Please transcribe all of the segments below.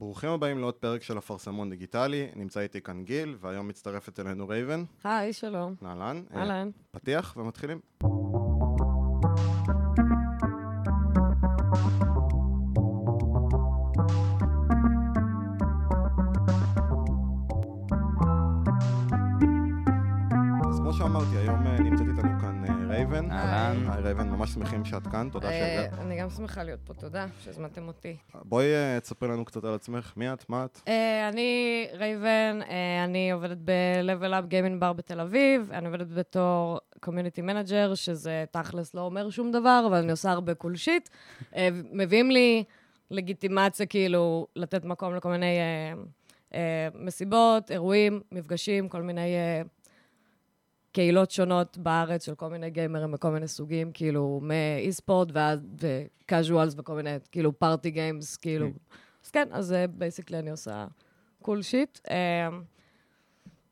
ברוכים הבאים לעוד פרק של אפרסמון דיגיטלי, נמצא איתי כאן גיל, והיום מצטרפת אלינו רייבן. היי, שלום. אהלן. אה, אהלן. פתיח ומתחילים. שמחים שאת כאן, תודה אה, שהגעת. אני גם שמחה להיות פה, תודה שהזמנתם אותי. בואי אה, תספרי לנו קצת על עצמך, מי את, מה את? אה, אני רייבן, אני עובדת ב-Level Up Gaming Bar בתל אביב, אני עובדת בתור community manager, שזה תכלס לא אומר שום דבר, אבל אני עושה הרבה cool shit. מביאים לי לגיטימציה, כאילו, לתת מקום לכל מיני מסיבות, אירועים, מפגשים, כל מיני... אה, קהילות שונות בארץ של כל מיני גיימרים וכל מיני סוגים, כאילו, מ e-sport ועד ו casuals וכל מיני, כאילו, party games, כאילו. אז כן, אז basically אני עושה cool shit.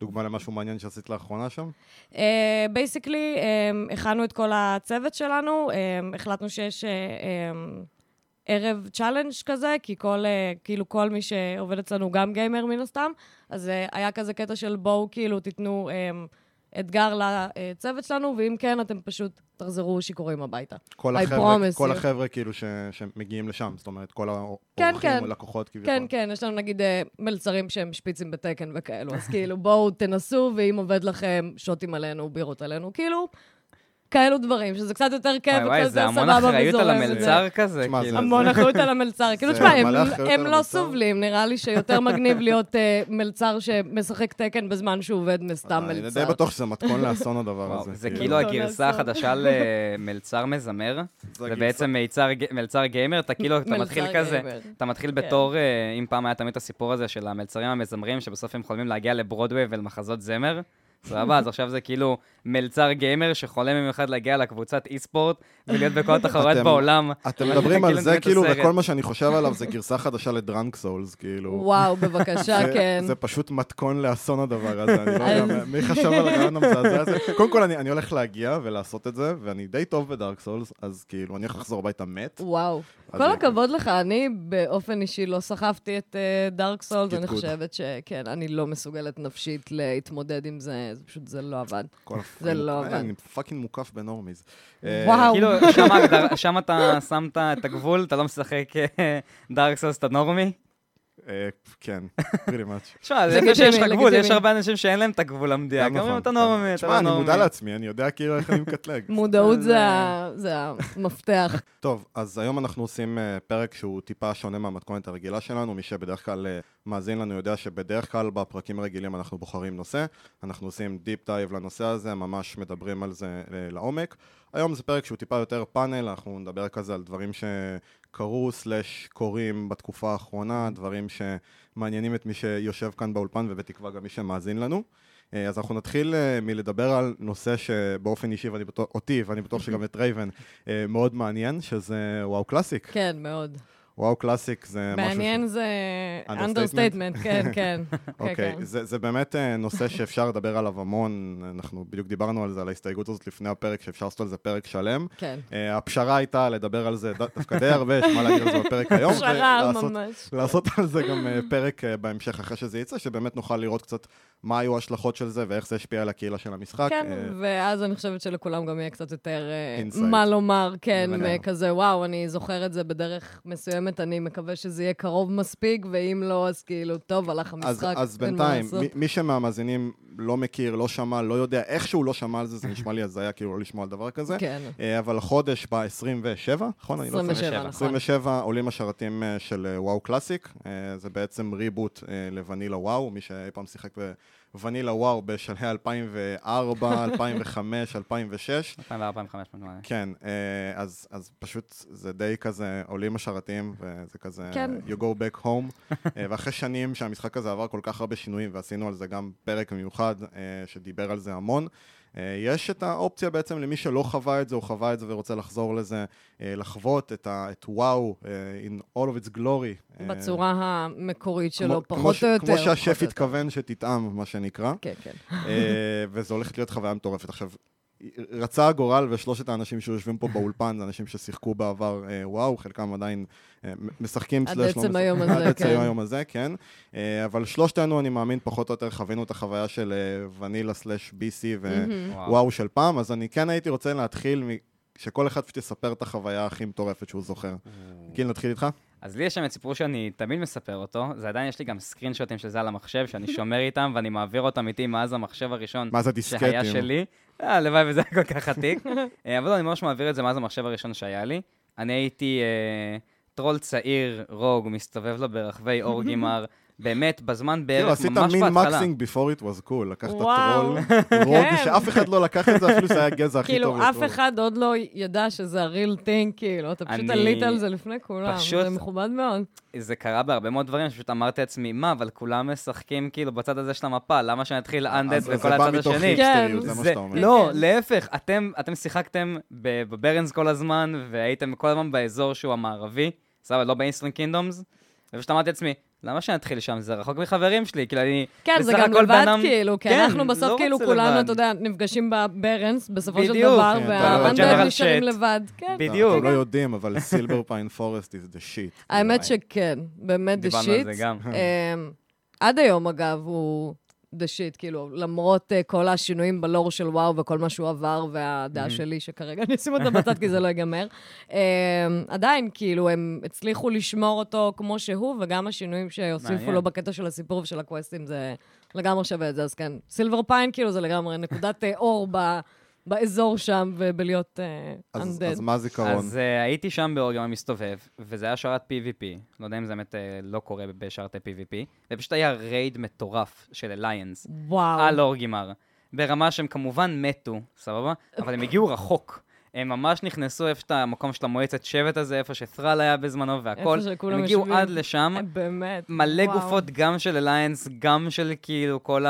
דוגמה למשהו מעניין שעשית לאחרונה שם? basically, הכנו את כל הצוות שלנו, um, החלטנו שיש uh, um, ערב challenge כזה, כי כל, uh, כאילו כל מי שעובד אצלנו גם גיימר מן הסתם, אז uh, היה כזה קטע של בואו, כאילו, תיתנו um, אתגר לצוות שלנו, ואם כן, אתם פשוט תחזרו שיכורים הביתה. כל החבר'ה, כל. החבר'ה כאילו ש, שמגיעים לשם, זאת אומרת, כל כן, האורחים כן. או לקוחות כביכול. כן, כן, יש לנו נגיד אה, מלצרים שהם שפיצים בתקן וכאלו, אז כאילו, בואו תנסו, ואם עובד לכם, שוטים עלינו, בירות עלינו, כאילו, כאלו דברים, שזה קצת יותר כיף וואי וואי, וקצת זה יותר המון סבבה אחריות על וזורם. המלצר כזה, כאילו. המון אחריות על המלצר. כאילו, תשמע, הם- אחריות הם לא. סובלים, נראה לי שיותר מגניב להיות אה, מלצר שמשחק תקן בזמן שהוא עובד מסתם אני די מלצר. בטוח שזה מתכון לאסון הדבר הזה. זה כאילו. כאילו לא הגרסה. החדשה למלצר מזמר. זה זה הגרסה- בעצם מיצר ג- מלצר גיימר, אתה כאילו, אתה מלצר מתחיל כזה. אתה מתחיל כן. בתור, אה, אם פעם היה תמיד את הסיפור הזה של המלצרים המזמרים, שבסוף הם חולמים להגיע לברודווי ולמחזות זמר. סבבה, אז עכשיו זה כאילו מלצר גיימר שחולם יום אחד להגיע לקבוצת אי-ספורט ולהיות בכל התחרויות בעולם. אתם מדברים על כאילו זה נותנים את כאילו. וכל מה שאני חושב עליו זה גרסה חדשה לדרנק סולס, כאילו. וואו, בבקשה, זה- כן. זה פשוט מתכון לאסון הדבר הזה, אני לא יודע מי חשב על הרעיון המזעזע הזה. קודם כל, אני אני הולך להגיע ולעשות את זה, ואני די טוב בדארק סולס, אז כאילו, אני הולך לחזור הביתה מת. וואו. כל הכבוד לך, אני באופן אישי לא סחבתי את Dark Souls, אני. חושבת שכן, אני לא מסוגלת נפשית להתמודד עם זה, זה פשוט, זה לא עבד. זה לא ה fucking- עבד. אני fucking מוקף ב normies. אה, וואו. כאילו, שם אתה שמת את הגבול, אתה לא משחק Dark Souls, אתה normie. אה, כן, pretty much. תשמע, זה יפה שיש לך גבול, יש. הרבה אנשים שאין להם את הגבול המדויק. גם נכון. אומרים, אתה normie, אתה תשמע, לא אני. מודע לעצמי, אני יודע כאילו איך אני מקטלג. מודעות זה- המפתח. טוב, אז היום אנחנו עושים אה, פרק שהוא טיפה שונה מהמתכונת הרגילה שלנו. מי שבדרך כלל אה, מאזין לנו יודע שבדרך כלל בפרקים הרגילים אנחנו בוחרים נושא. אנחנו עושים deep dive לנושא הזה, ממש מדברים על זה לעומק. היום זה פרק שהוא טיפה יותר פאנל, אנחנו נדבר כזה על דברים שקרו slash קורים בתקופה האחרונה, דברים שמעניינים את מי שיושב כאן באולפן ובתקווה גם מי שמאזין לנו. אה, אז אנחנו נתחיל אה, מלדבר על נושא שבאופן אישי, ואני בטוח, אותי, ואני בטוח שגם את רייבן, אה, מאוד מעניין, שזה WoW Classic. כן, מאוד. WoW Classic זה משהו... מעניין זה? understatement, כן, כן. כן, אוקיי, כן. זה, באמת אה, נושא שאפשר לדבר עליו המון, אנחנו בדיוק דיברנו על זה, על ההסתייגות הזאת לפני הפרק, שאפשר לעשות על זה פרק שלם. כן. אה, הפשרה הייתה לדבר על זה דווקא די הרבה, יש מה להגיד על זה בפרק היום. פשרה ממש. לעשות על זה גם אה, פרק בהמשך אחרי שזה יצא, שבאמת נוכל לראות קצת מה היו ההשלכות של זה ואיך זה השפיע על הקהילה של המשחק. כן, ואז אני חושבת שלכולם גם יהיה קצת יותר. מה לומר, כן. כזה, וואו, אני זוכר את זה בדרך מסוימת, אני מקווה שזה יהיה קרוב מספיק, ואם לא, אז כאילו, טוב, הלך אז, המשחק, אז מה בינתיים. מי, מי שמהמאזינים לא מכיר, לא שמע, לא יודע, איכשהו לא שמע על זה, זה נשמע לי הזיה כאילו לא לשמוע על דבר כזה. כן, אה, אבל החודש ב-27, נכון? אני לא טועה? 27, 27, נכון. 27 עולים השרתים אה, של אה, וואו קלאסיק, זה בעצם ריבוט לוונילה וואו, מי שאי פעם שיחק בוונילה וואו בשלהי 2004, 2005, 2006. 2004-2005, כן, אה, אז, אז פשוט זה די כזה עולים השרתים, וזה כזה כן. you go back home. אה, ואחרי שנים שהמשחק הזה עבר כל כך הרבה שינויים, ועשינו על זה גם פרק מיוחד אה, שדיבר על זה המון, יש את האופציה בעצם למי שלא חווה את זה, או חווה את זה ורוצה לחזור לזה, אה, לחוות את, ה, את וואו אה, in all of its glory. אה, בצורה המקורית כמו- שלו, כמו פחות ש- או יותר. כמו שהשף. התכוון שתטעם, מה שנקרא. כן, כן. אה, וזו הולכת להיות חוויה מטורפת. עכשיו, רצה הגורל ושלושת האנשים שיושבים פה באולפן, זה אנשים ששיחקו בעבר, אה, וואו, חלקם עדיין אה, משחקים עד סלאש לא עצם משחקים. היום הזה, עד עצם כן. היום הזה, כן. אה, אבל שלושתנו, אני מאמין, פחות או יותר חווינו את החוויה של ונילה סלאש BC ווואו של פעם, אז אני כן הייתי רוצה להתחיל. שכל אחד פשוט יספר את החוויה הכי מטורפת שהוא זוכר. גיל, נתחיל איתך? אז לי יש שם את סיפור שאני תמיד מספר אותו, זה עדיין יש לי גם סקרינשוטים של זה על המחשב, שאני שומר איתם ואני מעביר אותם איתי מאז המחשב הראשון הדיסקטים? שהיה שלי. אה, הלוואי וזה היה כל כך עתיק. אה, אבל אני ממש מעביר את זה מאז המחשב הראשון שהיה לי. אני הייתי אה, טרול צעיר, rogue, מסתובב לו ברחבי Orgrimmar, באמת, בזמן כאילו, בערך, עשית ממש min בהתחלה. maxing before it was cool, לקחת. טרול, rogue, כן. שאף אחד לא לקח את זה, אפילו שזה היה הגזע הכי טוב כאילו, אף. אחד עוד לא ידע שזה ה real thing, כאילו, אתה פשוט עלית על זה לפני כולם. פשוט- זה מכובד מאוד. זה קרה בהרבה מאוד דברים, שפשוט אמרתי לעצמי, מה, אבל כולם משחקים כאילו בצד הזה של המפה, למה שאני אתחיל undead וכל זה בא הצד מתוך השני? היפסטריות, זה מה זה- שאתה אומר. לא, כן. להפך, אתם, שיחקתם ב- ב Barrens כל הזמן, והייתם כל הזמן באזור שהוא המערבי, סבבה, לא ב Eastern Kingdoms, ופשוט אמרתי לעצמי, למה שנתחיל שם? זה רחוק מחברים שלי, כאילו אני... כן, זה גם לבד, אדם- כאילו, כי כן, אנחנו בסוף, לא כאילו, כולנו, לבד. אתה יודע, נפגשים ב Barrens, בסופו של. דבר, כן, וה undead ב general נשארים. לבד. כן. בדיוק. אתם לא יודעים, אבל Silver pine Forest is the shit. האמת שכן, באמת דה דיברנו על. זה גם. עד היום, אגב, הוא the shit, כאילו, למרות אה, כל השינויים בלור של וואו וכל מה שהוא עבר, והדעה שלי, שכרגע אני אשים אותה בצד כי זה לא ייגמר, אה, עדיין, כאילו, הם הצליחו לשמור אותו כמו שהוא, וגם השינויים שהוסיפו. לו בקטע של הסיפור ושל הקווסטים, זה לגמרי שווה את זה. אז כן, Silverpine, כאילו, זה לגמרי נקודת אה, אור ב- באזור שם, ובלהיות אז undead. אז מה הזיכרון? אז אה, הייתי שם ב Orgrimmar מסתובב, וזה היה שרת PvP. לא יודע אם זה באמת אה, לא קורה בשרתי PvP. ופשוט היה raid מטורף של Alliance וואו. על Orgrimmar. ברמה שהם כמובן מתו, סבבה? אבל הם הגיעו רחוק. הם ממש נכנסו איפה שאתה, המקום של המועצת שבט הזה, איפה ש Thrall היה בזמנו והכל. איפה שכולם הם הגיעו יושבים. עד לשם. אה, באמת. מלא וואו. גופות, גם של Alliance, גם של כאילו כל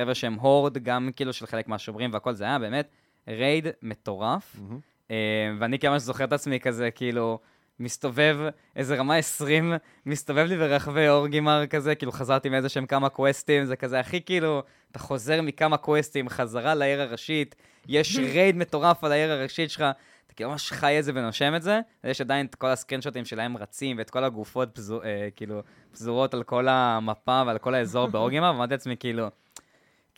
החבר'ה שהם Horde, גם כאילו של חלק מהשומרים והכל, זה היה באמת raid מטורף. אה, ואני ממש זוכר את עצמי כזה, כאילו, מסתובב, איזה רמה 20, מסתובב לי ברחבי Orgrimmar כזה, כאילו חזרתי מאיזה שהם כמה קווסטים, זה כזה הכי כאילו, אתה חוזר מכמה קווסטים, חזרה לעיר הראשית, יש רייד מטורף על העיר הראשית שלך, אתה כאילו ממש חי את זה ונושם את זה, יש עדיין את כל הסקרינשוטים שלהם רצים, ואת כל הגופות פזור, אה, כאילו, פזורות על כל המפה ועל כל האזור באורגימר, ואמרתי לעצמי, כאילו,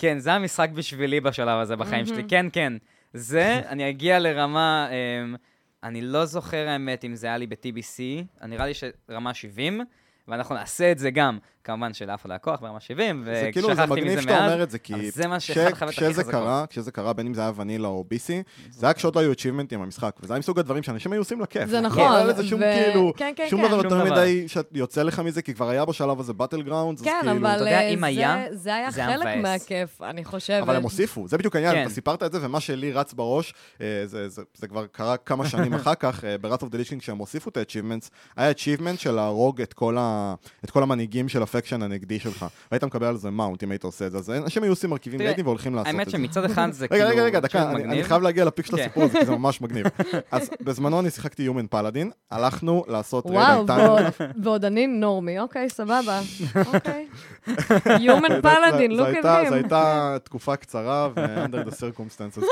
כן, זה המשחק בשבילי בשלב הזה בחיים שלי, כן, כן. זה, אני אגיע לרמה, אמ, אני לא זוכר האמת אם זה היה לי ב-TBC, נראה לי שרמה 70, ואנחנו נעשה את זה גם. כמובן שלאף אחד לא היה כוח ברמה 70, זה כאילו, זה ושכחתי מגניב מזה שאתה. אומר את זה, כי אבל זה מה שאחד החוויות הכי כשזה חזקות. קרה, כשזה קרה, בין אם זה היה ונילה או BC, זה היה כשעוד לא היו achievementים במשחק, וזה היה מסוג הדברים שאנשים היו עושים לכיף. זה לא נכון, היה לזה שום כאילו, כן, כן, שום כן. דבר יותר. מדי שיוצא לך מזה, כי כבר היה בשלב הזה באטל גראונד, אז כן, כאילו... אבל אתה יודע, אה, זה- היה, חלק. מהכיף, אני חושבת. אבל הם הוסיפו, זה בדיוק העניין, כן. אתה סיפרת את זה, ומה שלי רץ בראש, אה, זה, זה, זה כבר קרה כמה שנים אחר כך, אה, ב-Wrath of the Lich King, כשהם הוסיפו את ה-achievements, היה achievement של להרוג את כל, ה, את כל המנהיגים של הפקשן הנגדי שלך, והיית מקבל על זה מאונט אם היית עושה את זה, אז אנשים היו עושים מרכיבים ריידים והולכים לעשות האמת את זה. שמצד אחד זה כאילו... רגע, רגע, רגע, דקה, אני. חייב להגיע לפיק של כן. הסיפור הזה, כי זה ממש מגניב. אז בזמנו אני שיחקתי Human פלאדין, הלכנו לעשות וואו. ועוד- אני נורמי, אוקיי, סבבה. אוקיי. Human Paladin, זו look at הייתה- זו. הייתה תקופה קצרה, ו-under the circumstances.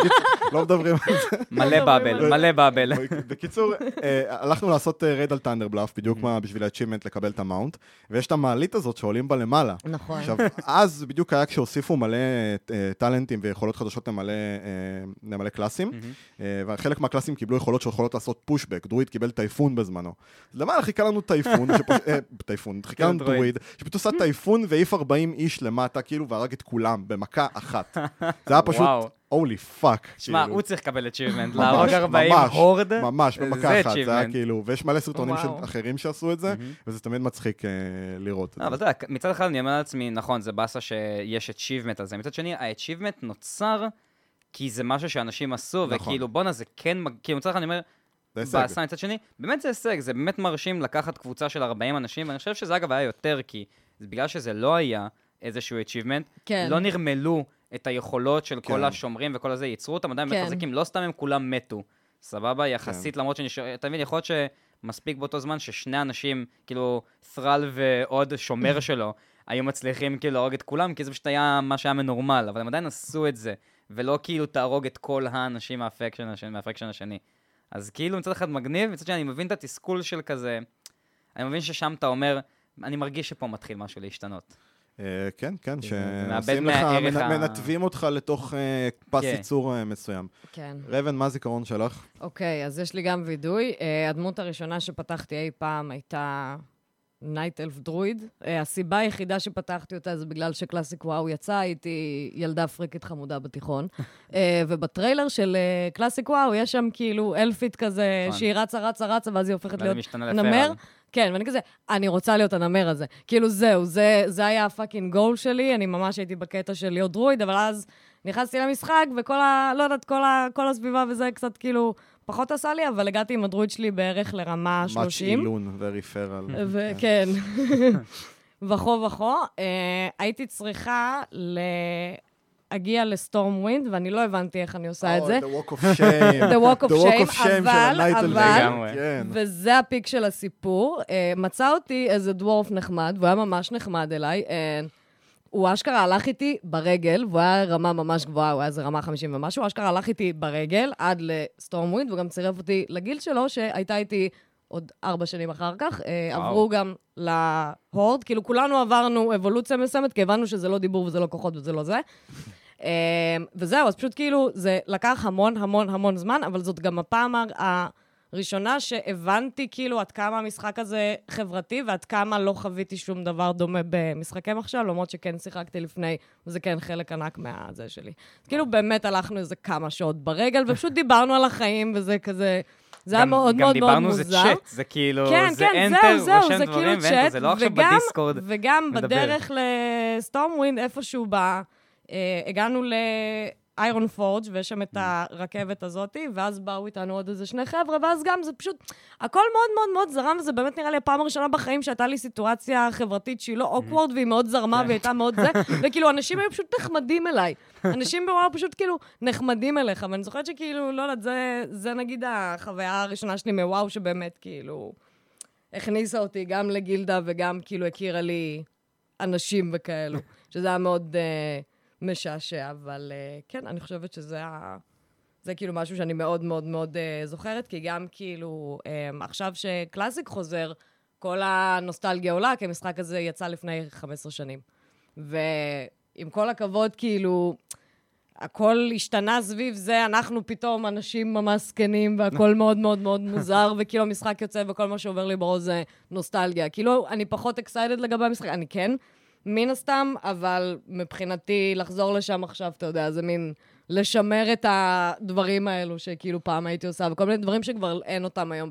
לא מדברים על זה. מלא bubble, מלא bubble. בקיצור, אה, הלכנו לעשות raid על Thunder Bluff, בדיוק מה בשביל ה-achievement לקבל את ה mount, ויש את המעלית הזאת שעולים בה למעלה. נכון. עכשיו, אז בדיוק היה כשהוסיפו מלא אה, טאלנטים ויכולות חדשות למלא, אה, למלא קלאסים, אה, וחלק מהקלאסים קיבלו יכולות שיכולות לעשות pushback, druid קיבל Typhoon בזמנו. אז למעלה חיכה לנו Typhoon, שפוש- Typhoon, חיכה לנו דרואיד. שפשוט עשה Typhoon והעיף 40 איש למטה, כאילו, והרג את כולם במכה אחת. זה היה פשוט, וואו. Holy fuck. שמע, כאילו. הוא צריך לקבל achievement, להרוג 40 ממש, הורד, ממש, במכה אחת, זה היה. כאילו, ויש מלא סרטונים. אחרים שעשו את זה, וזה תמיד מצחיק אה, לראות את לא, אבל זה. אתה יודע, מצד אחד אני אומר לעצמי, נכון, זה באסה שיש achievement על זה, מצד שני, ה-achievement נוצר כי זה משהו שאנשים עשו, נכון. וכאילו, בואנה, זה כן, כאילו, מצד אחד אני אומר, זה הישג. באסה, מצד שני, באמת זה הישג, זה באמת מרשים לקחת קבוצה של 40 אנשים, ואני חושב שזה אגב היה יותר, כי זה בגלל שזה לא היה איזשהו achievement, כן. לא נרמלו את היכולות של כל כן. השומרים וכל הזה, ייצרו אותם עדיין כן. חזקים, לא סתם הם כולם מתו, סבבה? יחסית, למרות שנשאר, אתה מבין, יכול להיות שמספיק באותו זמן ששני אנשים, כאילו, ת'רל ועוד שומר שלו, היו מצליחים כאילו להרוג את כולם, כי זה פשוט היה מה שהיה מנורמל, אבל הם עדיין עשו את זה. ולא כאילו תהרוג את כל האנשים מהפקשן השני. מהפקשן השני. אז כאילו מצד אחד מגניב, מצד שני אני מבין את התסכול של כזה, אני מבין ששם אתה אומר, אני מרגיש שפה מתחיל משהו להשתנות. אה, כן, כן, שעושים לך, מנתבים אותך לתוך אה, פס כן. ייצור אה, מסוים. כן. רייבן, מה הזיכרון שלך? אוקיי, אז יש לי גם וידוי. הדמות הראשונה שפתחתי אי פעם הייתה night elf druid. אה, הסיבה היחידה שפתחתי אותה זה בגלל ש Classic WoW יצא, הייתי ילדה פריקית חמודה בתיכון. אה, ובטריילר של אה, Classic WoW יש שם כאילו אלפית כזה, נכון. שהיא רצה, רצה, רצה, ואז היא הופכת להיות נמר. כן, ואני כזה, אני רוצה להיות הנמר הזה. כאילו, זהו, זה, זה היה ה fucking goal שלי, אני ממש הייתי בקטע של להיות דרואיד, אבל אז נכנסתי למשחק, וכל ה... לא יודעת, כל, ה, כל הסביבה וזה קצת כאילו פחות עשה לי, אבל הגעתי עם הדרואיד שלי בערך לרמה מאץ' 30. אילון וריפרל. וכן, וכו וכו. אה, הייתי צריכה להגיע ל Stormwind, ואני לא הבנתי איך אני עושה את זה. Oh, The Walk of Shame. The Walk of The Walk Shame, of Shame של אבל- אבל-. לגמרי. כן. וזה ה peak של הסיפור. אה, מצא אותי איזה dwarf נחמד, והוא היה ממש נחמד אליי. אה, הוא אשכרה הלך איתי ברגל, והוא היה רמה ממש גבוהה, הוא היה איזה רמה 50 ומשהו, אשכרה הלך איתי ברגל עד ל Stormwind, וגם צירף אותי ל guild שלו, שהייתה איתי עוד ארבע שנים אחר כך. אה, וואו. עברו גם ל Horde, כאילו כולנו עברנו אבולוציה מסוימת, כי הבנו שזה לא דיבור וזה לא כוחות וזה לא זה. אמ, וזהו, אז פשוט כאילו, זה לקח המון המון המון זמן, אבל זאת גם הפעם ה- הראשונה שהבנתי כאילו עד כמה המשחק הזה חברתי ועד כמה לא חוויתי שום דבר דומה במשחקי מחשב, למרות שכן שיחקתי לפני, וזה כן חלק ענק מהזה שלי. כאילו באמת הלכנו איזה כמה שעות ברגל, ופשוט דיברנו על החיים, וזה כזה... זה היה מאוד מאוד מאוד גם דיברנו, מוזר. זה צ'אט, זה כאילו, כן, זה כן, enter, זהו, זהו, זה כאילו צ'אט, זה לא עכשיו וגם, בדיסקורד. וגם מדבר. בדרך ל-Stormwind, איפשהו ב... אה, הגענו לאיירון פורג' ויש שם את הרכבת הזאת, ואז באו איתנו עוד איזה שני חבר'ה, ואז גם זה פשוט, הכל מאוד מאוד מאוד זרם, וזה באמת נראה לי הפעם הראשונה בחיים שהייתה לי סיטואציה חברתית שהיא לא אוקוורד, והיא מאוד זרמה, כן. והיא הייתה מאוד זה, וכאילו, אנשים היו פשוט נחמדים אליי. אנשים בוואו פשוט כאילו נחמדים אליך, ואני זוכרת שכאילו, לא יודעת, זה, זה נגיד החוויה הראשונה שלי מוואו, שבאמת כאילו... הכניסה אותי גם לגילדה וגם כאילו הכירה לי אנשים וכאלו, שזה היה מאוד uh, משעשע, אבל uh, כן, אני חושבת שזה היה... זה כאילו משהו שאני מאוד מאוד מאוד uh, זוכרת, כי גם כאילו, um, עכשיו שקלאסיק חוזר, כל הנוסטלגיה עולה, כי המשחק הזה יצא לפני 15 שנים. ועם כל הכבוד, כאילו, הכל השתנה סביב זה, אנחנו פתאום אנשים ממש זקנים, והכל מאוד מאוד מאוד מוזר, וכאילו המשחק יוצא, וכל מה שעובר לי בראש זה נוסטלגיה. כאילו, אני פחות אקסיידד לגבי המשחק, אני כן, מן הסתם, אבל מבחינתי לחזור לשם עכשיו, אתה יודע, זה מין לשמר את הדברים האלו שכאילו פעם הייתי עושה, וכל מיני דברים שכבר אין אותם היום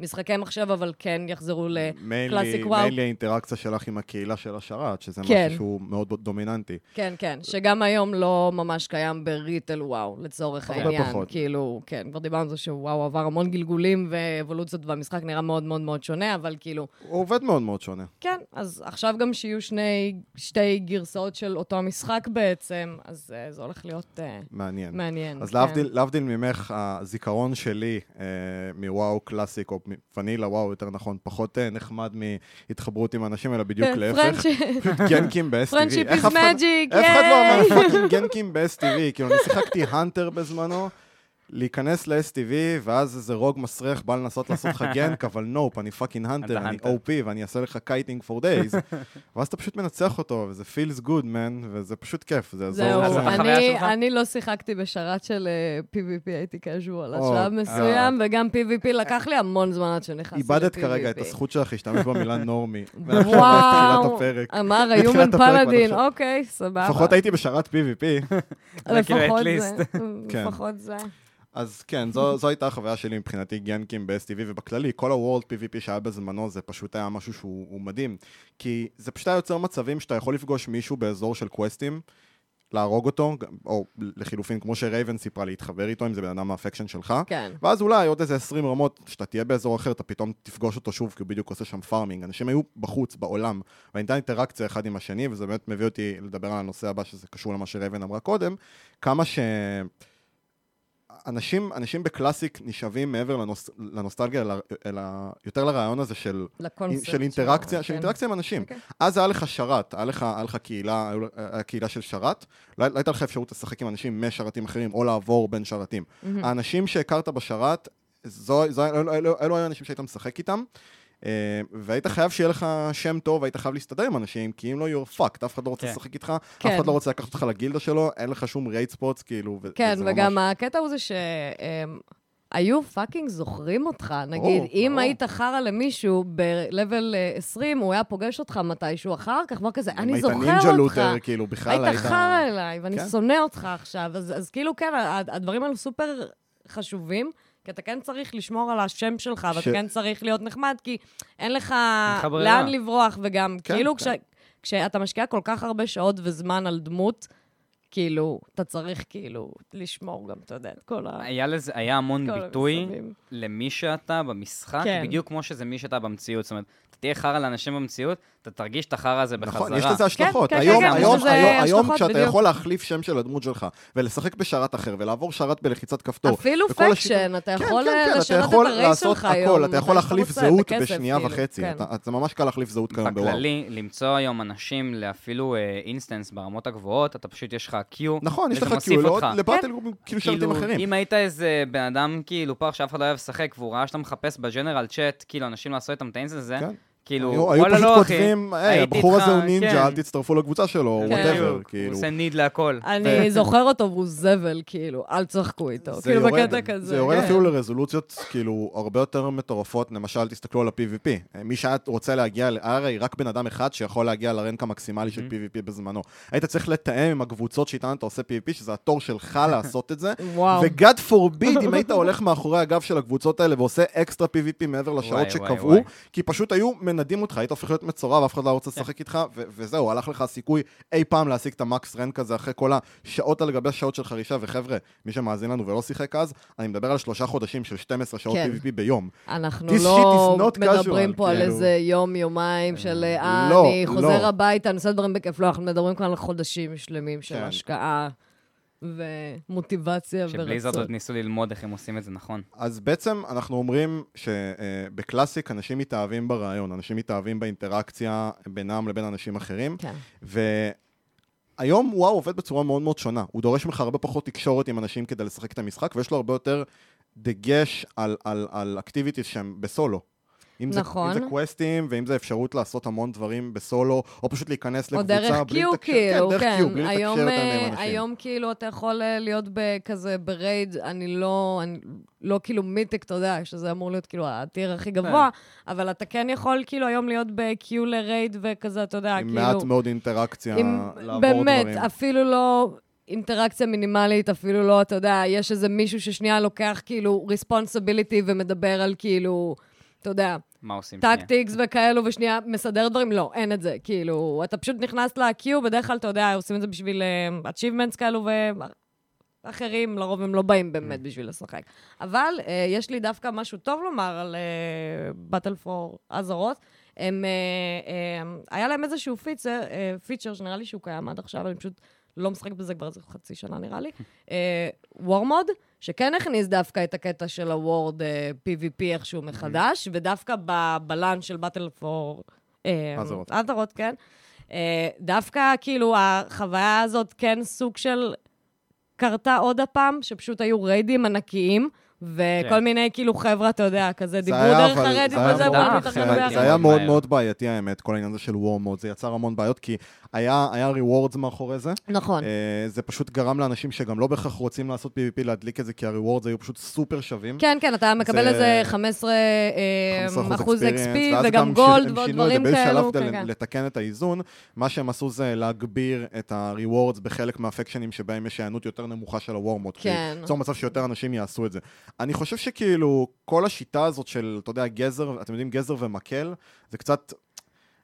במשחקי מחשב, אבל כן יחזרו לקלאסיק וואו. מיילי האינטראקציה שלך עם הקהילה של השרת, שזה כן. משהו שהוא מאוד דומיננטי. כן, כן, שגם היום לא ממש קיים בריטל וואו, לצורך הרבה העניין. פחות. כאילו, כן, כבר דיברנו על זה שוואו עבר המון גלגולים ואבולוציות, והמשחק נראה מאוד מאוד מאוד שונה, אבל כאילו, הוא עובד מאוד מאוד שונה. כן, אז עכשיו גם שיהיו שני, שתי גרסאות של אותו משחק בעצם, אז uh, זה הולך להיות uh, מעניין. מעניין. אז כן. להבדיל, להבדיל ממך, הזיכרון שלי אה, מ-WoW Classic, או מפנילה וואו, יותר נכון, פחות אה, נחמד מהתחברות עם אנשים, אלא בדיוק כן, להפך. גנקים ב-STV. Is אף אחד- magic, אף אחד לא ייי! אמר fucking גנקים ב-STV, כאילו, אני שיחקתי hunter בזמנו. להיכנס ל-STV, ואז איזה rogue מסריח בא לנסות לעשות לך gank, אבל nope, אני fucking hunter, אתה אני. OP, ואני אעשה לך kiting for days. ואז אתה פשוט מנצח אותו, וזה feels good, man, וזה פשוט כיף, זה יעזור. זהו, אני, לא שיחקתי בשרת של PvP, הייתי casual, או, השלב מסוים, וגם PvP לקח לי המון זמן עד שנכנסתי ל-PvP. איבדת כרגע את הזכות שלך להשתמש במילה נורמי. וואו. אמר ועד פלאדין. אוקיי, סבבה. לפחות הייתי בשרת PvP. לפחות זה, כן. לפחות זה. אז כן, זו, זו הייתה החוויה שלי מבחינתי גנקים ב-STV, ובכללי, כל ה-World PvP שהיה בזמנו, זה פשוט היה משהו שהוא הוא מדהים. כי זה פשוט היה יוצר מצבים שאתה יכול לפגוש מישהו באזור של קווסטים, להרוג אותו, או לחילופין, כמו שרייבן סיפרה, להתחבר איתו, אם זה בן אדם מה-faction שלך. כן. ואז אולי עוד איזה 20 רמות, שאתה תהיה באזור אחר, אתה פתאום תפגוש אותו שוב, כי הוא בדיוק עושה שם farming. אנשים היו בחוץ, בעולם, והייתה אינטראקציה אחד עם השני, וזה באמת מביא אותי לדבר על הנושא הבא, שזה קשור למה שרייבן אמרה קודם, כמה ש... אנשים, אנשים ב-Classic נשאבים מעבר לנוס, לנוסטלגיה, אלא, אלא יותר לרעיון הזה של, של אינטראקציה, של כן. אינטראקציה עם אנשים. אוקיי. אז היה לך שרת, היה לך, היה לך קהילה, היה קהילה של שרת, לא לא הייתה לך אפשרות לשחק עם אנשים משרתים אחרים, או לעבור בין שרתים. האנשים שהכרת בשרת, זו, זו, אלו, אלו, אלו היו האנשים שהיית משחק איתם. אה, והיית חייב שיהיה לך שם טוב, והיית חייב להסתדר עם אנשים, כי אם לא, you're fucked, אף אחד לא רוצה כן. לשחק איתך, אף כן. אחד לא רוצה לקחת אותך לגילדה שלו, אין לך שום raid spots, כאילו, כן, וזה וגם ממש... הקטע הוא זה ש... אמ, היו fucking זוכרים אותך. נגיד, ברור, אם ברור. היית חרא למישהו ב-level אה, 20, הוא היה פוגש אותך מתישהו אחר כך, מה כזה, אני זוכר אותך. היית ninja looter, כאילו, בכלל היית חרא אליי, ואני כן. שונא אותך עכשיו. אז, אז כאילו, כן, הדברים האלו סופר חשובים, כי אתה כן צריך לשמור על השם שלך, ואתה ש- כן צריך להיות נחמד, כי אין לך. לאן לברוח, וגם, כן, כאילו, כן. כש, כשאתה משקיע כל כך הרבה שעות וזמן על דמות, כאילו, אתה צריך כאילו לשמור גם, אתה יודע, את כל ה... היה לזה, היה המון ביטוי המסביב. למי שאתה במשחק, כן. בדיוק כמו שזה מי שאתה במציאות. זאת אומרת, אתה תהיה חרא לאנשים במציאות, אתה תרגיש את החרא הזה בחזרה. נכון, יש לזה השלכות. כן, כן, היום, כן, היום, יש לזה היום, היום השלכות, כשאתה בדיוק. יכול להחליף שם של הדמות שלך, ולשחק בשרת אחר, ולעבור שרת בלחיצת כפתור, אפילו וכל השיטות- faction, אתה כן, יכול כן, כן, אתה לשנות את יכול ה-race לעשות שלך היום. הכל, אתה יכול מתי שאתה להחליף רוצה, זהות בכסף, בשנייה כאילו, וחצי. כן. אתה- זה ממש קל להחליף זהות כיום ב-WoW. בכללי, למצוא היום אנשים לאפילו instance ברמות הגבוהות, אתה פשוט, יש לך queue, נכון, יש לך כאילו אותך. לבטל כאילו שרתים כאילו, אחרים. אם היית איזה בן אדם, כאילו, פח שאף אחד לא אוהב לשחק, והוא ראה שאתה מחפש בג'נרל צ'אט, כאילו, אנשים לעשות איתם את ה-instance הזה, כן. כאילו, היו פשוט לא, אחי, כותבים, היי, הבחור הזה הוא כן. נינג'ה, אל תצטרפו לקבוצה שלו, כן. Whatever, הוא כאילו. עושה need להכל. אני זוכר אותו והוא זבל, כאילו, אל תשחקו איתו. כאילו, יורד- בקטע כזה. זה יורד כן. אפילו לרזולוציות כאילו הרבה יותר מטורפות, למשל תסתכלו על ה-PVP. מי שהיה רוצה להגיע, הרי רק בן אדם אחד שיכול להגיע ל-rank המקסימלי של PVP בזמנו. היית צריך לתאם עם הקבוצות שאיתן אתה עושה PVP, שזה התור שלך לעשות את זה. ו-God forbid אם היית הולך מאחורי הגב של הקבוצות האלה ועושה extra PVP מעבר לשעות וואי, שקבעו, וואי. כי פשוט היו מנדים אותך, היית הופך להיות מצורע ואף אחד לא רוצה לשחק איתך, ו- וזהו, הלך לך הסיכוי אי פעם להשיג את המקס רנק הזה אחרי כל השעות על גבי שעות של חרישה, וחבר'ה, מי שמאזין לנו ולא שיחק אז, אני מדבר על שלושה חודשים של 12 שעות כן. PVP ביום. אנחנו This לא מדברים פה על כאילו. איזה יום, יומיים של אה, לא, אני חוזר לא. הביתה, אני עושה דברים בכיף. לא, אנחנו מדברים כאן על חודשים שלמים של כן. השקעה ומוטיבציה שבליזרד עוד ורצון. ניסו ללמוד איך הם עושים את זה נכון. אז בעצם אנחנו אומרים שבקלאסיק אנשים מתאהבים ברעיון, אנשים מתאהבים באינטראקציה בינם לבין אנשים אחרים, כן. והיום וואו עובד בצורה מאוד מאוד שונה. הוא דורש ממך הרבה פחות תקשורת עם אנשים כדי לשחק את המשחק, ויש לו הרבה יותר דגש על, על, על אקטיביטיז שהם בסולו. אם זה, נכון. אם זה קווסטים, ואם זה אפשרות לעשות המון דברים בסולו, או פשוט להיכנס או לקבוצה דרך בלי קיו, לתקשר, כאילו, כן, דרך כן. קיו, בלי לתקשר היום, יותר אה, עם אנשים. היום כאילו אתה יכול אה, להיות כזה ב-raid, אני לא, אני לא כאילו mythic, אתה יודע, שזה אמור להיות כאילו ה-tier הכי גבוה, אבל אתה כן יכול כאילו היום להיות ב-queue ל-raid וכזה, אתה יודע, עם כאילו... מעט מאוד אינטראקציה, עם, לעבור באמת, דברים. אפילו לא אינטראקציה מינימלית, אפילו לא, אתה יודע, יש איזה מישהו ששנייה לוקח כאילו responsibility ומדבר על כאילו, אתה יודע, מה עושים שנייה? tactics וכאלו, ושנייה מסדר דברים, לא, אין את זה. כאילו, אתה פשוט נכנס ל-queue, בדרך כלל, אתה יודע, עושים את זה בשביל uh, achievements כאלו, ואחרים, לרוב הם לא באים באמת בשביל לשחק. אבל uh, יש לי דווקא משהו טוב לומר על uh, Battle for אזהרות. הם, uh, uh, היה להם איזשהו פיצר, uh, פיצ'ר שנראה לי שהוא קיים עד עכשיו, אני פשוט לא משחק בזה כבר איזה חצי שנה נראה לי. וורמוד, שכן הכניס דווקא את הקטע של הוורד PvP איכשהו מחדש, ודווקא בבלן של באטל פור... אזהרות. אזהרות, כן. אה, דווקא כאילו החוויה הזאת כן סוג של קרתה עוד הפעם, שפשוט היו ריידים ענקיים. וכל כן. מיני כאילו חבר'ה, אתה יודע, כזה דיברו דרך זה היה וזה, בואו זה- זה- ביחד. זה היה מאוד מאוד בעייתי האמת, כל העניין הזה של וורמוד, זה יצר המון בעיות, כי היה היה rewards מאחורי זה. נכון. אה, זה פשוט גרם לאנשים שגם לא בהכרח רוצים לעשות PvP להדליק את זה, כי ה-rewards היו פשוט סופר שווים. כן, כן, אתה מקבל זה- איזה 15 אה, 15% אחוז XP וגם גם גולד הם ועוד שינו את זה דברים באיזשהו כאלו. שלב כדי כן, כן. לתקן את האיזון, מה שהם עשו זה להגביר את ה-rewards בחלק מהפקשנים שבהם יש היענות יותר נמוכה של הוורמוד. כן. ליצור מצב שיותר אנשים יעשו את זה. אני חושב שכאילו, כל השיטה הזאת של, אתה יודע, גזר, אתם יודעים, גזר ומקל, זה קצת...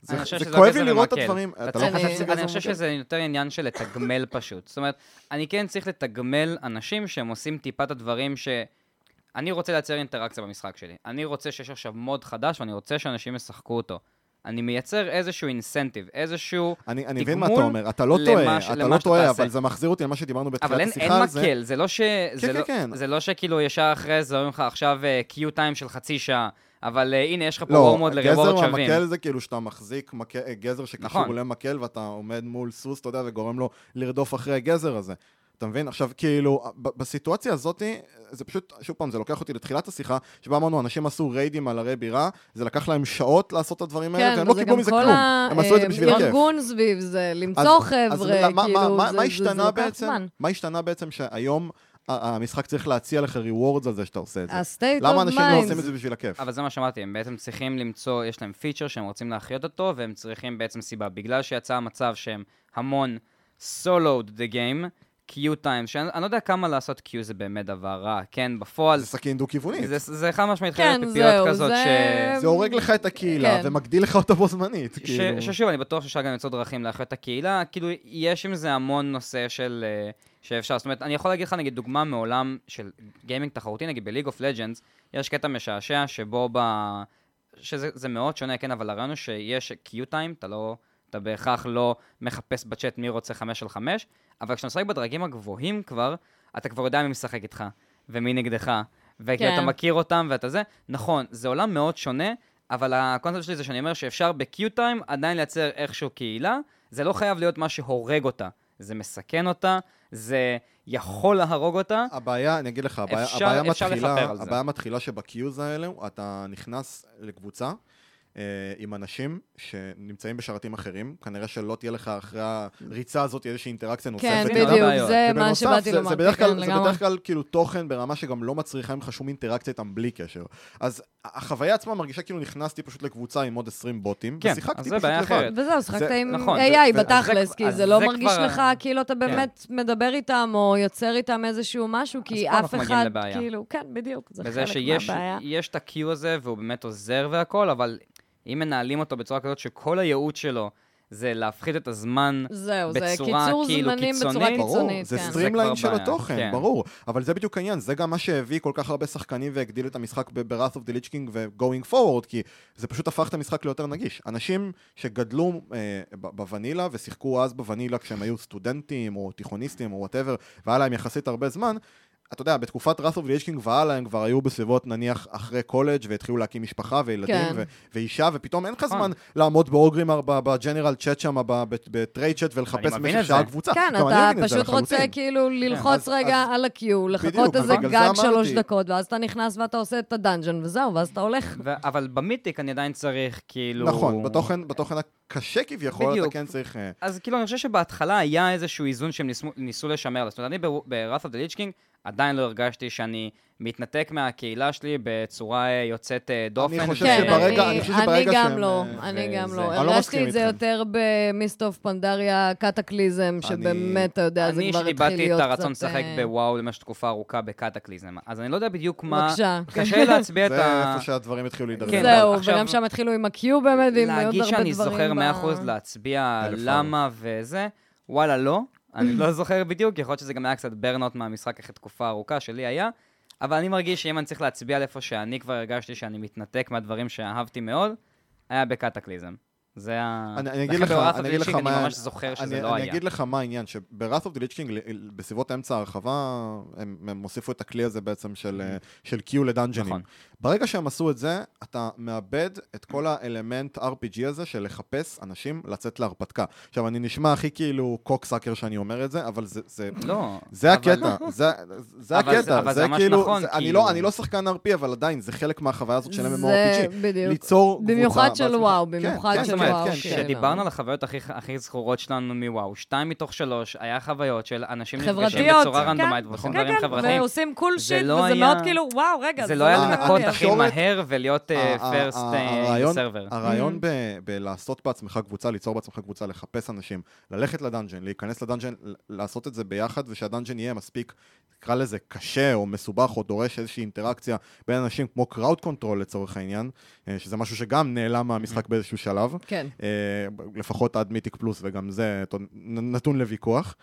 זה, זה שזה כואב לי לראות את. הדברים. אתה לא חושב שזה גזר אני חושב? שזה יותר עניין של לתגמל פשוט. זאת אומרת, אני כן צריך לתגמל אנשים שהם עושים טיפה את הדברים ש... אני רוצה לייצר אינטראקציה במשחק שלי. אני רוצה שיש עכשיו מוד חדש ואני רוצה שאנשים ישחקו אותו. אני מייצר איזשהו אינסנטיב, איזשהו... אני, אני מבין מה תגמול אתה אומר, אתה לא למה טועה, ש- אתה למה לא שאתה טועה. אבל זה מחזיר אותי למה שדיברנו בתחילת אבל אין, השיחה אין על זה. מקל, זה לא ש... זה כן, לא, כן. זה לא שכאילו ישר אחרי זה אומרים לך עכשיו קיו טיים של חצי שעה, אבל uh, הנה, יש לך פה לא, וורמוד לריבורד גזר שווים. המקל זה כאילו שאתה מחזיק מקל, גזר שקשור נכון. למקל ואתה עומד מול סוס, אתה יודע, וגורם לו לרדוף אחרי הגזר הזה. אתה מבין? עכשיו, כאילו, ב- בסיטואציה הזאת, זה פשוט, שוב פעם, זה לוקח אותי לתחילת השיחה, שבה אמרנו, אנשים עשו ריידים על הרי בירה, זה לקח להם שעות לעשות את הדברים האלה, כן, והם לא קיבלו מזה כל כלום. הם עשו את זה בשביל הכיף. הארגון סביב זה, אז- למצוא אז חבר'ה, מה- מה- כאילו, מה- זה- מה זה- השתנה זה לוקח בעצם? זמן. מה השתנה בעצם שהיום ה- המשחק צריך להציע לך rewards על זה שאתה עושה את זה? ה-state of למה אנשים לא עושים את mind. זה בשביל הכיף? אבל זה מה שאמרתי, הם בעצם צריכים למצוא, יש להם פיצ'ר שהם רוצים להחיות אותו, והם צריכים בעצם סיבה. בגלל שיצא המצב שהם המון solo'd the game, queue time, שאני אני לא יודע כמה לעשות queue זה באמת דבר רע, כן, בפועל, זה סכין דו-כיוונית. זה, זה חד משמעית כן, חייבת פיפיות זהו, כזאת, זה- ש... זה הורג לך את הקהילה, כן. ומגדיל לך אותה בו זמנית. ש, כאילו. ששוב, אני בטוח שאפשר גם למצוא דרכים להחיות את הקהילה, כאילו, יש עם זה המון נושא של... אה, שאפשר, זאת אומרת, אני יכול להגיד לך, נגיד, דוגמה מעולם של gaming תחרותי, נגיד בליג אוף לג'אנס, יש קטע משעשע שבו ב... שזה זה מאוד שונה, כן, אבל הרעיון הוא שיש queue time, אתה לא... אתה בהכרח לא מחפש בצ'אט מי רוצה חמש על חמש, אבל כשאתה משחק בדרגים הגבוהים כבר, אתה כבר יודע מי משחק איתך, ומי נגדך, וכי כן. אתה מכיר אותם ואתה זה. נכון, זה עולם מאוד שונה, אבל הקונספט שלי זה שאני אומר שאפשר טיים עדיין לייצר איכשהו קהילה, זה לא חייב להיות מה שהורג אותה, זה מסכן אותה, זה יכול להרוג אותה. הבעיה, אני אגיד לך, הבעיה, אפשר- הבעיה אפשר מתחילה. הבעיה מתחילה שבקיוז האלו, אתה נכנס לקבוצה עם אנשים שנמצאים בשרתים אחרים, כנראה שלא תהיה לך אחרי הריצה הזאת איזושהי אינטראקציה נוספת. כן, זה איתם. בדיוק, הבעיות. זה מה שבאתי זה- לומר. זה בדרך כן, כלל, זה. בדרך כלל כאילו תוכן ברמה שגם לא מצריכה ממך שום אינטראקציה איתם בלי קשר. אז החוויה עצמה מרגישה כאילו נכנסתי פשוט לקבוצה עם עוד 20 בוטים, כן, ושיחקתי אז זה פשוט בעיה לבד. אחרת. וזהו, שחקת זה- עם נכון, AI זה- בתכלס, זה- כי אז זה לא זה מרגיש כבר- לך כאילו אתה באמת מדבר איתם, או יוצר איתם איזשהו משהו, כי אף אחד. כאילו, כן, בדיוק, זה בזה חלק שיש מהבעיה. יש את ה-queue הזה, והוא באמת עוזר והכל, אבל אם מנהלים אותו בצורה כזאת שכל הייעוד שלו זה להפחית את הזמן זהו, זה בצורה קיצור כאילו זמנים בצורה קיצונית. ברור, קיצונית, זה כן. streamline זה של התוכן, כן. ברור. אבל זה בדיוק העניין, זה גם מה שהביא כל כך הרבה שחקנים והגדיל את המשחק ב-Wrath of the Lich King ו-Going Forward, כי זה פשוט הפך את המשחק ליותר נגיש. אנשים שגדלו אה, ב-vanilla ושיחקו אז ב-vanilla כשהם היו סטודנטים או תיכוניסטים או whatever, והיה להם יחסית הרבה זמן, אתה יודע, בתקופת Lich King והלאה הם כבר היו בסביבות נניח אחרי קולג' והתחילו להקים משפחה וילדים כן. ו- ואישה, ופתאום אין לך נכון. זמן לעמוד באוגרימר בג'נרל צ'אט שם, בטרייד צ'אט ולחפש במשך שעה. קבוצה. כן, אתה פשוט רוצה לחלוטין. כאילו ללחוץ אז- רגע אז- על ה-queue, לחכות איזה גג שלוש אמרתי. דקות, ואז אתה נכנס ואתה עושה את ה-dungeon וזהו, ואז אתה הולך. ו- אבל ב-mythic אני עדיין צריך כאילו... נכון, בתוכן, בתוכן הקשה כביכול, אתה בדיוק. כן צריך... אה, אז כאילו, אני חושב שבהתחלה היה איזשהו איזון שהם ניסו, ניסו לשמר. זאת אומרת, אני the Lich King עדיין לא הרגשתי שאני מתנתק מהקהילה שלי בצורה אה, יוצאת אה, דופן. אני חושב כן, שברגע- אני- אני חושב שברגע אני גם שהם, לא, אני גם לא. אני לא הרגשתי מסכים את זה. יותר במיסט אוף פנדריה קטקליזם, שבאמת, אתה יודע, זה אני כבר התחיל שליבדתי להיות את קצת... הרצון לשחק אה, בוואו למשך תקופה ארוכה בקטקליזם. אז אני לא יודע בדיוק מה... בבקשה. קשה לי להצביע את זה ה... איפה שהדברים התחילו להידרדר. כן, זהו, עכשיו- וגם שם התחילו עם ה-Q באמת, ועם עוד הרבה דברים. להגיד שאני זוכר ב- 100% להצביע למה וזה, וואלה, לא. אני לא זוכר בדיוק, יכול להיות שזה גם היה קצת ברנאוט מהמשחק אחרי תקופה ארוכה שלי היה, אבל אני מרגיש שאם אני צריך להצביע על איפה שאני כבר הרגשתי שאני מתנתק מהדברים שאהבתי מאוד, היה בקטקליזם. זה ה... אני, אני אגיד לך, אני אגיד לך מה... אני ממש זוכר שזה אני, לא אני היה. אגיד לך מה העניין, Lich King, ל- בסביבות אמצע ההרחבה, הם, הוסיפו את הכלי הזה בעצם של, אה, של Q לדאנג'נים. ברגע שהם עשו את זה, אתה מאבד את כל האלמנט RPG הזה של לחפש אנשים לצאת להרפתקה. עכשיו, אני נשמע הכי כאילו קוקסאקר שאני אומר את זה, אבל זה... זה לא. זה אבל- הקטע, זה, זה אבל זה- הקטע, אבל זה זה ממש כאילו, נכון, זה, אני, כאילו- לא, אני לא שחקן RP, אבל עדיין, זה חלק מהחוויה הזאת של זה MMORPG. בדיוק. ליצור קבוצה במיוחד של בעצמך. וואו, כן, במיוחד כן, של כן, וואו, כן, כן. כן. כשדיברנו על החוויות הכי, הכי זכורות שלנו מוואו, שתיים מתוך שלוש היה חוויות של אנשים נפגשים בצורה רנדומית כן, ועושים דברים כן, חברתיים. ועושים קול זה שיט, לא וזה מאוד כאילו, וואו, רגע, זה לא היה לא- לנקות הכי מהר ולהיות פרסט ה- הרעיון- סרבר. הרעיון Mm. בלעשות בעצמך קבוצה, ליצור בעצמך קבוצה, לחפש אנשים, ללכת ל-dungeon, להיכנס ל-dungeon, לעשות את זה ביחד, ושה-dungeon יהיה מספיק, נקרא לזה קשה או מסובך או דורש איזושהי אינטראקציה בין אנשים כמו crowd control לצורך העניין, אה, שזה משהו שגם נעלם מהמשחק באיזשהו שלב. כן. אה, לפחות עד mythic plus, וגם זה נתון לוויכוח.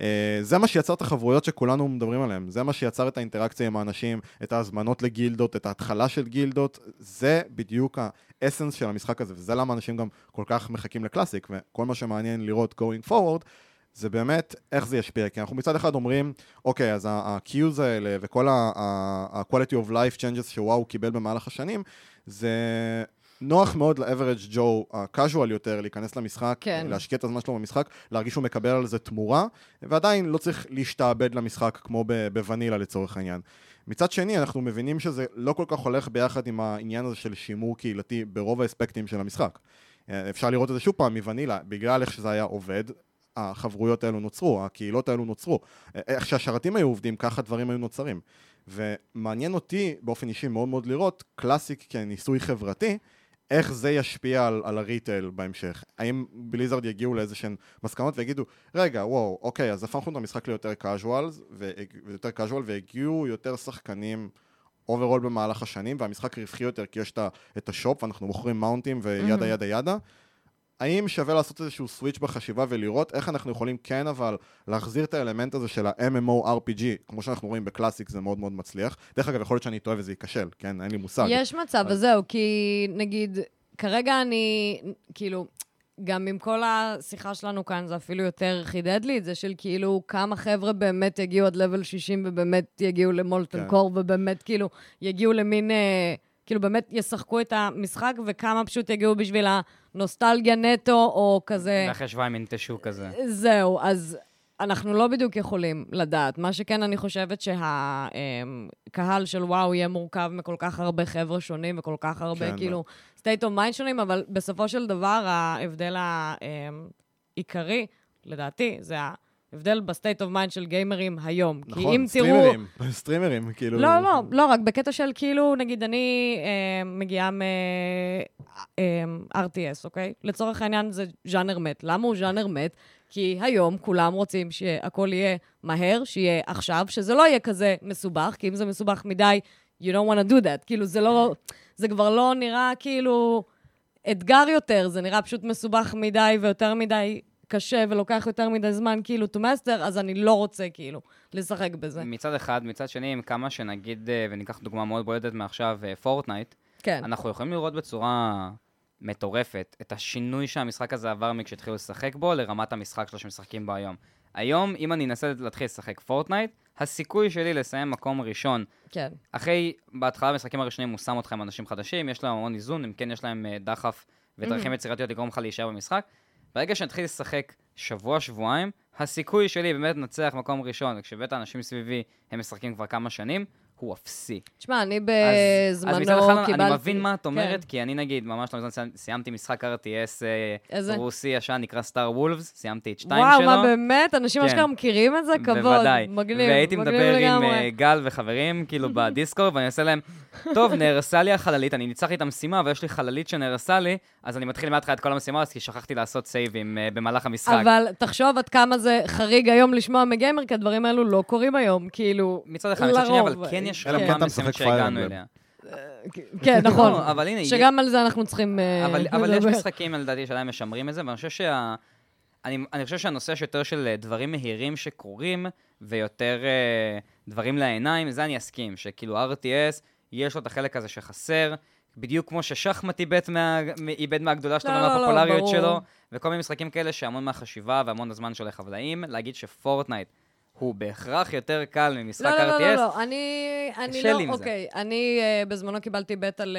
אה, זה מה שיצר את החברויות שכולנו מדברים עליהן, זה מה שיצר את האינטראקציה עם האנשים, את ההזמנות לגילדות, את ההתחלה התחלה של גילדות, זה בדיוק האסנס של המשחק הזה, וזה למה אנשים גם כל כך מחכים לקלאסיק, וכל מה שמעניין לראות going forward, זה באמת איך זה ישפיע, כי אנחנו מצד אחד אומרים, אוקיי, אז ה-Qs האלה וכל ה-quality of life changes שוואו קיבל במהלך השנים, זה נוח מאוד ל-average Joe ה-casual יותר להיכנס למשחק, כן. להשקיע את הזמן שלו במשחק, להרגיש שהוא מקבל על זה תמורה, ועדיין לא צריך להשתעבד למשחק כמו בוונילה לצורך העניין. מצד שני, אנחנו מבינים שזה לא כל כך הולך ביחד עם העניין הזה של שימור קהילתי ברוב האספקטים של המשחק. אה, אפשר לראות את זה שוב פעם מוונילה, בגלל איך שזה היה עובד, החברויות האלו נוצרו, הקהילות האלו נוצרו. אה, איך שהשרתים היו עובדים, ככה דברים היו נוצרים. ומעניין אותי באופן אישי מאוד מאוד לראות קלאסיק כניסוי חברתי, איך זה ישפיע על, על הריטייל בהמשך. האם בליזרד יגיעו לאיזה שהן מסקנות ויגידו, רגע, וואו, אוקיי, אז הפכנו את המשחק ליותר casual, ויותר casual, והגיעו יותר שחקנים overall במהלך השנים, והמשחק רווחי יותר כי יש את ה shop, ואנחנו מוכרים מאונטים ו yada Mhm. yada yada. האם שווה לעשות איזשהו switch בחשיבה ולראות איך אנחנו יכולים כן אבל להחזיר את האלמנט הזה של ה-MMO-RPG, כמו שאנחנו רואים ב Classic זה מאוד מאוד מצליח. דרך אגב, יכול להיות שאני טועה וזה ייכשל, כן? אין לי מושג. יש מצב, אז- אז זהו, כי נגיד, כרגע אני, כאילו, גם עם כל השיחה שלנו כאן, זה אפילו יותר חידד לי את זה, של כאילו, כמה חבר'ה באמת יגיעו עד level 60 ובאמת יגיעו ל Molten כן. Core, ובאמת כאילו, יגיעו למין, אה, כאילו, באמת ישחקו את המשחק, וכמה פשוט יגיעו בשביל הנוסטלגיה נטו, או כזה... ואחרי שבועיים ינטשו כזה. זהו, אז אנחנו לא בדיוק יכולים לדעת. מה שכן, אני חושבת שהקהל של וואו יהיה מורכב מכל כך הרבה חבר'ה שונים וכל כך הרבה, כן, כאילו, state of mind שונים, אבל בסופו של דבר, ההבדל העיקרי, לדעתי, זה ההבדל ב state of mind של גיימרים היום. כי נכון, אם תראו... סטרימרים, סטרימרים, כאילו... לא, לא, לא רק, בקטע של כאילו, נגיד, אני אה, מגיעה מ-RTS, אוקיי? לצורך העניין זה ז'אנר מת. למה הוא ז'אנר מת? כי היום כולם רוצים שהכל יהיה מהר, שיהיה עכשיו, שזה לא יהיה כזה מסובך, כי אם זה מסובך מדי, you don't want to do that. כאילו, זה לא... זה כבר לא נראה כאילו אתגר יותר, זה נראה פשוט מסובך מדי ויותר מדי קשה ולוקח יותר מדי זמן כאילו to master, אז אני לא רוצה כאילו לשחק בזה. מצד אחד, מצד שני, עם כמה שנגיד, אה, וניקח דוגמה מאוד בולטת מעכשיו, אה, פורטנייט, כן. אנחנו יכולים לראות בצורה מטורפת את השינוי שהמשחק הזה עבר מכשהתחילו לשחק בו לרמת המשחק שלו שמשחקים בו היום. היום, אם אני אנסה להתחיל לשחק פורטנייט, הסיכוי שלי לסיים מקום ראשון, כן. אחרי, בהתחלה במשחקים הראשונים הוא שם אותך עם אנשים חדשים, יש להם המון איזון, אם כן יש להם אה, דחף ודרכים Mhm. יצירתיות לגרום לך להישאר במשחק. ברגע שנתחיל לשחק שבוע-שבועיים, הסיכוי שלי באמת לנצח מקום ראשון, וכשבאמת האנשים סביבי הם משחקים כבר כמה שנים, הוא אפסי. תשמע, אני אז, בזמנו אז אחד קיבלתי... אני מבין מה את אומרת, כן. כי אני נגיד, ממש לא מזמן סיימ- סיימתי משחק RTS אה, איזה? רוסי ישן, נקרא סטאר וולפס, סיימתי את שתיים וואו, שלו. מה באמת? אנשים כן. אשכרה מכירים את זה? כבוד. בוודאי. מגניב, והייתי מגניב מדבר עם. אה, גל וחברים, כאילו, בדיסקורד, ואני עושה להם, טוב, נהרסה לי החללית, אני ניצחתי את המשימה, ויש לי חללית שנהרסה לי, אז אני מתחיל מההתחלה את כל המשימה, אז כי שכחתי לעשות סייבים אה, במהלך המשחק. אבל תחשוב עד כמה זה חריג היום לשמוע מגיימר, כי הדברים האלו לא קורים היום, כאילו... מצד אחד, מצד שני, אבל. כן יש כן משחק Fire שהגענו. אליה. כן, נכון. אבל הנה, שגם על זה אנחנו צריכים אה, אבל, אבל יש. משחקים, לדעתי, שעדיין משמרים את זה, ואני חושב שה... אני, אני חושב שהנושא שיותר של אה, דברים מהירים שקורים, ויותר אה, דברים לעיניים, זה אני אסכים, שכאילו RTS, יש לו את החלק הזה שחסר, בדיוק כמו ששחמט איבד, מה, איבד מהגדולה שלו לא, לא, לא, ומהפופולריות ברור. שלו, וכל מיני משחקים כאלה שהמון מהחשיבה והמון הזמן שהולך, אבל האם להגיד ש Fortnite הוא בהכרח יותר קל ממשחק לא, לא, RTS? לא, לא, לא, אני, אני לא, עם זה. אוקיי, אני uh, בזמנו קיבלתי בטא על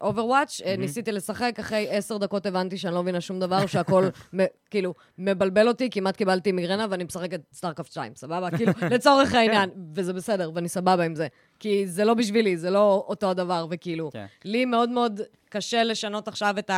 Overwatch, uh. ניסיתי לשחק, אחרי עשר דקות הבנתי שאני לא מבינה שום דבר, שהכל כאילו מבלבל אותי, כמעט קיבלתי מיגרנה ואני משחקת StarCraft 2, סבבה? כאילו, לצורך העניין, וזה בסדר, ואני סבבה עם זה. כי זה לא בשבילי, זה לא אותו הדבר, וכאילו, כן. לי מאוד מאוד קשה לשנות עכשיו את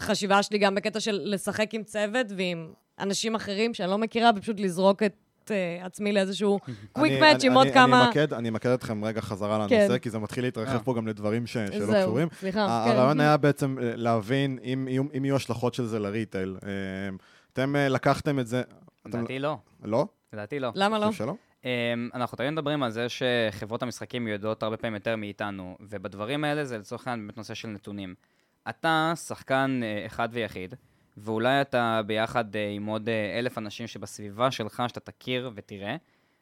החשיבה שלי גם בקטע של לשחק עם צוות ועם אנשים אחרים שאני לא מכירה, ופשוט לזרוק את uh, עצמי לאיזשהו קוויק מאץ' עם עוד אני- כמה... אני אמקד- אני אמקד אתכם רגע חזרה לנושא, כן. כי זה מתחיל אה. להתרחב פה גם לדברים ש- שלא זהו, קשורים. סליחה, כן. הרעיון היה בעצם אה, להבין אם יהיו- אם יהיו השלכות של זה לריטייל. אה, אתם אה, לקחתם את זה... לדעתי לא. לא? לדעתי לא. למה לא? שלא? אנחנו תמיד מדברים על זה שחברות המשחקים יודעות הרבה פעמים יותר מאיתנו, ובדברים האלה זה לצורך העניין באמת נושא של נתונים. אתה שחקן אחד ויחיד, ואולי אתה ביחד uh, עם עוד uh, אלף אנשים שבסביבה שלך, שאתה תכיר ותראה,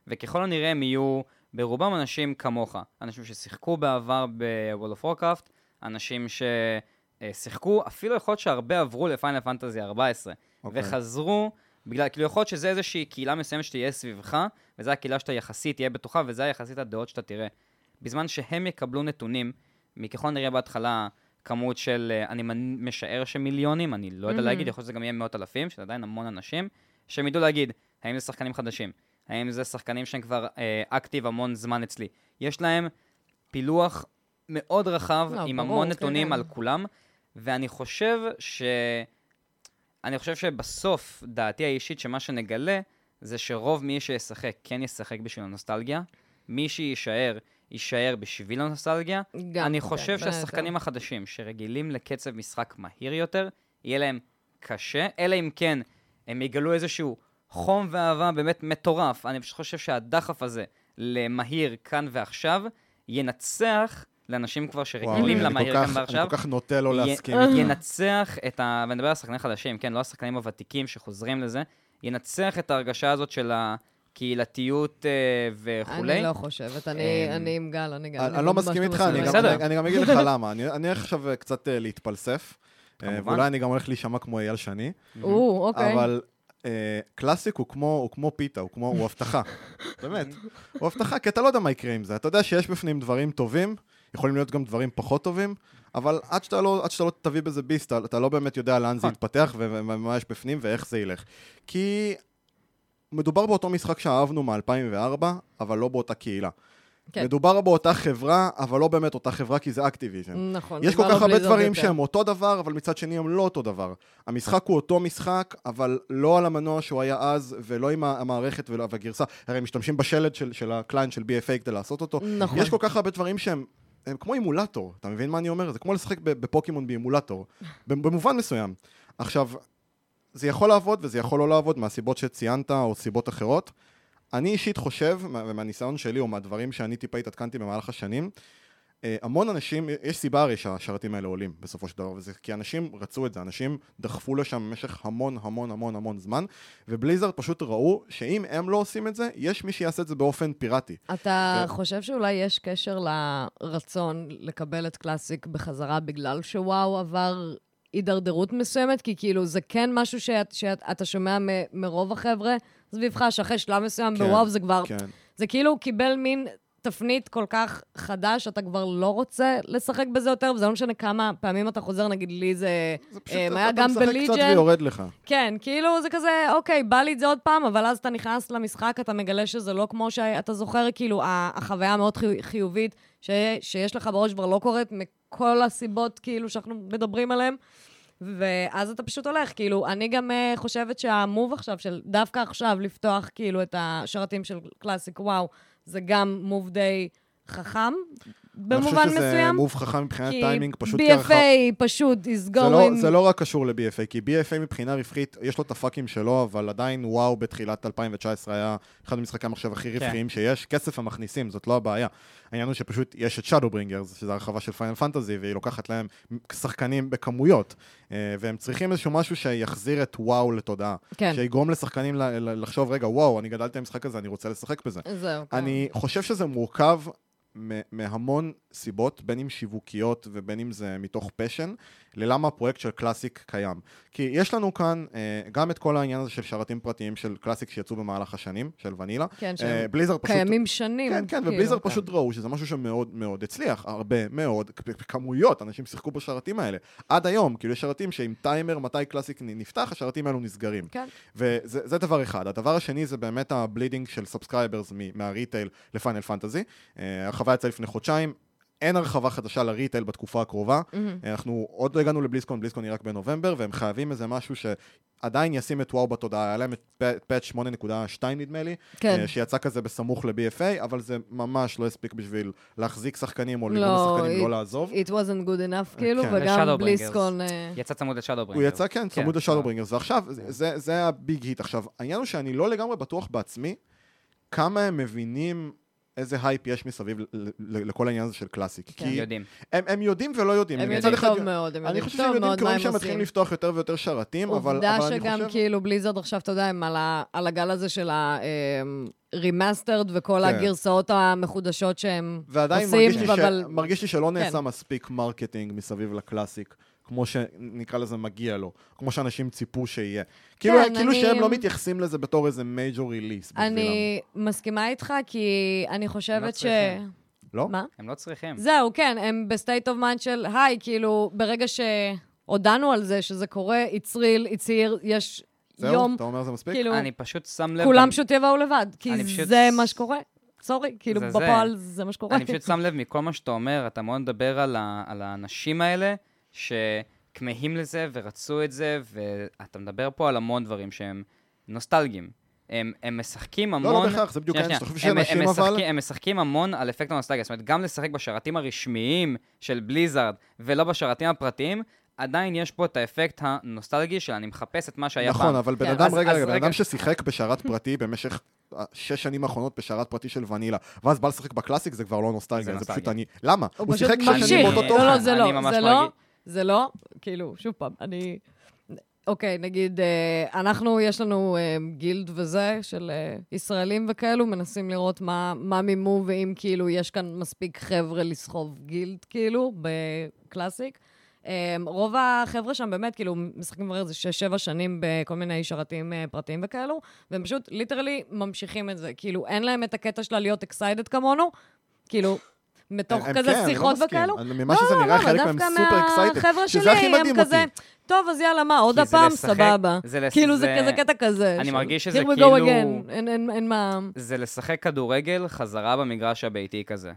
וככל הנראה הם יהיו ברובם אנשים כמוך, אנשים ששיחקו בעבר ב-World of Warcraft, אנשים ששיחקו, אפילו יכול להיות שהרבה עברו לפיינל פנטזי 14, אוקיי. וחזרו, בגלל, כאילו יכול להיות שזה איזושהי קהילה מסוימת שתהיה סביבך, וזו הקהילה שאתה יחסית תהיה בטוחה, וזה יחסית הדעות שאתה תראה. בזמן שהם יקבלו נתונים, מככל נראה בהתחלה כמות של, אה, אני משער שמיליונים, אני לא יודע. להגיד, יכול להיות שזה גם יהיה מאות אלפים, שזה עדיין המון אנשים, שהם ידעו להגיד, האם זה שחקנים חדשים, האם זה שחקנים שהם כבר אה, אקטיב המון זמן אצלי. יש להם פילוח מאוד רחב, לא, עם ברור, המון כן, נתונים כן. על כולם, ואני חושב ש... אני חושב שבסוף, דעתי האישית, שמה שנגלה, זה שרוב מי שישחק כן ישחק בשביל הנוסטלגיה. מי שיישאר, יישאר בשביל הנוסטלגיה. גם, אני כן, חושב בין שהשחקנים החדשים, שרגילים לקצב משחק מהיר יותר, יהיה להם קשה, אלא אם כן הם יגלו איזשהו חום ואהבה באמת מטורף. אני פשוט חושב שהדחף הזה למהיר כאן ועכשיו, ינצח לאנשים כבר שרגילים למהיר כאן ועכשיו. אני כל כך נוטה לא להסכים איתך. ינצח את ה... ואני מדבר על שחקנים חדשים, כן? לא השחקנים הוותיקים שחוזרים לזה. ינצח את ההרגשה הזאת של הקהילתיות אה, וכולי. אני לא חושבת, אני אמ, אני עם גל, אני גם... אני אני לא מסכים איתך, אני גם- בסדר. אני אני גם אגיד לך למה. אני אני הולך עכשיו אה, קצת אה, להתפלסף, כמובן. ואולי אני גם הולך להישמע כמו אייל שני, או, אוקיי. אבל קלאסיק הוא כמו הוא כמו פיתה, הוא כמו, הוא הבטחה. באמת. הוא הבטחה, כי אתה לא יודע מה יקרה עם זה. אתה יודע שיש בפנים דברים טובים, יכולים להיות גם דברים פחות טובים, אבל עד שאתה לא, עד שאתה לא תביא בזה ביס, אתה, אתה לא באמת יודע לאן זה נכון. יתפתח ו- ומה יש בפנים ואיך זה ילך. כי מדובר באותו משחק שאהבנו מ-2004, אבל לא באותה קהילה. כן. מדובר באותה חברה, אבל לא באמת אותה חברה, כי זה Activision. נכון. יש כל כך הרבה דברים יותר. שהם אותו דבר, אבל מצד שני הם לא אותו דבר. המשחק הוא אותו משחק, אבל לא על המנוע שהוא היה אז, ולא עם המערכת והגרסה. הרי הם משתמשים בשלד של, של ה client של BFA כדי לעשות אותו. נכון. יש כל כך הרבה דברים שהם... הם כמו אימולטור, אתה מבין מה אני אומר? זה כמו לשחק בפוקימון באימולטור, במובן מסוים. עכשיו, זה יכול לעבוד וזה יכול לא לעבוד מהסיבות שציינת או סיבות אחרות. אני אישית חושב, מה- ומהניסיון שלי או מהדברים שאני טיפה התעדכנתי במהלך השנים, אה, המון אנשים, יש סיבה הרי שהשרתים האלה עולים בסופו של דבר, וזה כי אנשים רצו את זה, אנשים דחפו לשם במשך המון המון המון המון זמן, ובליזרד פשוט ראו שאם הם לא עושים את זה, יש מי שיעשה את זה באופן פיראטי. אתה ו- חושב שאולי יש קשר לרצון לקבל את קלאסיק בחזרה בגלל שוואו עבר הידרדרות מסוימת? כי כאילו זה כן משהו שאת- שאתה שומע מ- מרוב החבר'ה סביבך, שאחרי שלב מסוים כן, בוואו זה כבר... כן. זה כאילו קיבל מין תפנית כל כך חדש, שאתה כבר לא רוצה לשחק בזה יותר, וזה לא משנה כמה פעמים אתה חוזר, נגיד לי זה... זה פשוט, אה, אתה אתה גם משחק קצת בליג'ן. ויורד לך. כן, כאילו זה כזה, אוקיי, בא לי את זה עוד פעם, אבל אז אתה נכנס למשחק, אתה מגלה שזה לא כמו שאתה זוכר, כאילו, החוויה המאוד חי- חיובית ש- שיש לך בראש כבר לא קורית מכל הסיבות, כאילו, שאנחנו מדברים עליהן. ואז אתה פשוט הולך, כאילו, אני גם uh, חושבת שהמוב עכשיו, של דווקא עכשיו לפתוח, כאילו, את השרתים של קלאסיק, וואו, זה גם מוב די חכם, במובן אני חושב שזה מסוים. מוב חכם מבחינת כי טיימינג, פשוט BFA ככה... פשוט is זה going... לא, זה לא רק קשור ל-BFA, כי BFA מבחינה רווחית, יש לו את הפאקים שלו, אבל עדיין וואו בתחילת 2019 היה אחד המשחקי המחשב הכי כן. רווחיים שיש. כסף הם מכניסים, זאת לא הבעיה. העניין הוא שפשוט יש את Shadowbringers, שזו הרחבה של Final Fantasy, והיא לוקחת להם שחקנים בכמויות, אה, והם צריכים איזשהו משהו שיחזיר את וואו לתודעה. כן, שיגרום לשחקנים לחשוב, רגע, וואו, אני גדלתי במשחק הזה, אני רוצה לשחק בזה. זהו. כן. אני חושב שזה מורכב מהמון סיבות, בין אם שיווקיות ובין אם זה מתוך passion, ללמה הפרויקט של Classic קיים. כי יש לנו כאן אה, גם את כל העניין הזה של שרתים פרטיים של Classic שיצאו במהלך השנים, של ונילה. כן, אה, שהם Blizzard פשוט... קיימים שנים. כן, כן, כאילו, ו Blizzard כן. פשוט ראו שזה משהו שמאוד מאוד הצליח, הרבה מאוד, בכמויות, אנשים שיחקו בשרתים האלה. עד היום, כאילו יש שרתים שעם טיימר מתי Classic נפתח, השרתים האלו נסגרים. כן. וזה זה דבר אחד. הדבר השני זה באמת ה bleeding של subscribers מה retail ל Final Fantasy. אה, הרחבה יצאה לפני חודשיים. אין הרחבה חדשה ל retail בתקופה הקרובה. מהמם. אנחנו עוד לא הגענו ל BlizzCon, BlizzCon היא רק בנובמבר, והם חייבים איזה משהו שעדיין ישים את וואו בתודעה. היה להם את patch 8.2 נדמה לי, כן. אה, שיצא כזה בסמוך ל-BFA, אבל זה ממש לא הספיק בשביל להחזיק שחקנים או לגרום לא, לשחקנים it- לא לעזוב. It wasn't good enough, כאילו, כן. וגם. BlizzCon... אה, יצא צמוד ל Shadow הוא יצא, כן, צמוד כן. ל Shadowbringers, ועכשיו, זה- זה- זה ה big hit. עכשיו, העניין הוא שאני לא לגמרי בטוח בעצמי כמה הם מבינים איזה הייפ יש מסביב ל- ל- לכל העניין הזה של Classic. כן. כי יודעים. הם, הם יודעים ולא יודעים. הם מצד יודעים אחד- טוב מאוד, הם אני יודעים חושב טוב שהם יודעים מאוד כי מה רואים הם שהם מתחילים עושים. לפתוח יותר ויותר שרתים, אבל, אבל עובדה אני שגם חושב... כאילו Blizzard עכשיו, אתה יודע, הם על ה- על הגל הזה של ה-remastered וכל כן. הגרסאות המחודשות שהם ועדיין עושים, מרגיש לי, אבל... ש... מרגיש לי שלא נעשה כן. מספיק marketing מסביב ל Classic, כמו שנקרא לזה מגיע לו, כמו שאנשים ציפו שיהיה. כאילו, כאילו אני- שהם לא מתייחסים לזה בתור איזה major release בשבילם. אני מסכימה איתך, כי אני חושבת ש... צריכים. לא? מה? הם לא צריכים. זהו, כן, הם ב state of mind של, היי, כאילו, ברגע שהודענו על זה, שזה קורה, it's real, it's here, יש זהו? יום, אתה אומר זה מספיק? כאילו, אני פשוט שם לב... כולם פשוט יבואו לבד, כי אני פשוט- זה מה שקורה. סורי, כאילו, זה זה. בפועל זה מה שקורה. אני פשוט שם לב מכל מה שאתה אומר, אתה מאוד מדבר על, ה, על האנשים האלה שכמהים לזה ורצו את זה, ואתה מדבר פה על המון דברים שהם נוסטלגיים. הם, הם משחקים המון... לא, לא בהכרח, זה בדיוק העניין. שנייה. אתה חושב הם- שאנשים הם אבל... משחקים- הם משחקים המון על אפקט הנוסטלגיה. זאת אומרת, גם לשחק בשרתים הרשמיים של בליזארד ולא בשרתים הפרטיים, עדיין יש פה את האפקט הנוסטלגי של אני מחפש את מה שהיה פעם. נכון, אבל בן כן. אדם, אז- רגע, אז רגע, בן. אדם ששיחק בשרת פרטי במשך שש שנים האחרונות בשרת פרטי של ונילה, ואז בא לשחק ב Classic, זה כבר לא זה נוסטלגיה, זה נוסטלגיה. פשוט אני... למה? הוא הוא שיחק שש. שנים באותו תוכן. לא, לא, זה לא, זה לא, זה לא, כאילו, שוב פעם, אני... אוקיי, נגיד, אה, אנחנו, יש לנו אה, guild וזה, של אה, ישראלים וכאלו, מנסים לראות מה, מה מימו, ואם כאילו יש כאן מספיק חבר'ה לסחוב guild, כאילו, ב Classic. רוב החבר'ה שם באמת, כאילו, משחקים כבר איזה שש-שבע שנים בכל מיני שרתים פרטיים וכאלו, והם פשוט literally ממשיכים את זה. כאילו, אין להם את הקטע של להיות excited כמונו, כאילו, מתוך הם כזה כן, לא שיחות. וכאלו. ממה שזה נראה, חלק מהם דווקא super excited. מהחבר'ה שזה שלי, הכי מדהים הם אותי. כזה, טוב, אז יאללה, מה, עוד הפעם? לשחק- סבבה. כאילו, זה זה- כזה קטע כזה. אני מרגיש שזה כאילו- אין- אין- אין מה... זה לשחק כדורגל חזרה במגרש הביתי כזה.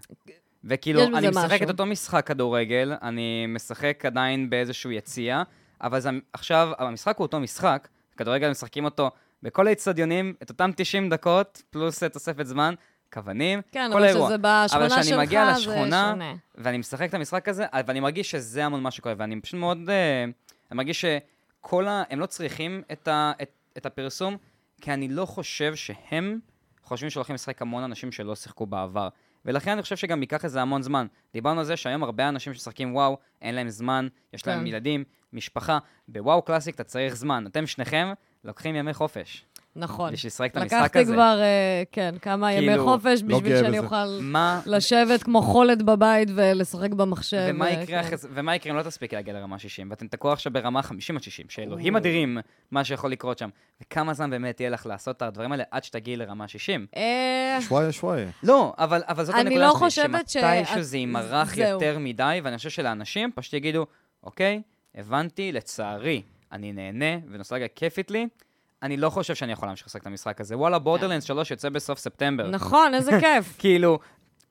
וכאילו, אני משחק משהו. את אותו משחק כדורגל, אני משחק עדיין באיזשהו יציע, אבל זה, עכשיו, המשחק הוא אותו משחק, כדורגל משחקים אותו בכל האצטדיונים, את אותם 90 דקות, פלוס תוספת זמן, כוונים, כן, כל אבל האירוע. שזה בשכונה שלך, כשאני מגיע זה לשכונה, שונה. ואני משחק את המשחק הזה, ואני מרגיש שזה המון מה שקורה, ואני פשוט מאוד, אה, אני מרגיש שכל ה... הם לא צריכים את, ה, את, את הפרסום, כי אני לא חושב שהם חושבים שהולכים לשחק המון אנשים שלא שיחקו בעבר. ולכן אני חושב שגם ייקח איזה המון זמן. דיברנו על זה שהיום הרבה אנשים שמשחקים וואו, אין להם זמן, יש להם כן. ילדים, משפחה. בוואו קלאסיק אתה צריך זמן. אתם שניכם לוקחים ימי חופש נכון. בשביל לשחק את המשחק לקחתי הזה. כבר, אה, כן, כמה ימי כאילו, חופש לא בשביל שאני בזה. אוכל מה, לשבת כמו חולת בבית ולשחק במחשב. ומה יקרה, כן. אחרי ומה יקרה אם לא תספיקי להגיע לרמה 60, ואתם תקעו עכשיו ברמה 50 עד 60, שאלוהים אדירים מה שיכול לקרות שם. וכמה זמן באמת יהיה לך לעשות את הדברים האלה עד שתגיעי לרמה 60? אה, שוואיה, שוואיה. לא, אבל, אבל זאת אני הנקודה לא שלי, שמתישהו זה יימרח זהו. יותר מדי, ואני חושב שלאנשים פשוט יגידו, אוקיי, הבנתי, לצערי, אני נהנה, ונוסטלגיה כיפית לי, אני לא חושב שאני יכול להמשיך לשחק את המשחק הזה. וואלה, בורדרלנדס 3 יוצא בסוף ספטמבר. נכון, איזה כיף. כאילו,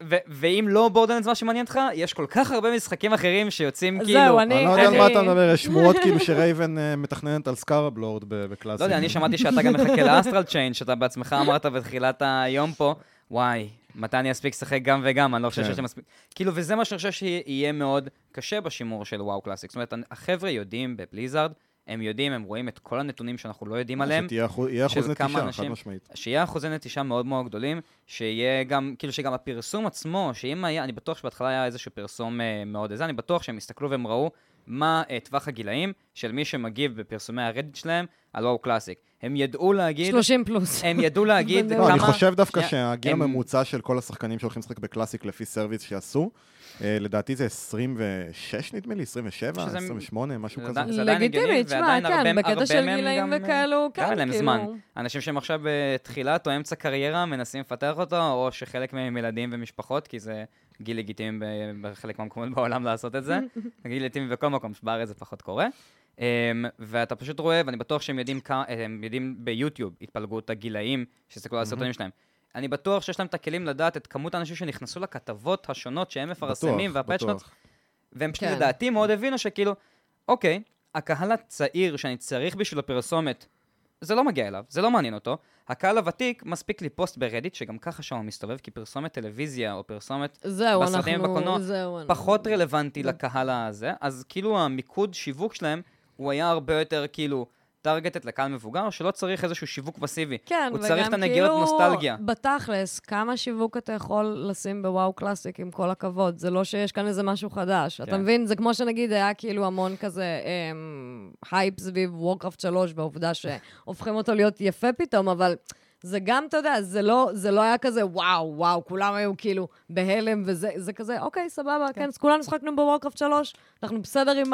ו- ואם לא בורדרלנדס מה שמעניין אותך, יש כל כך הרבה משחקים אחרים שיוצאים זהו, כאילו... אני- אני לא יודע על מה אתה מדבר, יש שמועות כאילו שרייבן אה, מתכננת על Scarab Lord ב Classic. לא יודע, אני שמעתי שאתה גם מחכה ל Astral Chain, שאתה בעצמך אמרת בתחילת היום פה, וואי, מתי אני אספיק לשחק גם וגם, אני לא חושב כן. שיש לי מספיק... כאילו, וזה מה שאני חושב שיהיה מאוד קשה בשימור של WoW Classic. זאת אומרת, החבר'ה יודעים ב Blizzard, הם יודעים, הם רואים את כל הנתונים שאנחנו לא יודעים עליהם, שתהיה אחוז- אחוז נטישה, חד אנשים- משמעית. שיהיה אחוזי נטישה מאוד מאוד גדולים, שיהיה גם, כאילו שגם הפרסום עצמו, שאם היה, אני בטוח שבהתחלה היה איזשהו פרסום אה, מאוד איזה, אני בטוח שהם הסתכלו והם ראו מה אה, טווח הגילאים של מי שמגיב בפרסומי הרדיט שלהם על וואו קלאסיק. הם ידעו להגיד, 30 פלוס. הם ידעו להגיד כמה... אני חושב דווקא שהגיל הם- הממוצע של כל השחקנים שהולכים לשחק בקלאסיק לפי surveys שעשו, אה, לדעתי זה 26 נדמה לי, 27, שזה- 28, משהו זה כזה. זה לגיטימי, תשמע, כן, בקטע של גילאים אה, וכאלו, כן, אין להם כאילו. זמן. אנשים שהם עכשיו בתחילת או אמצע קריירה מנסים לפתח אותו, או שחלק מהם עם ילדים ומשפחות, כי זה גיל לגיטימי בחלק מהמקומות בעולם לעשות את זה. גיל לגיטימי בכל מקום, שבארץ זה פחות קורה. Um, ואתה פשוט רואה, ואני בטוח שהם יודעים, כמה- הם יודעים ביוטיוב התפלגות הגילאים, שיסתכלו על הסרטונים שלהם. אני בטוח שיש להם את הכלים לדעת את כמות האנשים שנכנסו לכתבות השונות שהם מפרסמים, והפאצ'נות. והם פשוט כן. לדעתי מאוד הבינו שכאילו, אוקיי, הקהל הצעיר שאני צריך בשביל הפרסומת, זה לא מגיע אליו, זה לא מעניין אותו. הקהל הוותיק, מספיק לי פוסט ברדיט, שגם ככה שם מסתובב, כי פרסומת טלוויזיה או פרסומת זהו, בסרטים. ובקולנוע, זהו, אנחנו- פחות רלוונטי לקהל הזה, אז כאילו המיקוד שיווק שלהם, הוא היה הרבה יותר כאילו targeted לקהל מבוגר, שלא צריך איזשהו שיווק פסיבי. כן, הוא צריך את הנגיעות כאילו, נוסטלגיה. בתכלס, כמה שיווק אתה יכול לשים בוואו קלאסיק, עם כל הכבוד? זה לא שיש כאן איזה משהו חדש. אתה כן. מבין? זה כמו שנגיד היה כאילו המון כזה אמ, הייפ סביב וורקראפט 3, והעובדה שהופכים אותו להיות יפה פתאום, אבל... זה גם, אתה יודע, זה לא, זה לא היה כזה, וואו, וואו, כולם היו כאילו בהלם, וזה זה כזה, אוקיי, סבבה, כן, אז כולנו שיחקנו בוורקראפט 3, אנחנו בסדר עם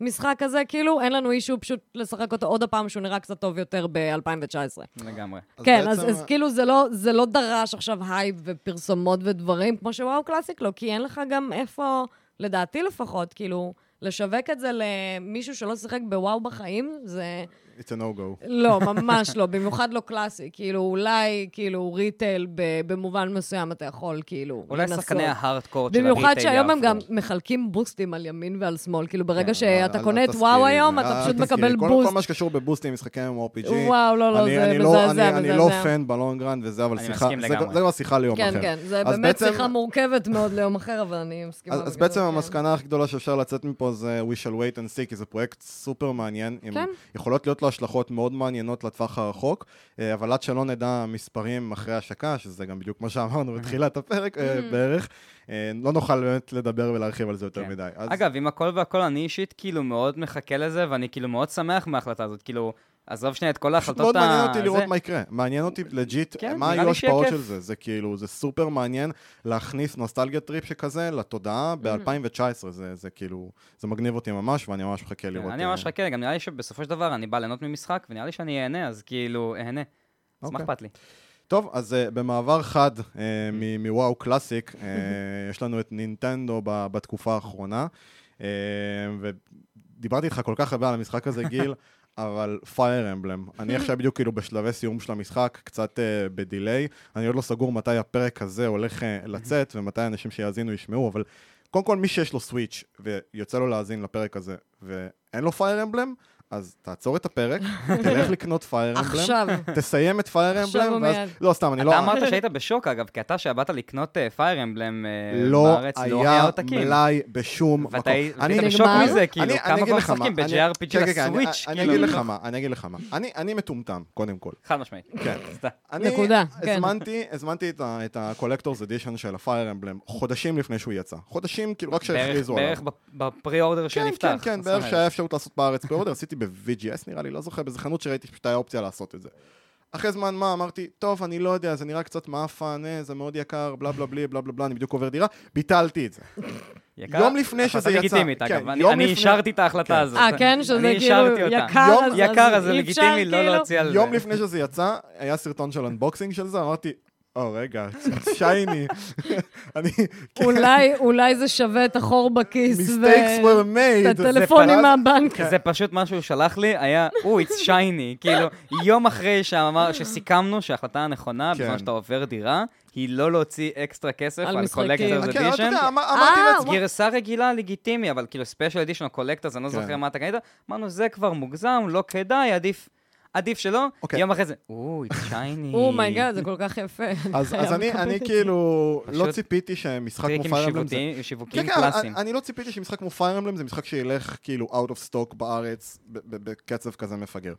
המשחק הזה, כאילו, אין לנו issue פשוט לשחק אותו עוד הפעם, שהוא נראה קצת טוב יותר ב-2019. לגמרי. כן, אז, בעצם- אז כאילו זה לא, זה לא דרש עכשיו הייפ ופרסומות ודברים, כמו שוואו קלאסיק לא, כי אין לך גם איפה, לדעתי לפחות, כאילו, לשווק את זה למישהו שלא שיחק בוואו בחיים, זה... It's a no-go. לא, ממש לא, במיוחד לא קלאסי. כאילו, אולי, כאילו, retail ב- במובן מסוים אתה יכול, כאילו, אולי לנסות. שחקני ההארדקור של ה retail במיוחד שהיום הם גם. מחלקים בוסטים על ימין ועל שמאל. כאילו, ברגע כן, שאתה אל- קונה את וואו היום, אתה פשוט. מקבל boost. כל מה שקשור בבוסטים, משחקי MMORPG. וואו, לא, לא, זה אני לא- מזעזע, אני- לא מזעזע. fan ב long run וזה, אבל שיחה, זה כבר שיחה ליום אחר. כן, כן, זה באמת שיחה מורכבת מאוד ליום אחר, אבל אני מסכימה. אז, בעצם כן. המסקנה הכי גדולה שאפשר לצאת מפה זה We shall wait and see, כי זה פרויקט סופר מעניין. עם- כן. יכולות להיות לו השלכות מאוד מעניינות לטווח הרחוק, אה, אבל עד שלא נדע מספרים אחרי השקה, שזה גם בדיוק מה שאמרנו בתחילת הפרק אה, בערך, אה, לא נוכל באמת לדבר ולהרחיב על זה יותר כן. מדי. אז אגב, עם הכל והכל, אני אישית כאילו מאוד מחכה לזה, ואני כאילו מאוד שמח מההחלטה הזאת. כאילו, עזוב שנייה את כל ההחלטות מאוד ה... מעניין אותי לראות. מה יקרה. מעניין אותי legit, כן, מה נראה היו ההשפעות. של זה. זה כאילו, זה סופר מעניין להכניס nostalgia trip שכזה לתודעה ב-2019. זה כאילו, זה מגניב אותי ממש, ואני ממש מחכה לראות. אני אה, ממש מחכה, גם נראה לי שבסופו של דבר אני בא ליהנות ממשחק, ונראה לי שאני אהנה, אז כאילו, אהנה. אז מה אוקיי. אכפת לי? טוב, אז אה, במעבר חד אה, מ- מוואו קלאסיק, אה, יש לנו את נינטנדו ב- בתקופה האחרונה, אה, ודיברתי איתך כל כך הרבה על המשחק הזה, גיל, אבל פייר אמבלם. אני עכשיו בדיוק כאילו בשלבי סיום של המשחק, קצת אה, ב delay. אני עוד לא סגור מתי הפרק הזה הולך אה, לצאת, ומתי אנשים שיאזינו ישמעו, אבל קודם כל, מי שיש לו סוויץ' ויוצא לו להאזין לפרק הזה, ואין לו פייר אמבלם, אז תעצור את הפרק, תלך לקנות פייר אמבלם. עכשיו. תסיים את פייר עכשיו אמבלם, ואז... לא, סתם, אני לא... אתה אמרת שהיית בשוק, אגב, כי אתה, שבאת לקנות פייר אמבלם לא בארץ, לא היה היה עותקים. מלאי בשום מקום. ואתה היית אני- בשוק נגמר? מזה, כאילו, אני- אני כמה כבר משחקים אני- ב-JRPG אני- לסוויץ', אני כאילו. אגיד לך מה, אני אגיד לך מה. אני- אני מטומטם, קודם כל. חד משמעית. כן. סתם. אני נקודה, כן. הזמנתי, את ה-collector's edition של הפייר אמבלם חודשים לפני שהוא יצא. חודשים, כאילו, רק בערך- שהכריזו עליו. בערך ב pre-order כן, שנפתח. כן, כן, בערך. שהיה אפשרות לעשות בארץ pre-order, עשיתי ב-VGS נראה לי, לא זוכר, באיזה חנות שראיתי שפשוט היה אופציה לעשות את זה. אחרי זמן מה אמרתי, טוב, אני לא יודע, זה נראה קצת מאפן, אה, זה מאוד יקר, בלה בלה בלה בלה בלה בלה, אני בדיוק עובר דירה, ביטלתי את זה. יקר? יום לפני שזה החלטה יצא. לגיטימית, כן, אגב. אני- יום אני לפני- אישרתי את כן. ההחלטה הזאת. אה, כן? שזה כאילו. יקר, יום- אז יקר, אז זה אי אפשר, לגיטימי לא כאילו? להוציא על זה. יום לפני שזה יצא, היה סרטון של אנבוקסינג של זה, אמרתי, או רגע, שייני. אני, אולי, אולי זה שווה את החור בכיס. mistakes were made. את הטלפונים מהבנק. זה פשוט מה שהוא שלח לי, היה, או, it's shiny. כאילו, יום אחרי שאמר- שסיכמנו שההחלטה הנכונה, כן. בזמן שאתה עובר דירה, היא לא להוציא אקסטרה כסף על כן, אתה edition. יודע, אמר- אמרתי אה, גרסה רגילה לגיטימי, אבל כאילו special edition או collector's, אני לא כן. זוכר מה אתה קנית, אמרנו, זה כבר מוגזם, לא כדאי, עדיף. עדיף שלא, אוקיי. יום אחרי זה, או, it's shiny. Oh my god, זה כל כך יפה. אז אז אני אני. כאילו, לא ציפיתי שמשחק כמו פייר אמבלם זה... שיווקיים- כן, כן, קלאסיים. אני- אני לא ציפיתי שמשחק כמו פייר אמבלם זה משחק שילך כאילו out of stock בארץ ב- ב- בקצב כזה מפגר.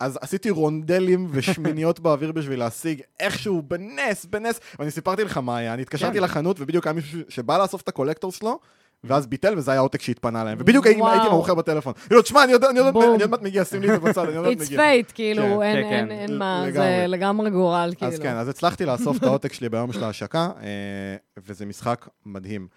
אז עשיתי רונדלים ושמיניות באוויר בשביל להשיג איכשהו בנס, בנס, ואני סיפרתי לך מה היה, אני התקשרתי כן. לחנות ובדיוק היה מישהו שבא לאסוף את הקולקטור שלו. ואז ביטל, וזה היה עותק שהתפנה להם. ובדיוק הייתי מוכר בטלפון. כאילו, תשמע, אני. אני עוד מעט מגיע, שים לי את זה בצד, אני עוד מעט It's מגיע. fate, כאילו, כן, אין- כן, כן. אין מה. זה לגמרי גורל, כאילו. אז כן, אז הצלחתי לאסוף את העותק שלי ביום של ההשקה, אה, וזה משחק מדהים.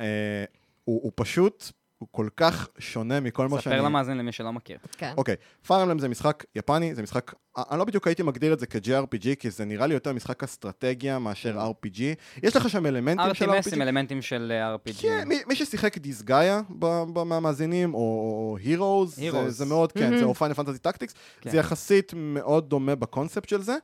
אה, הוא פשוט, הוא כל כך שונה מכל מה שאני... ספר למאזין למי שלא מכיר. כן. אוקיי, פייר אמבלם זה משחק יפני, זה משחק... אני לא בדיוק הייתי מגדיר את זה כ-JRPG, כי זה נראה לי יותר משחק אסטרטגיה מאשר RPG. יש לך שם אלמנטים של RPG. עם אלמנטים של אה, RPG. כן, מי, מי ששיחק דיסגאיה מהמאזינים, או הירוס, זה. זה מאוד, כן, זה או פיינל פנטזי טקטיקס, כן. זה יחסית מאוד דומה בקונספט של זה,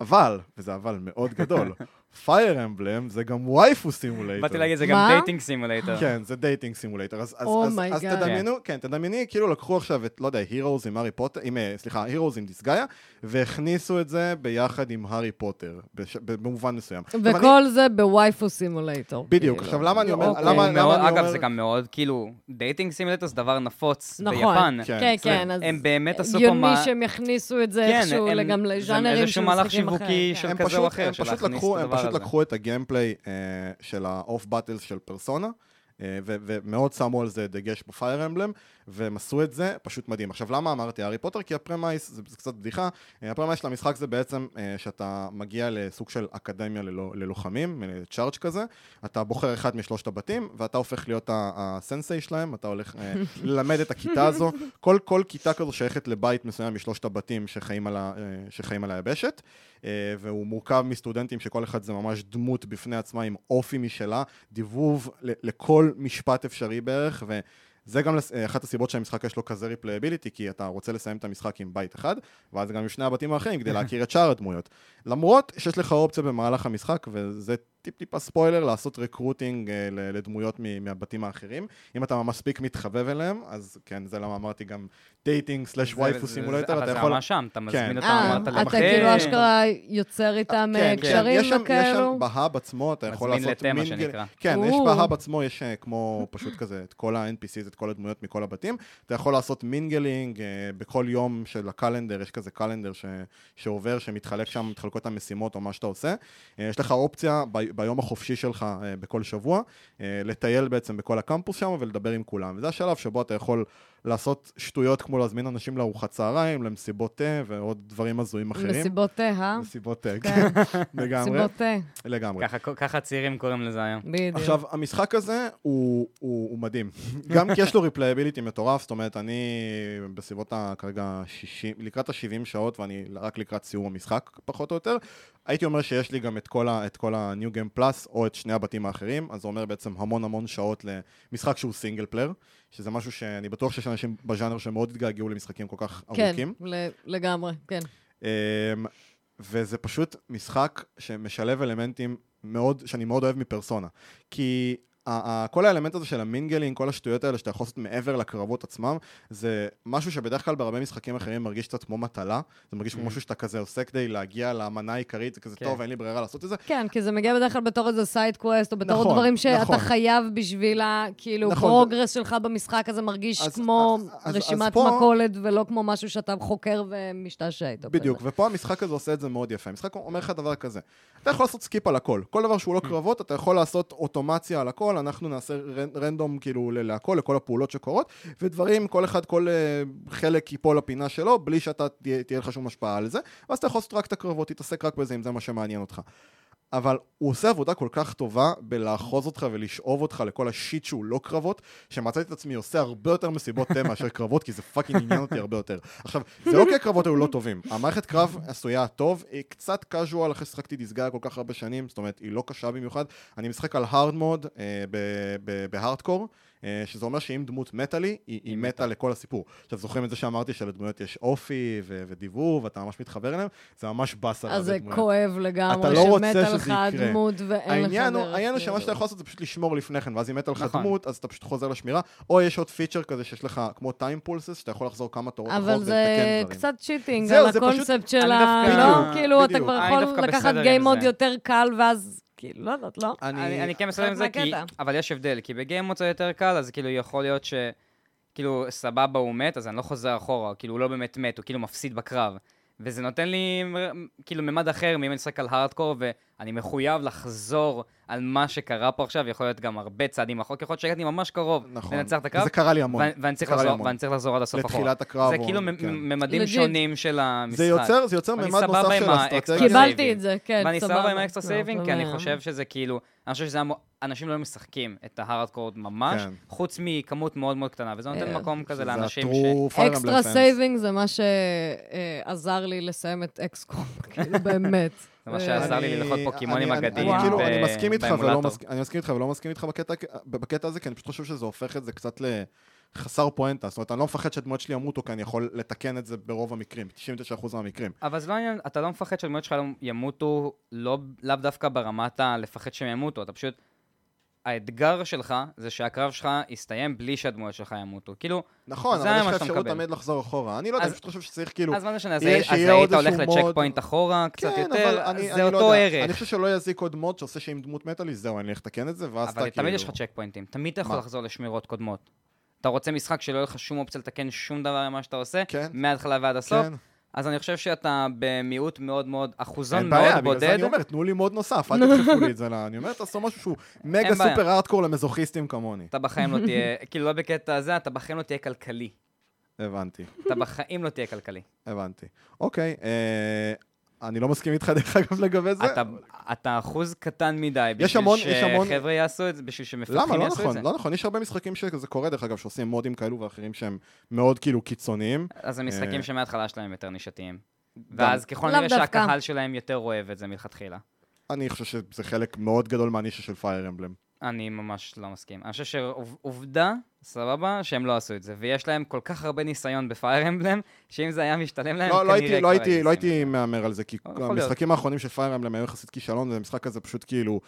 אבל, וזה אבל מאוד גדול, פייר אמבלם זה גם waifu simulator. באתי להגיד, זה גם? dating simulator. כן, זה dating simulator. אז, אז, Oh אז, אז. תדמיינו, כן, תדמייני, כאילו לקחו עכשיו את, לא יודע, הירוז עם הארי פוטר, עם, אה, סליחה, הירוז עם דיסגאיה, והכניסו את זה ביחד עם הארי פוטר, בש, במובן מסוים. עכשיו, אני- וכל זה ב waifu simulator. בדיוק. עכשיו למה אני אומר, אוקיי. למה, למה מאוד- אני אגב, אומר... זה גם מאוד, כאילו, dating simulator זה דבר נפוץ נכון. ביפן. כן, כן, זה- כן, אז הם באמת עשו פה הגיוני מה... שהם יכניסו את זה כן, איכשהו גם לז'אנרים של משחקים אחרים, כן. הם פשוט, לקחו, פשוט. לקחו את ה gameplay אה, של ה off battles של פרסונה, ו- ומאוד שמו על זה דגש בפייר אמבלם, והם עשו את זה פשוט מדהים. עכשיו, למה אמרתי הארי פוטר? כי ה premise, זה, זה קצת בדיחה, אה, ה premise של המשחק זה בעצם אה, שאתה מגיע לסוג של אקדמיה ללא, ללוחמים, church כזה, אתה בוחר אחד משלושת הבתים, ואתה הופך להיות הסנסיי שלהם, אתה הולך אה, ללמד את הכיתה הזו. כל, כל כיתה כזו שייכת לבית מסוים משלושת הבתים שחיים על, ה, שחיים על היבשת, אה, והוא מורכב מסטודנטים שכל אחד זה ממש דמות בפני עצמה עם אופי משלה, דיבוב לכל משפט אפשרי בערך, וזה גם אה, אחת הסיבות שהמשחק יש לו כזה replayability, כי אתה רוצה לסיים את המשחק עם בית אחד, ואז גם עם שני הבתים האחרים כדי להכיר את שאר הדמויות. למרות שיש לך אופציה במהלך המשחק, וזה טיפ-טיפה ספוילר, לעשות recruiting אה, לדמויות מ- מהבתים האחרים. אם אתה מספיק מתחבב אליהם, אז כן, זה למה אמרתי גם dating slash waifu זה- סימולטור, אבל אתה זה יכול... ממש שם, אתה מזמין כן. אותם, אה, אמרת אתה להם, כאילו. אשכרה יוצר איתם אה, כן, כן, קשרים יש שם- יש וכאלו? שם ב hub עצמו, אתה יכול מזמין לעשות לתה, מה שנקרא. כן, יש. ב hub עצמו, יש כמו פשוט כזה את כל ה-NPCs, את כל הדמויות מכל הבתים. אתה יכול לעשות mingling, אה, בכל יום של ה calendar, יש כזה calendar ש- שעובר, שמתחלק שם, מתחלקות המשימות או מה שאתה עושה. אה, יש לך אופציה ב- ביום החופשי שלך אה, בכל שבוע, אה, לטייל בעצם בכל הקמפוס שם ולדבר עם כולם. וזה השלב שבו אתה יכול לעשות שטויות כמו להזמין אנשים לארוחת צהריים, למסיבות תה ועוד דברים הזויים אחרים. מסיבות תה, אה? מסיבות תה, כן. לגמרי, מסיבות תה, לגמרי. ככה- צעירים קוראים לזה היום. בדיוק. עכשיו, המשחק הזה הוא, מדהים. גם כי יש לו replayability מטורף, זאת אומרת, אני בסביבות ה, כרגע 60, לקראת ה-70 שעות, ואני רק לקראת סיום המשחק, פחות או יותר. הייתי אומר שיש לי גם את כל ה-New Game Plus, או את שני הבתים האחרים, אז זה אומר בעצם המון המון שעות למשחק שהוא single player, שזה משהו שאני בטוח שיש אנשים בז'אנר שמאוד התגעגעו למשחקים כל כך כן, ארוכים. ל- לגמרי, כן. אמ, וזה פשוט משחק שמשלב אלמנטים מאוד, שאני מאוד אוהב מפרסונה. כי כל האלמנט הזה של ה mingling, כל השטויות האלה שאתה יכול לעשות מעבר לקרבות עצמם, זה משהו שבדרך כלל בהרבה משחקים אחרים מרגיש קצת כמו מטלה. זה מרגיש כמו ממ. משהו שאתה כזה עושה כדי להגיע למנה העיקרית, זה כזה כן. טוב, אין לי ברירה לעשות את זה. כן, כי זה מגיע בדרך כלל בתור איזה side quest, או בתור נכון, דברים שאתה נכון. חייב בשביל ה... כאילו, נכון, progress שלך במשחק הזה מרגיש כמו רשימת מכולת, ולא כמו משהו שאתה חוקר ומשתעשע איתו. בדיוק, ופה המשחק הזה עושה את זה מאוד יפה. המשחק אומר לך דבר כזה, אתה יכול לעשות skip על הכל. כל דבר שהוא לא קרבות, אתה יכול לעשות אוטומציה על הכל, אנחנו נעשה רנ- random כאילו להכל, לכל הפעולות שקורות, ודברים, כל אחד, כל אה, חלק ייפול לפינה שלו, בלי שאתה תהיה לך שום השפעה על זה, ואז אתה יכול לעשות רק את הקרבות, תתעסק רק בזה, אם זה מה שמעניין אותך. אבל הוא עושה עבודה כל כך טובה בלאחוז אותך ולשאוב אותך לכל ה shit שהוא לא קרבות, שמצאתי את עצמי עושה הרבה יותר מסיבות תה מאשר קרבות, כי זה fucking עניין אותי הרבה יותר. עכשיו, זה לא כי הקרבות היו לא טובים, המערכת קרב עשויה טוב, היא קצת casual אחרי ששחקתי Disgaea כל כך הרבה שנים, זאת אומרת, היא לא קשה במיוחד. אני משחק על hard mode בהארדקור. אה, שזה אומר שאם דמות מתה לי, היא, היא מתה לכל הסיפור. עכשיו, זוכרים את זה שאמרתי שלדמויות יש אופי ו- ודיבוב, ואתה ממש מתחבר אליהם? זה ממש באסה אז זה. כואב לגמרי, אתה לא שמתה שזה לך. הדמות ואין לך דרך. העניין הוא, העניין הוא שמה כאילו. שאתה יכול לעשות זה פשוט לשמור לפני כן, ואז אם מתה לך נכון. דמות, אז אתה פשוט חוזר לשמירה, או יש עוד feature כזה שיש לך כמו time pulses, שאתה יכול לחזור כמה תורות אבל ולתקן זה דברים. קצת cheating על זה הקונספט של ה... לא, כאילו, אתה. כבר אני יכול לקחת game mode זה. יותר קל, ואז, כאילו, לא יודעת, לא? אני, אני כן מסתכל עם זה, כי. אבל יש הבדל, כי ב game mode זה יותר קל, אז כאילו יכול להיות ש... כאילו, סבבה, הוא מת, אז אני לא חוזר אחורה, כאילו, הוא לא באמת מת, הוא כאילו מפסיד בקרב. וזה נותן לי כאילו ממד אחר, מאם אני משחק על הארדקור, ואני מחויב לחזור על מה שקרה פה עכשיו, יכול להיות גם הרבה צעדים אחורה, יכול להיות שהגעתי ממש קרוב נכון. לנצח את הקרב, וזה קרה לי המון. ואני- ואני צריך קרה לי לחזור- המון. ואני צריך לחזור עד הסוף אחורה. לתחילת הקרב. זה או- כאילו כן. ממדים Legit. שונים של המשחק. זה יוצר, זה יוצר ממד נוסף של אסטרטגיה. קיבלתי את זה, כן, ואני סבבה. סבבה עם ה extra saving, כי אני. חושב שזה כאילו, אני חושב שזה, אנשים לא משחקים את ההארדקור ממש, כן. חוץ מכמות מאוד מאוד קטנה, וזה נותן כן. מקום כזה לאנשים ש... extra. saving זה מה שעזר לי לסיים את XCOM, כאילו, באמת. זה מה שעזר לי ללחוץ פוקימונים אני- אני כאילו, אני מסכים איתך ולא באמולטור. מסכים- אני מסכים איתך ולא מסכים איתך בקטע- בקטע הזה, כי אני פשוט חושב שזה הופך את זה קצת ל... חסר פואנטה. זאת אומרת, אני לא מפחד שהדמויות שלי ימותו, כי אני יכול לתקן את זה ברוב המקרים, 99% מהמקרים. אבל זה לא עניין, אתה לא מפחד שהדמויות שלך ימותו, לא, לאו דווקא ברמת הלפחד שהם ימותו, אתה פשוט... האתגר שלך זה שהקרב שלך יסתיים בלי שהדמויות שלך ימותו. כאילו, נכון, זה אבל יש מה לך שאתה אפשרות מקבל. תמיד לחזור אחורה. אני לא יודע, אני פשוט חושב שצריך כאילו... אז מה זה משנה, אז היית הולך לצ'ק. פוינט אחורה, קצת כן, יותר, אבל אני, זה אני אותו לא. ערך. אני חושב שלא יזיק עוד מוד שעושה שאם דמות מתה לי, זהו, אני אלך לתקן את זה, ואז אתה אבל כאילו... תמיד יש לך צ'ק פוינטים, תמיד אתה יכול מה? לחזור לשמירות קודמות. אתה רוצה משחק שלא יהיה לך שום אופציה לתקן שום דבר ממה שאתה עושה, כן. מההתחלה ועד הסוף, כן. אז אני חושב שאתה במיעוט מאוד מאוד, אחוזון אין מאוד בעיה, בגלל זה בודד. אני אומר, תנו לי מוד נוסף, אל תדחפו לי את זה ל... אני אומר, תעשו משהו שהוא מגה אין. סופר ארטקור למזוכיסטים כמוני. אתה בחיים לא תהיה, כאילו לא בקטע הזה, אתה בחיים לא תהיה כלכלי. הבנתי, אתה בחיים לא תהיה כלכלי. הבנתי. אוקיי, אה, אני לא מסכים איתך דרך אגב לגבי זה. אתה, אתה אחוז קטן מדי יש בשביל המון- שחבר'ה יעשו את זה, בשביל שמפתחים למה? לא יעשו את נכון, זה. לא נכון, יש הרבה משחקים שזה קורה דרך אגב, שעושים מודים כאלו ואחרים שהם מאוד כאילו קיצוניים. אז זה משחקים אה, שמההתחלה שלהם יותר נישתיים. ואז ככל דווקא. שהקהל שלהם יותר אוהב את זה מלכתחילה. אני חושב שזה חלק מאוד גדול מהנישה של פייר אמבלם. אני ממש לא מסכים. אני חושב שעובדה, סבבה, שהם לא עשו את זה. ויש להם כל כך הרבה ניסיון בפייר אמבלם, שאם זה היה משתלם להם, לא, לא כנראה הייתי, כבר לא הייתי, לא הייתי. מהמר על זה, כי. המשחקים האחרונים של פייר אמבלם היו יחסית כישלון, והמשחק הזה פשוט כאילו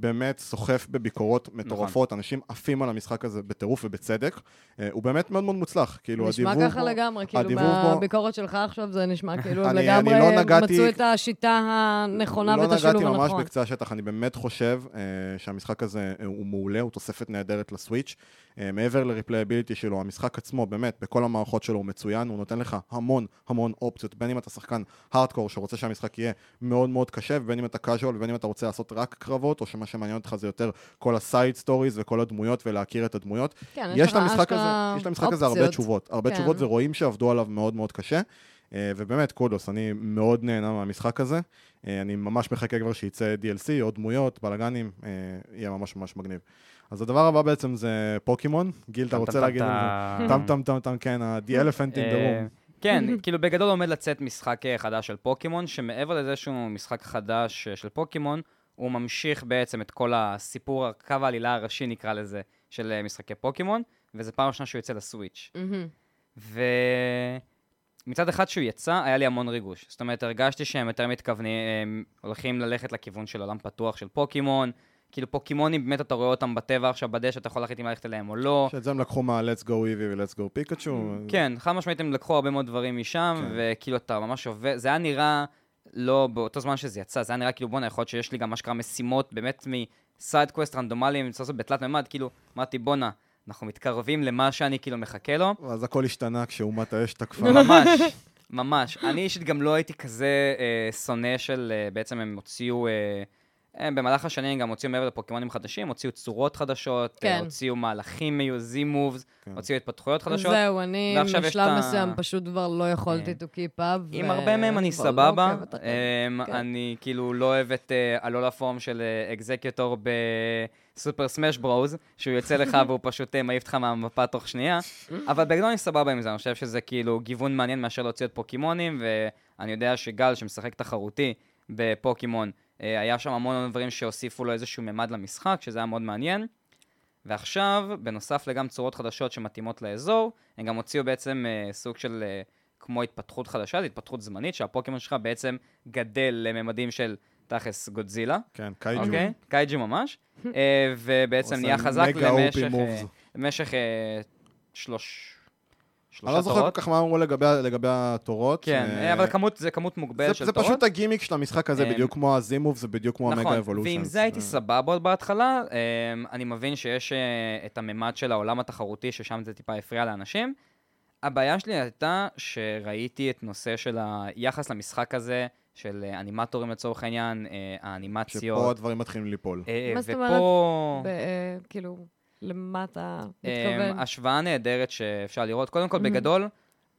באמת סוחף בביקורות נכון. מטורפות, אנשים עפים על המשחק הזה בטירוף ובצדק. אה, הוא באמת מאוד מאוד מוצלח, כאילו נשמע הדיבוב ככה בו- לגמרי, כאילו הדיבוב בו- שלך עכשיו זה נשמע כאילו אני- לגמרי אני לא נגעתי- מצאו את השיטה הנכונה ואת לא השילוב נגעתי ממש הנכון. בקצה השטח, אני באמת חושב אה, שהמשחק הזה אה, הוא מעולה, הוא תוספת נהדרת ל Switch. אה, מעבר ל replayability שלו, המשחק עצמו, באמת, בכל המערכות שלו הוא מצוין, הוא נותן לך המון המון אופציות, בין אם אתה שחקן הארדקור שרוצה שהמשחק יהיה מאוד מאוד קשה, ובין אם אתה casual, ובין אם אתה רוצה לעשות רק קרבות, או שמה שמעניין אותך זה יותר כל ה side stories וכל הדמויות ולהכיר את הדמויות. כן, יש למשחק הזה, יש למשחק הזה הרבה. תשובות, הרבה כן. תשובות ורואים שעבדו עליו מאוד מאוד קשה. אה, ובאמת, kudos, אני מאוד נהנה מהמשחק הזה. אה, אני ממש מחכה כבר שייצא DLC, עוד דמויות, בלאגנים, אה, יהיה ממש ממש מגניב. אז הדבר הבא בעצם זה פוקימון. גיל, אתה רוצה להגיד על זה? טם טם טם טם, כן, The Elephant in the אה, room. כן, כאילו בגדול עומד לצאת משחק אה, חדש של פוקימון, שמעבר לזה שהוא משחק חדש אה, של פוקימון, הוא ממשיך בעצם את כל הסיפור, קו העלילה הראשי נקרא לזה, של משחקי פוקימון, וזה פעם ראשונה שהוא יוצא לסוויץ'. ומצד אחד שהוא יצא, היה לי המון ריגוש. זאת אומרת, הרגשתי שהם יותר מתכוונים, הם הולכים ללכת לכיוון של עולם פתוח של פוקימון. כאילו פוקימונים, באמת אתה רואה אותם בטבע עכשיו בדשא, אתה יכול להחליט אם ללכת אליהם או לא. שאת זה הם לקחו מה-Let's Go Eevee ו-Let's Go Pikachu. כן, חד משמעית הם לקחו הרבה מאוד דברים משם, כן. וכאילו אתה ממש עובד, זה היה נראה, לא באותו זמן שזה יצא, זה היה נראה כאילו בואנה, יכול להיות שיש לי גם אשכרה משימות באמת מסייד קווסט רנדומליים, סוף סוף בתלת מימד, כאילו, אמרתי בואנה, אנחנו מתקרבים למה שאני כאילו מחכה לו. אז הכל השתנה כשאומת האש תקפה. ממש, ממש. אני אישית גם לא הייתי כזה אה, שונא של, אה, בעצם הם הוציאו, אה, אה, במהלך השנים הם גם הוציאו מעבר לפוקימונים חדשים, הוציאו צורות חדשות, אה, כן. הוציאו מהלכים מיוזים מובס, כן. הוציאו התפתחויות חדשות. זהו, אני בשלב מסוים פשוט כבר לא יכולתי כן. to keep up. עם ו- הרבה מהם אני לא סבבה, עוקבת אחרי. אמ, כן. אני כאילו לא אוהב את אה, הלא לפורם של אקזקיוטור בסופר סמאש ברוז, שהוא יוצא לך והוא פשוט מעיף אותך מהמפה תוך שנייה, אבל בגדול אני סבבה עם זה, אני חושב שזה כאילו גיוון מעניין מאשר להוציא את פוקימונים, ואני יודע שגל שמשחק תחרותי בפוקימון, היה שם המון דברים שהוסיפו לו איזשהו ממד למשחק, שזה היה מאוד מעניין. ועכשיו, בנוסף לגם צורות חדשות שמתאימות לאזור, הם גם הוציאו בעצם אה, סוג של אה, כמו התפתחות חדשה, זו התפתחות זמנית, שהפוקימון שלך בעצם גדל לממדים של תכלס גודזילה, כן, קייג'ו. אוקיי? קייג'ו ממש, אה, ובעצם נהיה חזק למשך, אה. למשך אה, שלוש... אני לא זוכר כל תורות. כך מה אמרו לגבי לגבי התורות. כן, אה, אה, אבל כמות, זה כמות מוגבלת זה- של זה תורות. פשוט הגימיק של המשחק הזה, אה, בדיוק כמו הזימוב, זה בדיוק כמו המגה נכון, אבולושן. ועם זה הייתי סבבה עוד בהתחלה. אמ, אני מבין שיש אה, את הממד של העולם התחרותי, ששם זה טיפה הפריע לאנשים. הבעיה שלי הייתה שראיתי את נושא של היחס למשחק הזה, של אה, אנימטורים לצורך העניין, אה, שפה האנימציות. הדברים מתחילים ליפול. אה, מה זאת אה, כאילו, למה אתה אמ, מתכוון? השוואה נהדרת שאפשר לראות. קודם כל. בגדול,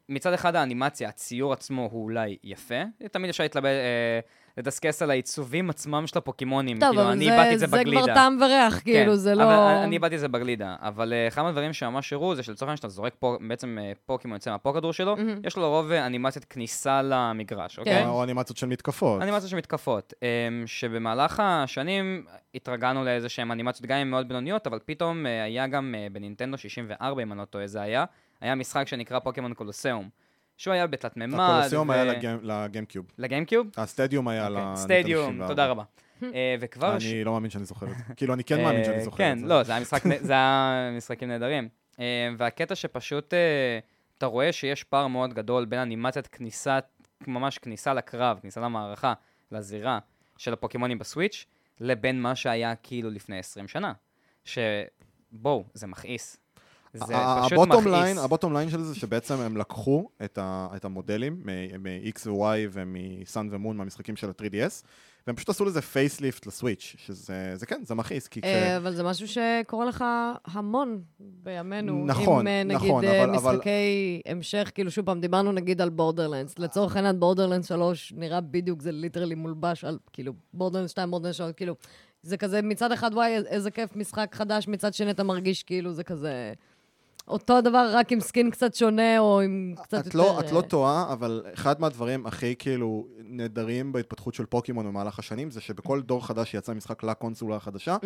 מצד אחד האנימציה, הציור עצמו הוא אולי יפה, תמיד אפשר להתלבט, אה, לדסקס על העיצובים עצמם של הפוקימונים. טוב, כאילו, אבל אני זה, איבדתי את זה זה בגלידה. כבר טעם וריח, כאילו, כן, זה אבל לא... אני- אני איבדתי את זה בגלידה. אבל אה, אחד מהדברים שממש הראו זה שלצורך העניין שאתה זורק פה, בעצם אה, פוקימון יוצא מהפוקדור שלו, מהמם. יש לו לרוב אה, אנימציית כניסה למגרש, אוקיי? כן. או אנימציות של מתקפות. אנימציות של מתקפות, אמ, שבמהלך השנים התרגלנו לאיזה שהן אנימציות גם אם מאוד בינוניות, אבל פתאום אה, היה גם אה, בנינטנדו 64, אם אני לא טועה, זה היה, היה משחק שנקרא פוקימון קולוסיאום, שהוא היה בתלת מימד. הקולוסיאום ו- היה לגיימקיוב. לגיימקיוב? הסטדיום היה אוקיי, לנינטנדו סטדיום, 64. תודה רבה. אה, וכבר... אני לא מאמין שאני זוכר את זה. כאילו, אני כן מאמין שאני אה, זוכר כן, את זה. לא, זה היה משחק, נ- זה היה משחקים נהדרים. אה, והקטע שפשוט, אה, אתה רואה שיש פער מאוד גדול בין אנימציית כניסה, ממש כניסה לקרב, כניסה למערכה, לזירה של הפוקימונים בסוויץ', לבין מה שהיה כאילו לפני 20 שנה. שבואו, זה מכעיס. זה פשוט מכעיס. ה bottom line של זה שבעצם הם לקחו את, ה, את המודלים מ-X ו-Y ומ-Sun ו Moon מהמשחקים של ה-3DS, והם פשוט עשו לזה facelift ל Switch, שזה, זה כן, זה מכעיס, כי כש... אה, אבל זה משהו שקורה לך המון בימינו. נכון, עם, אה, נגיד, נכון, אה, אבל- אבל- משחקי המשך, כאילו, שוב פעם, דיברנו נגיד על Borderlands. לצורך העניין, Borderlands 3 נראה בדיוק, זה literally מולבש על, כאילו, Borderlands 2, Borderlands 3, כאילו, זה כזה, מצד אחד, וואי, איזה כיף, משחק חדש, מצד שני אתה מרגיש כאילו זה כזה... אותו הדבר, רק עם סקין קצת שונה, או עם קצת את יותר... לא, את לא אה, טועה, אבל אחד מהדברים הכי כאילו נהדרים בהתפתחות של פוקימון במהלך השנים, זה שבכל דור חדש שיצא משחק לקונסולה החדשה.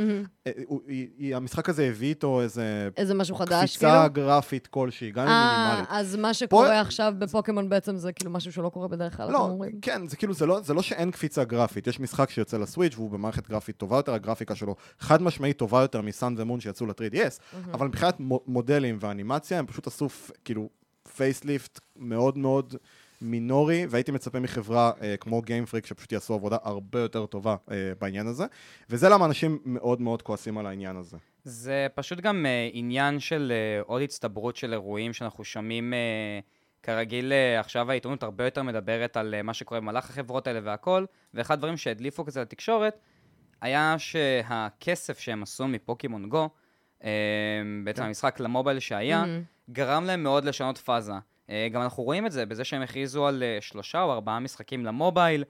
אה, היא- המשחק הזה הביא איתו איזה איזה משהו חדש, כאילו? קפיצה גרפית כלשהי, גם אם אה, מינימלית. אז מה שקורה פה- עכשיו בפוקימון בעצם זה כאילו משהו שלא קורה בדרך כלל, אתם לא, אומרים? כן, זה כאילו, זה לא, זה לא שאין קפיצה גרפית. יש משחק שיוצא ל Switch והוא במערכת גרפית טובה יותר, הגרפיקה שלו חד משמעית טובה יותר מ Sun ו Moon שיצאו ל-3DS, אבל מבחינת מו- מודלים ואנימציה, הם פשוט עשו כאילו facelift מאוד מאוד מינורי, והייתי מצפה מחברה אה, כמו Game Freak שפשוט יעשו עבודה הרבה יותר טובה אה, בעניין הזה, וזה למה אנשים מאוד מאוד כועסים על העניין הזה. זה פשוט גם אה, עניין של אה, עוד הצטברות של אירועים שאנחנו שומעים, אה, כרגיל אה, עכשיו העיתונות הרבה יותר מדברת על אה, מה שקורה במהלך החברות האלה והכל, ואחד הדברים שהדליפו כזה לתקשורת, היה שהכסף שהם עשו מפוקימון גו, בעצם כן. המשחק למובייל שהיה, מהמם. גרם להם מאוד לשנות פאזה. Uh, גם אנחנו רואים את זה בזה שהם הכריזו על uh, שלושה או ארבעה משחקים למובייל,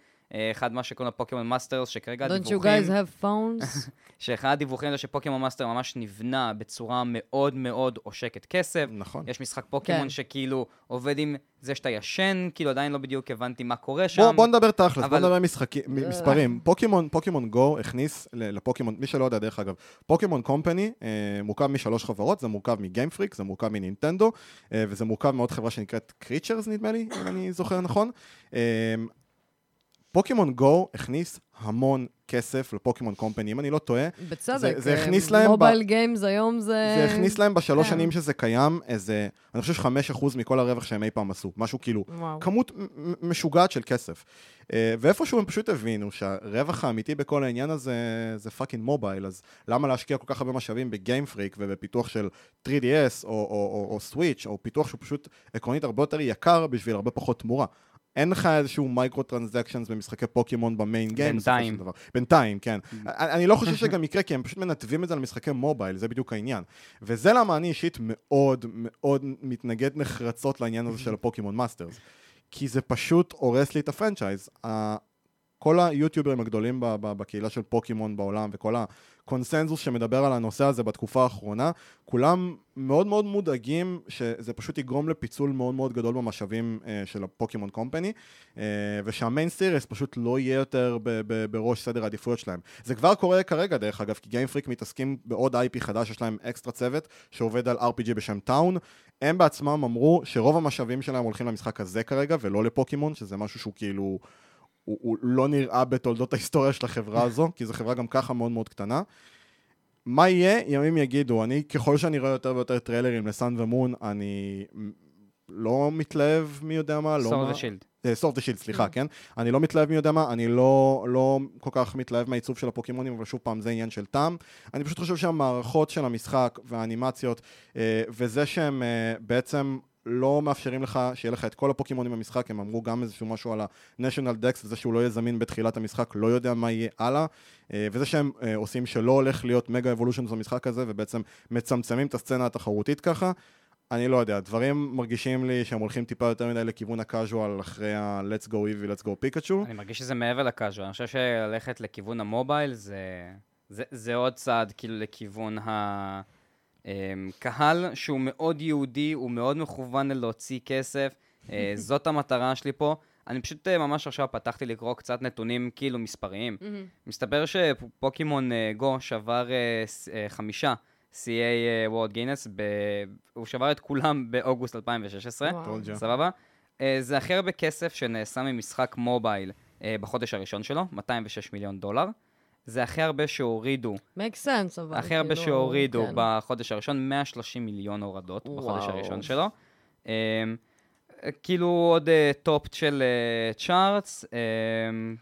אחד מה שקוראים לו פוקימון מאסטרס, שכרגע Don't הדיווחים... you guys have phones? שאחד הדיווחים זה שפוקימון מאסטר ממש נבנה בצורה מאוד מאוד עושקת כסף. נכון. יש משחק פוקימון כן. שכאילו עובד עם זה שאתה ישן, כאילו עדיין לא בדיוק הבנתי מה קורה שם. בוא, בוא נדבר תכלס, בוא אבל- נדבר משחקים, אה. מספרים. פוקימון, פוקימון גו הכניס ל- לפוקימון, מי שלא יודע דרך אגב, פוקימון קומפני אה, מורכב משלוש חברות, זה מורכב מגיימפריק, זה מורכב מנינטנדו, אה, וזה מורכב מעוד חברה שנקראת קריצ'רז נדמה לי, אם אני זוכר נכון. אה, פוקימון גו הכניס המון כסף לפוקימון קומפני, אם אני לא טועה, בצדק. זה- זה אה, הכניס להם ב- מובייל גיימס היום זה... זה הכניס להם בשלוש כן. שנים שזה קיים איזה, אני חושב שחמש אחוז מכל הרווח שהם אי פעם עשו, משהו כאילו וואו. כמות משוגעת של כסף. אה, ואיפשהו הם פשוט הבינו שהרווח האמיתי בכל העניין הזה זה פאקינג מובייל, אז למה להשקיע כל כך הרבה משאבים בגיימפריק ובפיתוח של 3DS או, או, או, או סוויץ', או פיתוח שהוא פשוט עקרונית הרבה יותר יקר בשביל הרבה פחות תמורה. אין לך איזשהו micro transactions במשחקי פוקימון ב main game. בינתיים. בינתיים, כן. אני אני לא חושב שגם יקרה, כי הם פשוט מנתבים את זה למשחקי מובייל, זה בדיוק העניין. וזה למה אני אישית מאוד מאוד מתנגד נחרצות לעניין הזה של הפוקימון מאסטרס. כי זה פשוט הורס לי את ה franchise. כל היוטיוברים הגדולים בקהילה של פוקימון בעולם וכל הקונסנזוס שמדבר על הנושא הזה בתקופה האחרונה, כולם מאוד מאוד מודאגים שזה פשוט יגרום לפיצול מאוד מאוד גדול במשאבים אה, של הפוקימון קומפני, אה, ושה main series פשוט לא יהיה יותר ב- ב- בראש סדר העדיפויות שלהם. זה כבר קורה כרגע דרך אגב, כי גיימפריק מתעסקים בעוד IP חדש, יש להם אקסטרה צוות שעובד על RPG בשם טאון. הם בעצמם אמרו שרוב המשאבים שלהם הולכים למשחק הזה כרגע, ולא לפוקימון, שזה משהו שהוא כאילו... הוא, הוא לא נראה בתולדות ההיסטוריה של החברה הזו, כי זו חברה גם ככה מאוד מאוד קטנה. מה יהיה? ימים יגידו. אני, ככל שאני רואה יותר ויותר טריילרים לסאן ומון, אני לא מתלהב מי יודע מה, לא... סורד ושילד. סורד ושילד, Mm. סליחה, כן? אני לא מתלהב מי יודע מה, אני לא, לא כל כך מתלהב מהעיצוב של הפוקימונים, אבל שוב פעם, זה עניין של טעם. אני פשוט חושב שהמערכות של המשחק והאנימציות, אה, וזה שהם אה, בעצם לא מאפשרים לך שיהיה לך את כל הפוקימונים במשחק, הם אמרו גם איזשהו משהו על ה-National Dex, וזה שהוא לא יהיה זמין בתחילת המשחק, לא יודע מה יהיה הלאה, אה, וזה שהם אה, עושים שלא הולך להיות מגה אבולושן במשחק הזה, ובעצם מצמצמים את הסצנה התחרותית ככה. אני לא יודע, דברים מרגישים לי שהם הולכים טיפה יותר מדי לכיוון הקאז'ואל אחרי ה-let's go Eevee, let's go פיקאצ'ו. אני מרגיש שזה מעבר לקאז'ואל, אני חושב שללכת לכיוון המובייל זה, זה, זה עוד צעד כאילו לכיוון הקהל שהוא מאוד יהודי, הוא מאוד מכוון ללהוציא כסף, אה, זאת המטרה שלי פה. אני פשוט אה, ממש עכשיו פתחתי לקרוא קצת נתונים כאילו מספריים. מסתבר שפוקימון אה, גו שבר חמישה שיאי וורד גינס, הוא שבר את כולם באוגוסט 2016. וואו. Told you. סבבה? זה הכי הרבה כסף שנעשה ממשחק מובייל בחודש הראשון שלו, 206 מיליון דולר. זה הכי הרבה שהורידו, make sense, אבל הכי הרבה כאילו, שהורידו כן. בחודש הראשון, 130 מיליון הורדות בחודש. הראשון שלו. אה, אה, כאילו עוד אה, top של charts,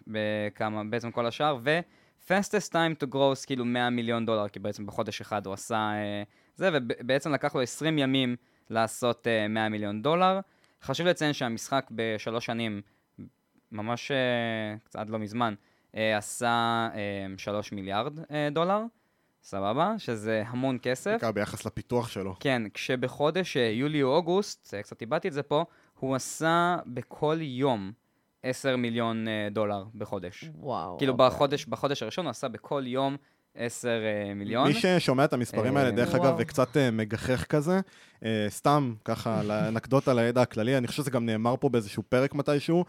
בכמה, בעצם כל השאר, ו-fastest time to grow, כאילו 100 מיליון דולר, כי בעצם בחודש אחד הוא עשה אה, זה, ובעצם לקח לו 20 ימים לעשות אה, 100 מיליון דולר. חשוב לציין שהמשחק בשלוש שנים, ממש אה, קצת לא מזמן, אה, עשה אה, 3 מיליארד אה, דולר, סבבה? שזה המון כסף. בעיקר ביחס לפיתוח שלו. כן, כשבחודש אה, יולי או אוגוסט, אה, קצת איבדתי את זה פה, הוא עשה בכל יום 10 מיליון אה, דולר בחודש. וואו. כאילו אוקיי. בחודש, בחודש הראשון הוא עשה בכל יום 10 אה, מיליון. מי ששומע את המספרים אה, האלה, דרך וואו. אגב, וקצת אה, מגחך כזה, אה, סתם ככה לאנקדוטה לידע הכללי, אני חושב שזה גם נאמר פה באיזשהו פרק מתישהו,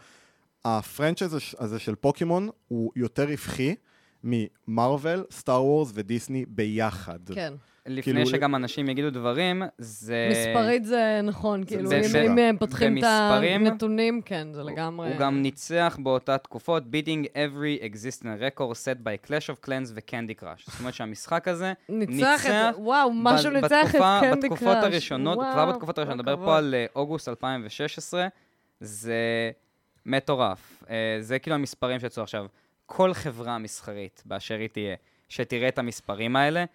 הפרנצ'ייז הזה של פוקימון הוא יותר רווחי ממרוויל, סטאר וורס ודיסני ביחד. כן. לפני כאילו, שגם אנשים יגידו דברים, זה... מספרית זה נכון, כאילו, זה- אם- זה- אם הם פותחים את הנתונים, כן, זה לגמרי... הוא גם ניצח באותה תקופות, beating every existing record set by Clash of Clans ו-Candy Crush. זאת אומרת שהמשחק הזה ניצח את... וואו, משהו ב- ניצח את קנדי קראש. בתקופות הראשונות, כבר בתקופות הראשונות, נדבר פה. על אה, אוגוסט 2016, זה מטורף. אה, זה כאילו המספרים שיצאו עכשיו. כל חברה מסחרית באשר היא תהיה, שתראה את המספרים האלה,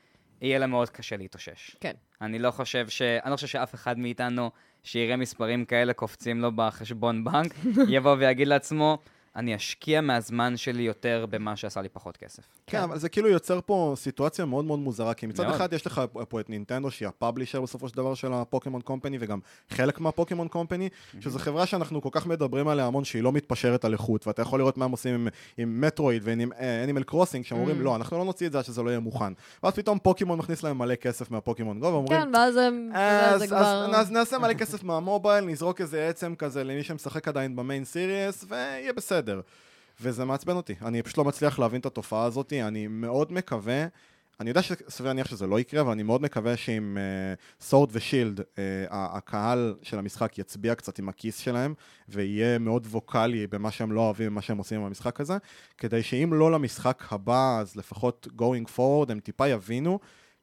יהיה לה מאוד קשה להתאושש. כן. אני לא חושב ש... אני לא חושב שאף אחד מאיתנו שיראה מספרים כאלה קופצים לו בחשבון בנק, יבוא ויגיד לעצמו, אני אשקיע מהזמן שלי יותר במה שעשה לי פחות כסף. כן, אבל זה כאילו יוצר פה סיטואציה מאוד מאוד מוזרה, כי מצד מאוד. אחד יש לך פה את נינטנדו, שהיא הפאבלישר בסופו של דבר של הפוקימון קומפני, וגם חלק מהפוקימון קומפני, שזו חברה שאנחנו כל כך מדברים עליה המון, שהיא לא מתפשרת על איכות, ואתה יכול לראות מה הם עושים עם, עם מטרואיד ועם אנימל קרוסינג, שהם אומרים, Mm. לא, אנחנו לא נוציא את זה עד שזה לא יהיה מוכן. ואז פתאום פוקימון מכניס להם מלא כסף מהפוקימון גו, ואומרים, כן, ואז הם... אז, זה אז, כבר... אז נעשה מלא כסף מהמובייל, נזרוק איזה עצם כזה למי שמשחק עדיין במיין סיריוס, ויהיה בסדר. וזה מעצבן אותי, אני פשוט לא מצליח להבין את התופעה הזאת, אני מאוד מקווה, אני יודע שסביר להניח שזה לא יקרה, אבל אני מאוד מקווה שעם סורד ושילד, הקהל של המשחק יצביע קצת עם הכיס שלהם, ויהיה מאוד ווקאלי במה שהם לא אוהבים ומה שהם עושים עם המשחק הזה, כדי שאם לא למשחק הבא, אז לפחות going forward, הם טיפה יבינו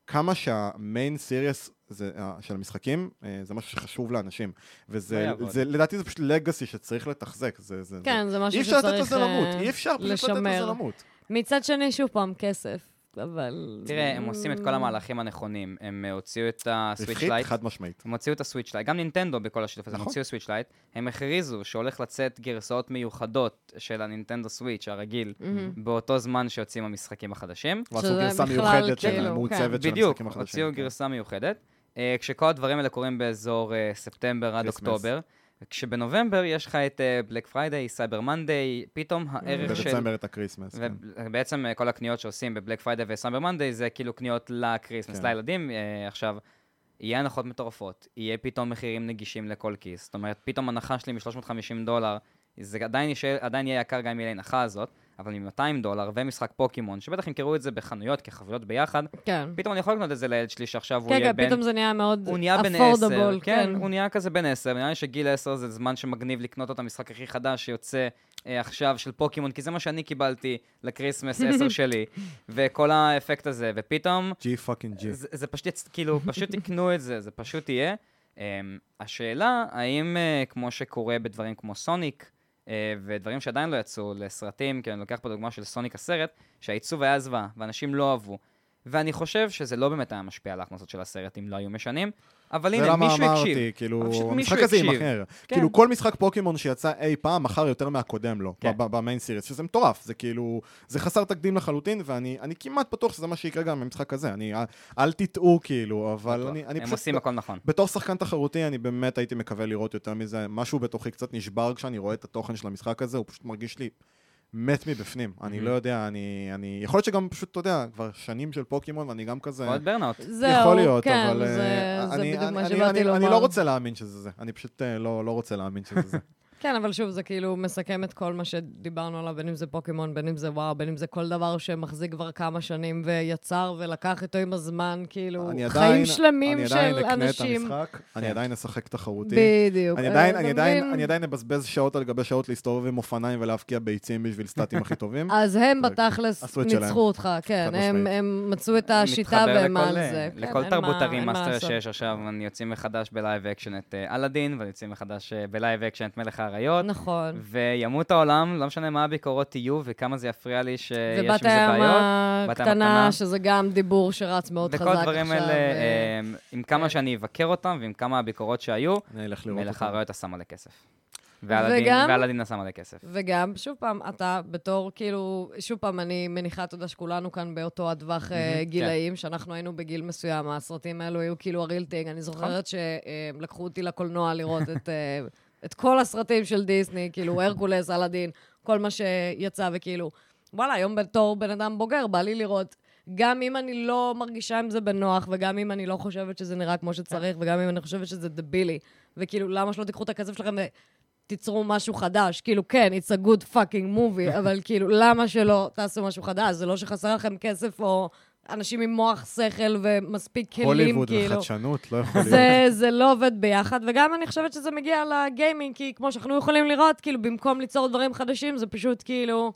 כמה שהמיין סיריוס זה, uh, של המשחקים, uh, זה משהו שחשוב לאנשים. לא וזה, יעבוד. זה, לדעתי זה פשוט לגאסי שצריך לתחזק. זה, זה, כן, זה אי משהו אפשר לתת שצריך לזה למות, אה, אי אפשר פשוט לתת לזה לשמר. למות. מצד שני, שוב פעם, כסף, אבל... תראה, הם עושים את כל המהלכים הנכונים. הם אה, הוציאו את הסוויץ' רווחית, לייט, חד משמעית. הם הוציאו את הסוויץ' לייט, גם נינטנדו בכל השיתוף הזה, הם נכון. הוציאו סוויץ' לייט, הם הכריזו שהולך לצאת גרסאות מיוחדות של הנינטנדו סוויץ' הרגיל, מהמם. באותו זמן שיוצאים המשחקים החדשים. ועשו שזה גרסה בכלל מיוחדת כאילו, של כן. מעוצבת של בדיוק, המשחקים החדשים. הוציאו כן. גרסה מיוחדת. אה, כשכל הדברים האלה קורים באזור אה, ספטמבר עד. אוקטובר, כשבנובמבר יש לך את בלק פריידיי, סייבר מנדיי, פתאום הערך של... בדצמבר את הקריסמס. כן. ובעצם אה, כל הקניות שעושים בבלק פריידיי וסייבר מנדיי זה כאילו קניות לקריסמס, כן. לילדים. אה, עכשיו, יהיה הנחות מטורפות, יהיה פתאום מחירים נגישים לכל כיס. זאת אומרת, פתאום הנחה שלי מ-350 דולר, זה עדיין, יישאר- עדיין יהיה יקר גם אם יהיה הנחה הזאת, אבל מ-200 דולר ומשחק פוקימון, שבטח ימכרו את זה בחנויות כחבילות ביחד, כן. פתאום אני יכול לקנות את זה לילד שלי שעכשיו הוא כן, יהיה כן, בן... פתאום זה נהיה מאוד הוא נהיה בן עשר, affordable, כן, הוא נהיה כזה בן עשר, נראה לי שגיל עשר זה זמן שמגניב לקנות את המשחק הכי חדש שיוצא אה, עכשיו של פוקימון, כי זה מה שאני קיבלתי לקריסמס עשר שלי, וכל האפקט הזה, ופתאום, G פאקינג G. זה, פשוט, יצ- כאילו, פשוט תקנו את זה, זה פשוט יהיה. Um, השאלה, האם uh, כמו שקורה בדברים כמו סוניק, ודברים שעדיין לא יצאו לסרטים, כי אני לוקח פה דוגמה של סוניק הסרט, שהעיצוב היה זוועה, ואנשים לא אהבו. ואני חושב שזה לא באמת היה משפיע על ההכנסות של הסרט אם לא היו משנים. אבל זה הנה, למה מישהו אמרתי, הקשיב. כאילו, אבל פשוט מישהו המשחק הזה. יימכר. כן. כאילו, כל משחק פוקימון שיצא אי פעם, מכר יותר מהקודם לו, כן. במיין סיריס, שזה מטורף, זה כאילו, זה חסר תקדים לחלוטין, ואני אני כמעט בטוח שזה מה שיקרה גם במשחק הזה, אני, אל- תטעו כאילו, אבל בטוח. אני, אני הם פשוט... עושים הכל נכון. בתור שחקן תחרותי, אני באמת הייתי מקווה לראות יותר מזה. משהו בתוכי קצת נשבר כשאני רואה את התוכן של המשחק הזה, הוא פשוט מרגיש לי מת מבפנים. אני. לא יודע, אני... אני... יכול להיות שגם פשוט, אתה יודע, כבר שנים של פוקימון, ואני גם כזה... עוד ברנאוט. זהו, יכול להיות, כן, אבל... זה, אה, זה אני- בדיוק מה אני- שבאתי אני- לומר. אני לא רוצה להאמין שזה זה. אני פשוט אה, לא לא רוצה להאמין שזה זה. כן, אבל שוב, זה כאילו מסכם את כל מה שדיברנו עליו, בין אם זה פוקימון, בין אם זה וואו, בין אם זה כל דבר שמחזיק כבר כמה שנים ויצר ולקח איתו עם הזמן, כאילו, אני חיים עדיין- שלמים אני של עדיין אקנה את אנשים. המשחק, אני כן. עדיין אשחק תחרותי. בדיוק. אני עדיין, אתה אני עדיין? אני עדיין אבזבז שעות על גבי שעות להסתובב עם אופניים ולהבקיע ביצים בשביל סטטים הכי טובים. אז הם בתכלס. ניצחו אותך, כן, הם. הם מצאו את השיטה והם לכל, על אה, זה. כן, לכל אין תרבות הרים מאסטר. שיש עכשיו, אני יוצאים מחדש ב live action את אה, אלאדין, ויוצאים מחדש אה, ב live action את מלך האריות. נכון. וימות העולם, לא משנה מה הביקורות יהיו וכמה זה יפריע לי שיש עם ובת זה בעיות. בת הים הקטנה. שזה גם דיבור שרץ מאוד חזק וכל עכשיו. הדברים האלה, ו- אה, עם כמה כן. שאני אבקר אותם ועם כמה הביקורות שהיו, מלך. האריות עשה מלא כסף. ואלאדין עשה מלא כסף. וגם, שוב פעם, אתה בתור, כאילו, שוב פעם, אני מניחה, אתה יודע, שכולנו כאן באותו הטווח אה, מהמם, גילאים, שאנחנו היינו בגיל מסוים, הסרטים האלו היו כאילו ה relating. אני זוכרת שלקחו אותי לקולנוע לראות את, אה, את כל הסרטים של דיסני, כאילו, הרקולס, אלאדין, כל מה שיצא, וכאילו, וואלה, היום בתור בן אדם בוגר, בא לי לראות. גם אם אני לא מרגישה עם זה בנוח, וגם אם אני לא חושבת שזה נראה כמו שצריך, וגם אם אני חושבת שזה דבילי, וכאילו, למה שלא תיקחו את הכסף שלכם ו... תיצרו משהו חדש. כאילו, כן, it's a good fucking movie, אבל כאילו, למה שלא תעשו משהו חדש? זה לא שחסר לכם כסף או אנשים עם מוח, שכל ומספיק כלים, הוליווד כאילו. וחדשנות, לא יכול להיות. זה, זה לא עובד ביחד, וגם אני חושבת שזה מגיע לגיימינג, כי כמו שאנחנו יכולים לראות, כאילו, במקום ליצור דברים חדשים, זה פשוט כאילו,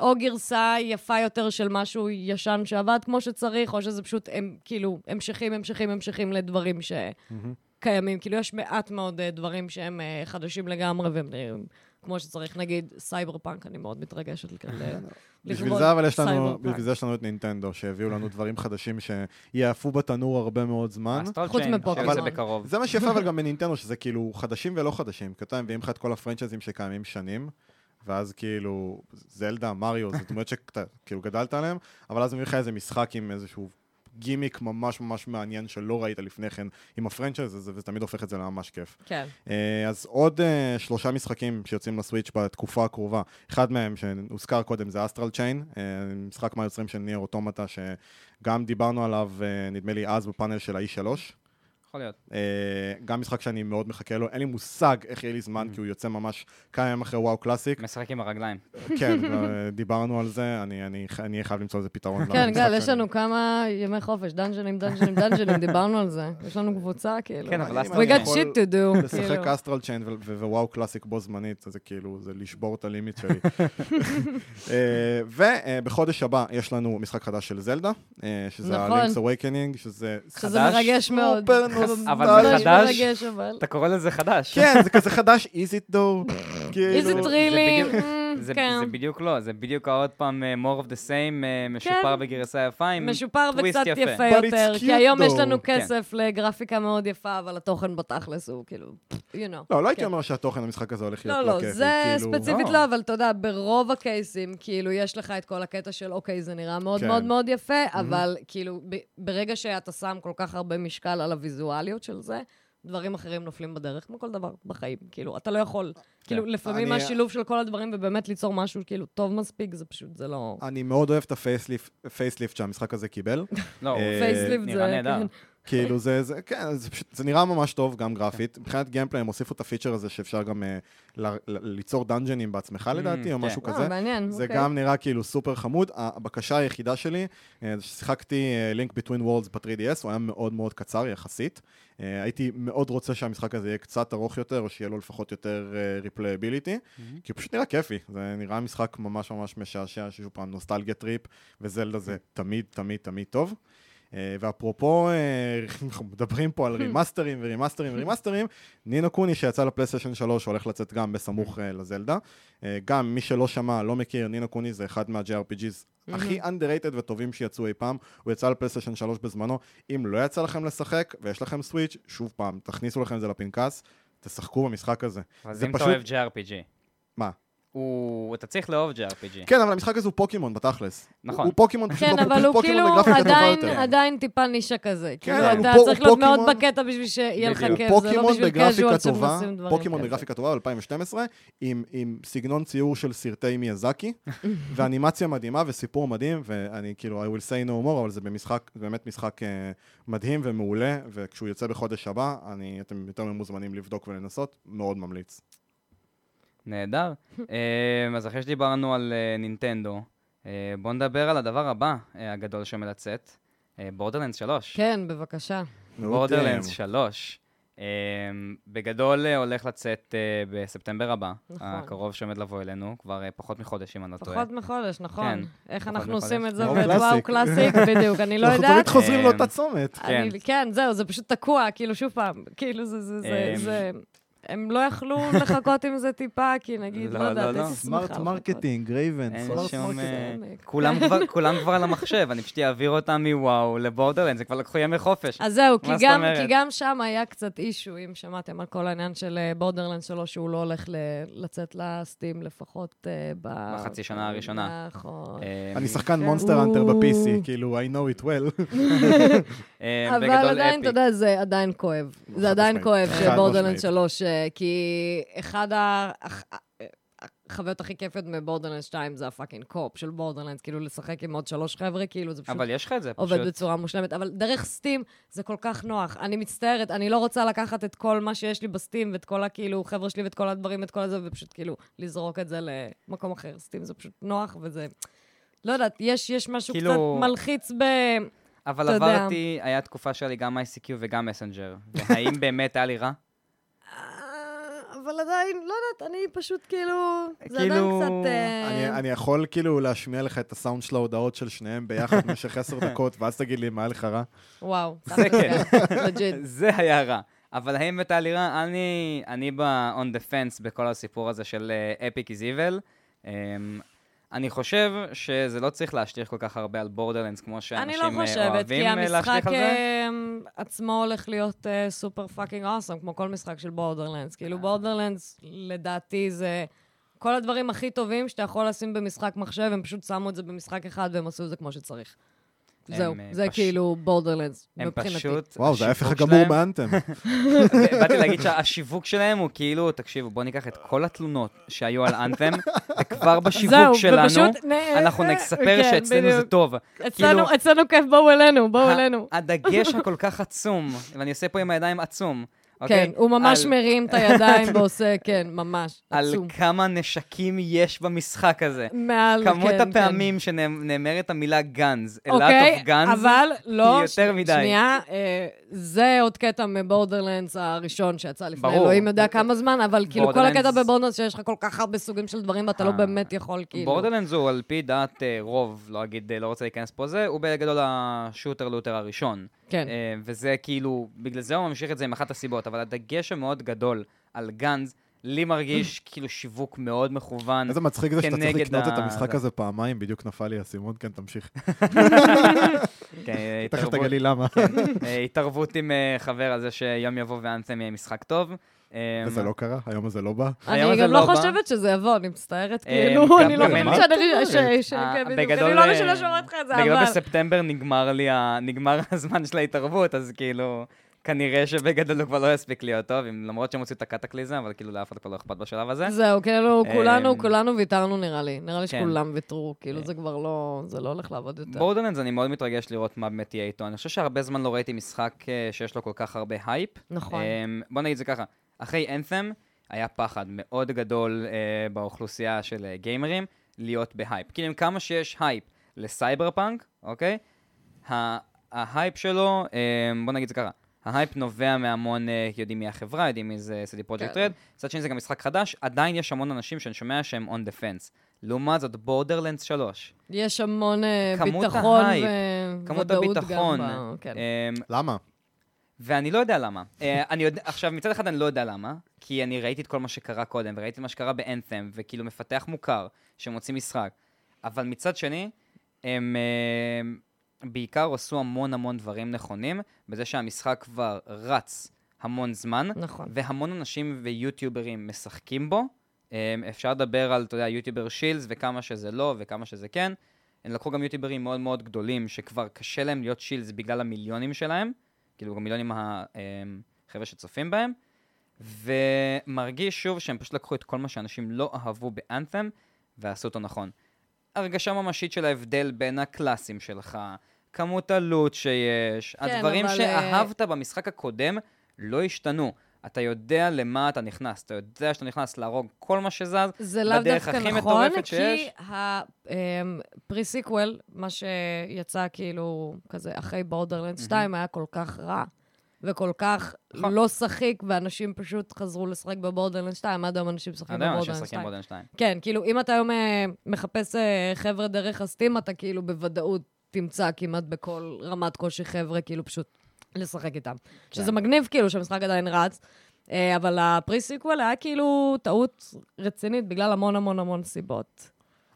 או גרסה יפה יותר של משהו ישן שעבד כמו שצריך, או שזה פשוט, הם, כאילו, המשכים, המשכים, המשכים לדברים ש... מהמם. קיימים. כאילו, יש מעט מאוד uh, דברים שהם uh, חדשים לגמרי, והם נראים כמו שצריך. נגיד, סייבר פאנק, אני מאוד מתרגשת בשביל זה אבל יש לנו, בשביל. זה יש לנו את נינטנדו, שהביאו לנו דברים חדשים שיאפו בתנור הרבה מאוד זמן. חוץ מפוקימון. זה מה שיפה אבל גם בנינטנדו, שזה כאילו חדשים ולא חדשים. כי אתה מביאים לך את כל הפרנצ'ייזים שקיימים שנים, ואז כאילו, זלדה, מריו, זה דמויות שאתה כאילו גדלת עליהם, אבל אז מביאים לך איזה משחק עם איזשהו גימיק ממש ממש מעניין שלא ראית לפני כן עם ה franchise הזה, וזה תמיד הופך את זה לממש כיף. כן. אה, אז עוד אה, שלושה משחקים שיוצאים לסוויץ' בתקופה הקרובה. אחד מהם שהוזכר קודם זה Astral Chain, משחק מהיוצרים של Nier Automata, שגם דיברנו עליו, אה, נדמה לי אז בפאנל של ה-E3. יכול להיות. אה, גם משחק שאני מאוד מחכה לו, אין לי מושג איך יהיה לי זמן, כי הוא יוצא ממש כמה ימים אחרי WoW Classic. משחק עם הרגליים. כן, אה, דיברנו על זה, אני- אני אני אהיה חייב למצוא איזה פתרון. כן, גל, יש לנו כמה ימי חופש, דאנג'נים, דאנג'נים, דאנג'נים, דיברנו על זה. יש לנו קבוצה, כאילו. כן, אבל Astral We got shit to do. לשחק כאילו. Astral Chain ו WoW Classic בו זמנית, זה כאילו, זה לשבור את ה limit שלי. ובחודש הבא יש לנו משחק חדש של זלדה, אה, שזה נכון. ה-Link's Awakening, שזה... שזה חדש? מרגש מאוד. סופר אבל זה חדש? מרגש, אבל. אתה קורא לזה חדש. כן, זה כזה חדש, is it though? really, בדיוק- mm, זה, כן. זה בדיוק לא, זה בדיוק עוד פעם אה, more of the same, אה, משופר כן. בגרסה יפה עם משופר וקצת יפה. יפה יותר, כי היום יש. לנו כן. כסף לגרפיקה מאוד יפה, אבל התוכן בתכלס הוא כאילו, you know. לא, לא הייתי כן. אומר שהתוכן המשחק הזה הולך להיות לא, לא לא. זה כאילו- ספציפית לא. לא, אבל אתה יודע, ברוב הקייסים, כאילו, יש לך את כל הקטע של, אוקיי, זה נראה מאוד כן. מאוד מאוד יפה, אבל כאילו, ב- ברגע שאתה שם כל כך הרבה משקל על הוויזואליות של זה, דברים אחרים נופלים בדרך, כמו כל דבר בחיים. כאילו, אתה לא יכול, כאילו, לפעמים השילוב של כל הדברים ובאמת ליצור משהו, כאילו, טוב מספיק, זה פשוט, זה לא... אני מאוד אוהב את ה facelift שהמשחק הזה קיבל. לא, facelift נראה זה, נהדר. כן. כאילו זה, זה, כן, זה פשוט, זה נראה ממש טוב, גם גרפית. מבחינת gameplay הם הוסיפו את הפיצ'ר הזה שאפשר גם אה, ל- ל- ליצור דאנג'נים בעצמך לדעתי, או כן. משהו אה, כזה. מעניין, זה אוקיי. גם נראה כאילו סופר חמוד. הבקשה היחידה שלי, אה, זה ששיחקתי Link Between Worlds ב-3DS, הוא היה מאוד מאוד קצר יחסית. אה, הייתי מאוד רוצה שהמשחק הזה יהיה קצת ארוך יותר, או שיהיה לו לפחות יותר replayability, כי הוא פשוט נראה כיפי. זה נראה משחק ממש ממש משעשע, ששוב פעם nostalgia trip, וזלדה זה תמיד תמיד תמיד טוב. אה, ואפרופו, אה, אנחנו מדברים פה על רימאסטרים ורימאסטרים ורימאסטרים, Ni no Kuni שיצא לפלייסטיישן 3 הולך לצאת גם בסמוך אה, לזלדה. גם מי שלא שמע, לא מכיר, Ni no Kuni זה אחד מה-JRPGs הכי underrated וטובים שיצאו אי פעם. הוא יצא לפלייסטיישן 3 בזמנו. אם לא יצא לכם לשחק ויש לכם סוויץ', שוב פעם, תכניסו לכם את זה לפנקס, תשחקו במשחק הזה. אז אם אתה אוהב JRPG. מה? הוא... אתה צריך לאהוב JRPG. כן, אבל המשחק הזה הוא פוקימון בתכלס. נכון. הוא פוקימון, פשוט כן, לא- אבל הוא כאילו עדיין. עדיין טיפה נישה כזה. כן, כאילו, אתה הוא צריך להיות מאוד פוקימון- בקטע בשביל שיהיה לך. כיף, זה לא פוקימון בשביל בגרפיקה casual טובה, שעושים דברים פוקימון כאלה. בגרפיקה טובה ב-2012, עם, עם סגנון ציור של סרטי מיאזקי, ואנימציה מדהימה וסיפור מדהים, ואני כאילו, I will say no more, אבל זה במשחק, זה באמת משחק uh, מדהים ומעולה, וכשהוא יוצא בחודש הבא, אני, אתם יותר ממוזמנים לבדוק ולנסות, מאוד ממליץ. נהדר. אמ, אז אחרי שדיברנו על אה, נינטנדו, אה, בואו נדבר על הדבר הבא אה, הגדול שעומד לצאת, בורדרלנדס 3. כן, בבקשה. בורדרלנדס אה, 3. אמ, בגדול אה, הולך לצאת אה, בספטמבר הבא, נכון. הקרוב שעומד לבוא אלינו, כבר אה, פחות מחודש אם אני לא טועה. פחות מחודש, נכון. כן, איך אנחנו מחודש. עושים את זה וואו, ב WoW Classic. בדיוק, אני לא אנחנו יודעת. תמיד חוזרים לאותה צומת. כן. כן, זהו, זה פשוט תקוע, כאילו, שוב פעם, כאילו, זה, זה, זה. זה... הם לא יכלו לחכות עם זה טיפה, כי נגיד, לא, לא יודעת. הייתי שמחה smart. marketing, רייבן, smart. marketing. אה. כולם כבר- על המחשב, אני פשוט אעביר אותם מוואו לבורדרלנדס, זה כבר לקחו ימי חופש. אז זהו, כי גם, אומרת? כי גם שם היה קצת issue, אם שמעתם על כל העניין של בורדרלנד שלוש, שהוא לא הולך לצאת ל Steam לפחות אה, ב... בחצי שנה הראשונה. נכון. אה, אני שחקן. Monster Hunter ב-PC. כאילו, I know it well. אה, אבל עדיין. אתה יודע, זה עדיין כואב. זה עדיין. כואב שבורדרלנד משמעית. 3, אה, כי אחד ה- הח- החוויות הכי כיפיות מבורדרלנד 2 זה ה fucking co-op של בורדרלנד, כאילו לשחק עם עוד שלוש חבר'ה, כאילו זה פשוט אבל יש לך את זה, עובד פשוט. בצורה מושלמת. אבל דרך Steam זה כל כך נוח. אני מצטערת, אני לא רוצה לקחת את כל מה שיש לי ב Steam, ואת כל הכאילו חבר'ה שלי ואת כל הדברים, את כל הזה, ופשוט כאילו לזרוק את זה למקום אחר. Steam זה פשוט נוח, וזה... לא יודעת, יש, יש משהו כאילו- קצת מלחיץ ב... אבל אתה יודע. עברתי, היה תקופה שהיה לי גם ICQ וגם מסנג'ר. והאם באמת היה לי רע? אבל עדיין, לא יודעת, אני פשוט כאילו... זה עדיין כאילו, קצת... אה, אני, אני יכול כאילו להשמיע לך את הסאונד של ההודעות של שניהם ביחד במשך עשר דקות, ואז תגיד לי מה היה לך רע. וואו. זה כן. legit. זה היה רע. אבל האם היה לי רע? אני, אני ב-on the fence בכל הסיפור הזה של Epic is evil. Um, אני חושב שזה לא צריך להשליך כל כך הרבה על בורדרלנדס, כמו אני שאנשים לא אה, חושבת, אוהבים כי אה, המשחק להשליך על זה. אה, עצמו הולך להיות super fucking awesome, כמו כל משחק של בורדרלנדס. כאילו בורדרלנדס, לדעתי, זה... כל הדברים הכי טובים שאתה יכול לשים במשחק מחשב, הם פשוט שמו את זה במשחק אחד והם עשו את זה כמו שצריך. זהו, אה, זה פש- כאילו בורדרלנדס, הם מבחינתי. פשוט... וואו, זה ההפך הגמור מ Anthem. באתי להגיד שהשיווק שלהם הוא כאילו, תקשיבו, בואו ניקח את כל התלונות שהיו על אנת'ם, וכבר בשיווק שלנו, אנחנו נספר כן, שאצלנו זה. טוב. אצלנו, כאילו- אצלנו כיף, בואו אלינו, בואו אלינו. הדגש הכל כך עצום, ואני עושה פה עם הידיים עצום, כן, אוקיי? הוא ממש על- מרים את הידיים ועושה, כן, ממש, על עצום. כמה נשקים יש במשחק הזה. מעל, כמות כן, כן. הפעמים שנאמרת המילה גאנז, אלאט אוקיי, אוף גאנז, אבל לא, היא יותר מדי. שנייה, אה, זה עוד קטע מבורדרלנדס הראשון שיצא לפני ברור. אלוהים יודע כמה זמן, אבל כאילו כל הקטע בבורדרלנדס שיש לך כל כך הרבה סוגים של דברים ואתה לא אה, באמת יכול כאילו... בורדרלנדס הוא על פי דעת אה, רוב, לא אגיד, לא רוצה להיכנס פה זה, הוא בגדול ה shooter looter הראשון. כן. אה, וזה כאילו, בגלל זה הוא ממשיך את זה עם אחת הסיבות, אבל הדגש המאוד גדול על guns, לי מרגיש כאילו שיווק מאוד מכוון. איזה מצחיק זה שאתה צריך לקנות את המשחק זה. הזה פעמיים, בדיוק נפל לי האסימון, כן, תמשיך. כן, אה, תכף תגלי למה. אה, התערבות עם חבר על זה שיום יבוא ואנת'ם יהיה משחק טוב. אה, וזה לא קרה, היום הזה לא בא. אני גם לא לא. חושבת שזה יבוא, אני מצטערת, אה, כאילו, אני לא חושבת אני. שאני... אה, בגדול, לא משנה שאומרת לך את זה, אבל... בספטמבר נגמר לי, נגמר הזמן של ההתערבות, אז כאילו, כנראה שבגדול הוא כבר לא יספיק להיות טוב, למרות שהם הוציאו את הקטקליזם, אבל כאילו לאף אחד כבר לא אכפת בשלב הזה. זהו, כאילו, אה, כולנו, כולנו ויתרנו נראה לי. נראה לי כן. שכולם ויתרו, כאילו אה. זה כבר לא, זה לא הולך לעבוד יותר. בורדרלנדס, אני מאוד מתרגש לראות מה באמת יהיה איתו. אני חושב שהרבה זמן לא ראיתי משחק אה, שיש לו כל כך הרבה הייפ. נכון. אמ, בוא נגיד זה ככה, אחרי Anthem היה פחד מאוד גדול אה, באוכלוסייה של אה, גיימרים להיות בהייפ. כאילו, כמה שיש הייפ לסייבר פאנק, אוקיי? ה- ההייפ שלו, אה, בוא נגיד זה ככה, ההייפ נובע מהמון, אה, יודעים מי החברה, יודעים מי זה CD Projekt כן. Red. מצד שני זה גם משחק חדש, עדיין יש המון אנשים שאני שומע שהם on the fence. לעומת זאת, Borderlands 3. יש המון אה, כמות ביטחון ההייפ, כמות וודאות גם הביטחון, ב... כן. אמ, למה? ואני לא יודע למה. אה, אני יודע, עכשיו, מצד אחד אני לא יודע למה, כי אני ראיתי את כל מה שקרה קודם, וראיתי מה שקרה ב Anthem, וכאילו מפתח מוכר, שמוציא משחק. אבל מצד שני, הם אה, בעיקר עשו המון המון דברים נכונים, בזה שהמשחק כבר רץ המון זמן, נכון. והמון אנשים ויוטיוברים משחקים בו. אה, אפשר לדבר על, אתה יודע, יוטיובר שילס, וכמה שזה לא, וכמה שזה כן. הם לקחו גם יוטיוברים מאוד מאוד גדולים, שכבר קשה להם להיות שילס בגלל המיליונים שלהם. כאילו, גם מיליונים החבר'ה שצופים בהם. ומרגיש שוב שהם פשוט לקחו את כל מה שאנשים לא אהבו באנת'ם, ועשו אותו נכון. הרגשה ממשית של ההבדל בין הקלאסים שלך, כמות הלוט שיש, כן, הדברים אבל, שאהבת במשחק הקודם לא השתנו. אתה יודע למה אתה נכנס, אתה יודע שאתה נכנס להרוג כל מה שזז, זה לאו דווקא נכון. כי ה pre-sequel, מה שיצא כאילו כזה אחרי Borderland 2, היה כל כך רע. וכל כך נכון. לא שחיק, ואנשים פשוט חזרו לשחק ב Borderland 2, עד היום אנשים משחקים אנשים ב Borderland משחקים 2. Borderland 2. כן, כאילו, אם אתה היום אה, מחפש אה, חבר'ה דרך ה Steam, אתה כאילו בוודאות תמצא כמעט בכל רמת קושי חבר'ה, כאילו פשוט לשחק איתם. כן. שזה מגניב, כאילו, שהמשחק עדיין רץ. אה, אבל ה pre-sequel היה כאילו טעות רצינית בגלל המון המון המון סיבות.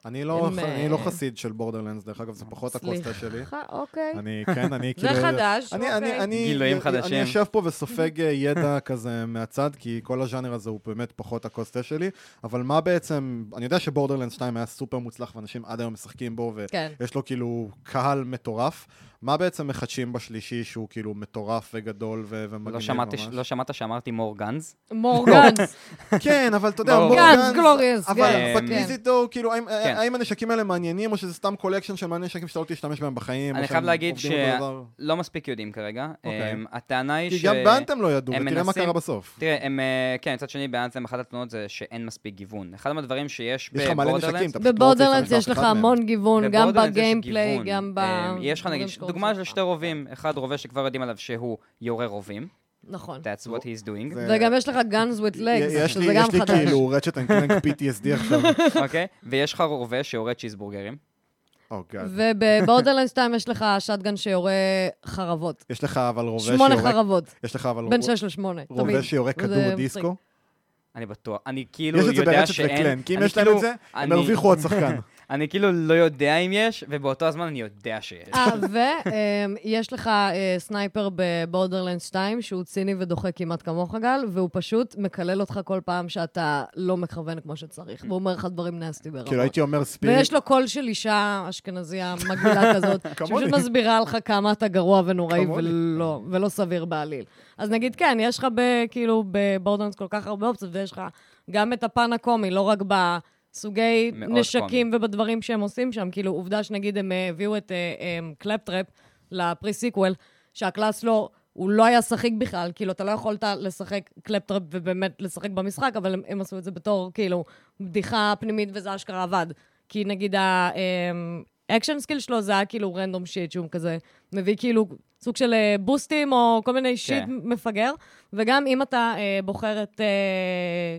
אני לא, הם, אני לא אה, חסיד של Borderlands, דרך אגב, זה פחות הכוס תה שלי. סליחה, אוקיי. אני, כן, אני זה כאילו... חדש, אני, אני, אוקיי. אני, גילויים אני, חדשים. אני יושב פה וסופג אה, ידע כזה מהצד, כי כל הז'אנר הזה הוא באמת פחות הכוס תה שלי, אבל מה בעצם, אני יודע ש Borderland 2 היה סופר מוצלח ואנשים עד היום משחקים בו, כן. ויש לו כאילו קהל מטורף. מה בעצם מחדשים בשלישי שהוא כאילו מטורף וגדול ו- ומגניב לא שמעתי, ממש? לא שמעת שאמרתי more guns? more guns, כן, אבל אתה יודע. more guns, guns glorious, אבל but כן. is it though, כאילו, האם- כן. האם הנשקים האלה מעניינים, או שזה סתם collection של מלא נשקים שאתה לא תשתמש בהם בחיים? אני חייב להגיד? שלא מספיק יודעים כרגע. אוקיי. אמ, הטענה היא כי ש... גם ב Anthem לא ידעו, ותראה מה קרה בסוף. תראה, הם, אה, כן, מצד שני, ב Anthem אחת התלונות זה שאין מספיק גיוון. אחד מהדברים שיש יש לך מלא נשקים, ב Borderlands, אתה פשוט לא רוצה ב Borderlands להשתמש יש לך באף אחד מהם. המון גיוון, גם בבורדרלנדס יש בגיימפליי, גיוון. גם ב... יש לך דברים נגיד, שקורים דוגמה. של שתי רובים, אחד רובה שכבר יודעים עליו שהוא יורה רובים, נכון. that's what he's doing, זה- וגם יש לך guns with legs, שזה גם יש לי חדש. כאילו רצ'ט אנד קלנק PTSD עכשיו. אוקיי? ויש לך רובה שיורה צ'יזבורגרים. Oh God. ובבורדרלנד 2 יש לך שטגן שיורה חרבות. יש לך אבל רובה שמונה שיורה... חרבות, יש לך אבל בין רובה- 6 ל-8, תמיד. רובה שיורה כדור. דיסקו. אני בטוח. אני כאילו יש את זה יודע ברצ'ט שאין... וקלן, כי אם יש להם כאילו- את זה, הם הרוויחו עוד שחקן. אני כאילו לא יודע אם יש, ובאותו הזמן אני יודע שיש. אה, ויש לך אה, sniper ב Borderland 2, שהוא ציני ודוחה כמעט כמוך, גל, והוא פשוט מקלל אותך כל פעם שאתה לא מכוון כמו שצריך, והוא אומר לך דברים nasty ברמות. כאילו הייתי אומר spirit. ויש לו קול של אישה אשכנזייה מגעילה כזאת. שפשוט מסבירה לך כמה אתה גרוע ונוראי. ולא, סביר בעליל. אז נגיד, כן, יש לך ב, כאילו ב Borderlands כל כך הרבה אופציות, ויש לך גם את הפן הקומי, לא רק בסוגי מאוד נשקים ובדברים שהם עושים שם. כאילו, עובדה שנגיד הם אה, הביאו את Claptrap ל pre-sequel, שה class לא... הוא לא היה שחיק בכלל, כאילו, אתה לא יכולת לשחק Claptrap ובאמת לשחק במשחק, אבל הם, הם עשו את זה בתור, כאילו, בדיחה פנימית וזה אשכרה עבד. כי נגיד ה action skill שלו זה היה כאילו random shit, שהוא כזה מביא כאילו סוג של אה, בוסטים או כל מיני shit כן. מפגר. וגם אם אתה אה, בוחר את אה,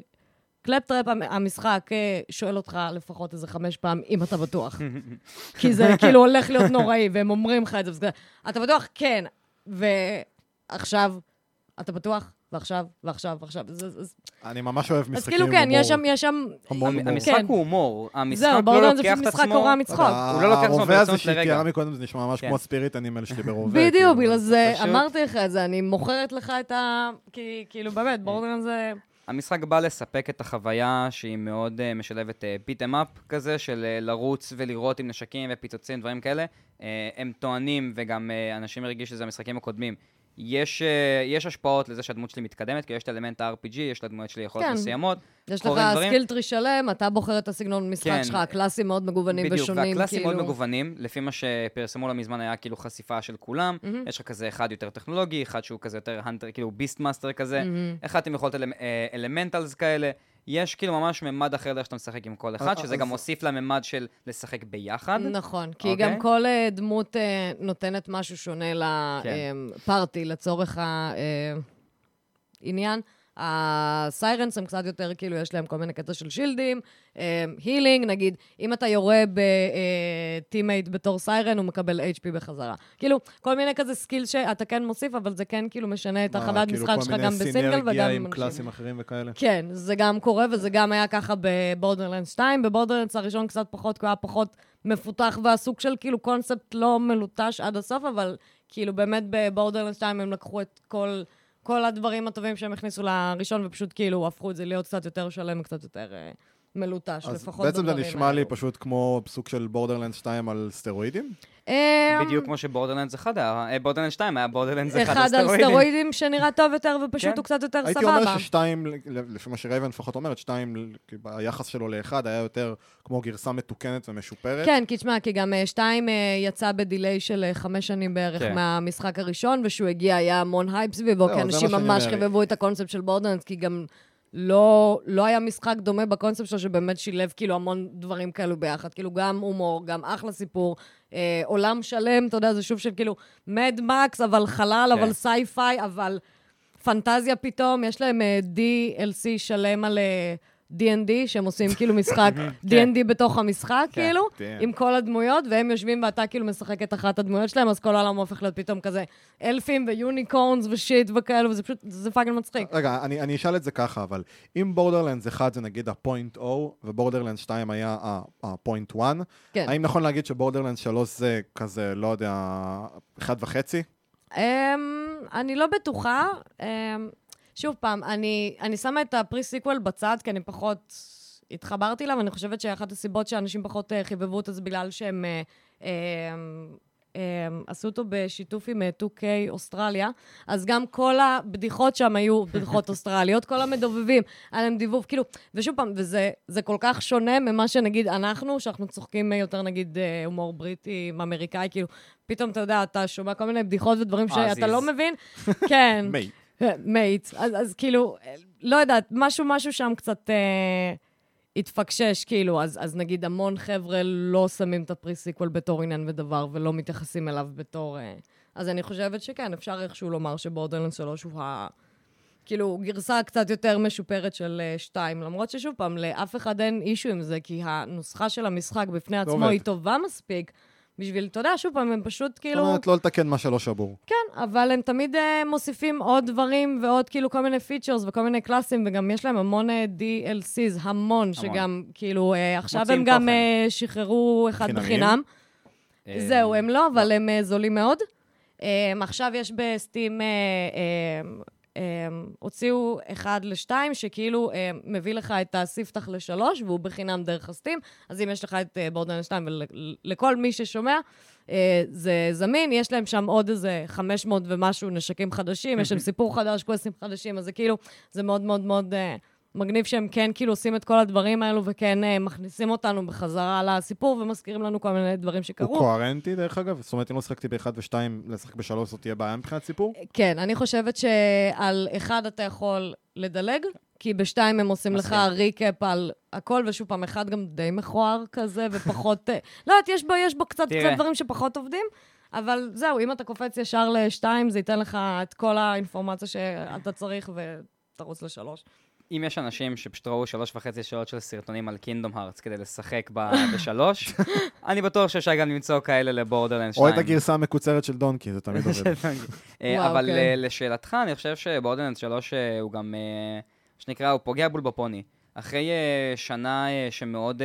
Claptrap, המ- המשחק אה, שואל אותך לפחות איזה חמש פעם, אם אתה בטוח. כי זה כאילו הולך להיות נוראי, והם אומרים לך את זה. אתה בטוח? כן. ועכשיו, אתה בטוח? ועכשיו, ועכשיו, ועכשיו. אני ממש אוהב אז משחקים כאילו עם כן, יש שם, הומור. יש שם... המון המ- הומור. המשחק. הוא הומור. המשחק זהו, לא לוקח את משחק עצמו... קורע מצחוק. אתה- הוא לא לוקח את עצמו הרובה הזה ברצינות לרגע. שתיארה מקודם זה נשמע ממש כן. כמו הספיריט אנימל שלי ברובה. בדיוק, כאילו. בגלל זה אמרתי לך את זה, אני מוכרת לך את ה... כי כאילו, באמת, בורדרלנד זה... המשחק בא לספק את החוויה שהיא מאוד uh, משלבת ביטם אפ כזה, של uh, לרוץ ולראות עם נשקים ופיצוצים, דברים כאלה. אה, הם טוענים, וגם אה, אנשים הרגישו שזה במשחקים הקודמים, יש, אה, יש השפעות לזה שהדמות שלי מתקדמת, כי יש את אלמנט ה-RPG, יש לדמות שלי יכולות כן. מסוימות. יש לך דברים. skill tree שלם, אתה בוחר את הסגנון משחק כן. שלך, הקלאסים מאוד מגוונים בדיוק, ושונים, והקלאסים כאילו. מאוד מגוונים, לפי מה שפרסמו לא מזמן היה כאילו חשיפה של כולם. מהמם. יש לך כזה אחד יותר טכנולוגי, אחד שהוא כזה יותר hunter, כאילו beast master כזה, מהמם. אחד עם יכולת elementals כאלה. יש כאילו ממש ממד אחר לאיך שאתה משחק עם כל אחד, אה, שזה גם מוסיף לממד של לשחק ביחד. נכון, כי אוקיי. גם כל אה, דמות אה, נותנת משהו שונה כן. ל party, לצורך העניין. ה Sirens הם קצת יותר, כאילו, יש להם כל מיני קטע של שילדים, healing, נגיד, אם אתה יורה ב teammate בתור Siren, הוא מקבל HP בחזרה. כאילו, כל מיני כזה skill שאתה כן מוסיף, אבל זה כן כאילו משנה את החוויית משחק שלך גם בסינגל וגם כאילו כל מיני סינרגיה עם. קלאסים אחרים וכאלה. כן, זה גם קורה, וזה גם היה ככה ב Borderland 2. ב Borderlands הראשון קצת פחות, כי הוא היה פחות מפותח, והסוג של כאילו קונספט לא מלוטש עד הסוף, אבל כאילו באמת ב Borderland 2 הם לקחו את כל, כל הדברים הטובים שהם הכניסו לראשון, ופשוט כאילו הפכו את זה להיות קצת יותר שלם וקצת יותר אה, מלוטש, אז לפחות בעצם זה בדברים נשמע לי האלו. פשוט כמו סוג של Borderland 2 על סטרואידים. אה, בדיוק כמו ש Borderlands 1 היה, אה, Borderland 2 היה בורדרלנדס 1 אחד על סטרואידים שנראה טוב יותר, ופשוט כן. הוא קצת יותר הייתי סבבה. אומר ששתיים, לפי מה שרייבן לפחות אומרת, שתיים, היחס שלו לאחד היה יותר כמו גרסה מתוקנת ומשופרת. כן, כי תשמע, כי גם אה, שתיים אה, יצא ב delay של חמש שנים בערך כן. מהמשחק הראשון, ושהוא הגיע, היה המון הייפ סביבו, זהו, כי אנשים ממש. חיבבו את הקונספט של Borderlands, כי גם לא, לא היה משחק דומה בקונספט שלו, שבאמת שילב כאילו המון דברים כאלו ביחד. כאילו גם הומור, גם אחלה סיפור, אה, עולם שלם, אתה יודע, זה שוב של כאילו Mad Max, אבל חלל, כן. אבל sci-fi, אבל פנטזיה פתאום, יש להם אה, DLC שלם על אה, D&D, שהם עושים כאילו משחק D&D בתוך המשחק, כן. כאילו, כן. עם כל הדמויות, והם יושבים ואתה כאילו משחק את אחת הדמויות שלהם, אז כל העולם הופך להיות פתאום כזה אלפים ו unicorns ו shit וכאלו, וזה פשוט, זה fucking מצחיק. רגע, אני, אני אשאל את זה ככה, אבל אם בורדרלנדס 1 זה נגיד ה-point O, ובורדרלנדס 2 היה ה-point 1, כן. האם נכון להגיד שבורדרלנדס 3 זה כזה, לא יודע, אחד וחצי? Um, אני לא בטוחה. Um, שוב פעם, אני, אני שמה את ה Pre-Sequel בצד, כי אני פחות התחברתי אליו, אני חושבת שאחת הסיבות שאנשים פחות uh, חיבבו אותו זה בגלל שהם uh, um, um, עשו אותו בשיתוף עם uh, 2K אוסטרליה, אז גם כל הבדיחות שם היו בדיחות אוסטרליות, כל המדובבים, היה להם דיבוב, כאילו, ושוב פעם, וזה זה כל כך שונה ממה שנגיד אנחנו, שאנחנו צוחקים יותר נגיד אה, הומור בריטי, אמריקאי, כאילו, פתאום אתה יודע, אתה שומע כל מיני בדיחות ודברים אה, שאתה. לא מבין. כן. מי. mate. אז, אז כאילו, אה, לא יודעת, משהו, משהו שם קצת אה, התפקשש, כאילו, אז, אז נגיד המון חבר'ה לא שמים את ה Pre-Sequel בתור עניין ודבר, ולא מתייחסים אליו בתור... אה, אז אני חושבת שכן, אפשר איכשהו לומר שבורדרלנד 3 הוא ה... כאילו, גרסה קצת יותר משופרת של 2, למרות ששוב פעם, לאף אחד אין issue עם זה, כי הנוסחה של המשחק בפני עצמו עובד. היא טובה מספיק, בשביל, אתה יודע, שוב פעם, הם פשוט זאת כאילו... אומרת, לא לתקן מה שלא שבור. כן, אבל הם תמיד uh, מוסיפים עוד דברים ועוד כאילו כל מיני features וכל מיני קלאסים, וגם יש להם המון uh, DLCs, המון, שגם כאילו, uh, עכשיו הם גם uh, שחררו אחד חינמיים? בחינם. אה, זהו, הם לא, אבל הם uh, זולים מאוד. Um, עכשיו יש בסטים, uh, um, הוציאו אחד לשתיים, שכאילו um, מביא לך את הספתח לשלוש, והוא בחינם דרך הסטים. אז אם יש לך את uh, בורדרלנד 2, ולכל מי ששומע, uh, זה זמין. יש להם שם עוד איזה 500 ומשהו נשקים חדשים, יש להם סיפור חדש, קווסטים חדשים, אז זה כאילו, זה מאוד מאוד מאוד... מגניב שהם כן כאילו עושים את כל הדברים האלו וכן uh, מכניסים אותנו בחזרה לסיפור ומזכירים לנו כל מיני דברים שקרו. הוא קוהרנטי, דרך אגב? זאת אומרת, אם לא שיחקתי ב-1 ו-2, לשחק ב-3 זאת תהיה בעיה מבחינת סיפור? כן, אני חושבת שעל אחד אתה יכול לדלג, כי בשתיים הם עושים לך. ריקאפ על הכל, ושוב פעם, אחד גם די מכוער כזה, ופחות... אה, לא יודעת, יש בו, יש בו קצת. קצת דברים שפחות עובדים, אבל זהו, אם אתה קופץ ישר לשתיים, זה ייתן לך את כל האינפורמציה שאתה צריך, ותרוץ לשלוש. אם יש אנשים שפשוט ראו שלוש וחצי שעות של סרטונים על קינדום הארץ כדי לשחק ב- בשלוש, אני בטוח שאפשר גם למצוא כאלה לבורדרלנד 2. או את הגרסה המקוצרת של דונקי, זה תמיד עובד. אה, אבל כן. אה, לשאלתך, אני חושב שבורדרלנד 3 אה, הוא גם, מה שנקרא, הוא פוגע בול בפוני. אחרי שנה שמאוד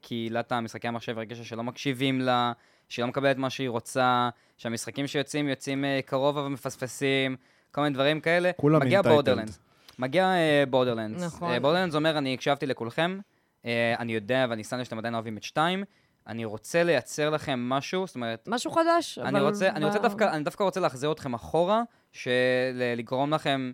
קהילת המשחקי המחשב הרגישה שלא מקשיבים לה, שהיא לא מקבלת מה שהיא רוצה, שהמשחקים שיוצאים יוצאים קרוב אבל מפספסים, כל מיני דברים כאלה, מגיע. בורדרלנד. מגיע בורדרלנדס. נכון. בורדרלנדס אומר, אני הקשבתי לכולכם, אה, אני יודע ואני שם לב שאתם עדיין אוהבים את 2, אני רוצה לייצר לכם משהו, זאת אומרת, משהו חדש, אבל... אני רוצה, אני רוצה ב- דווקא, אני דווקא רוצה להחזיר אתכם אחורה, שלגרום לכם,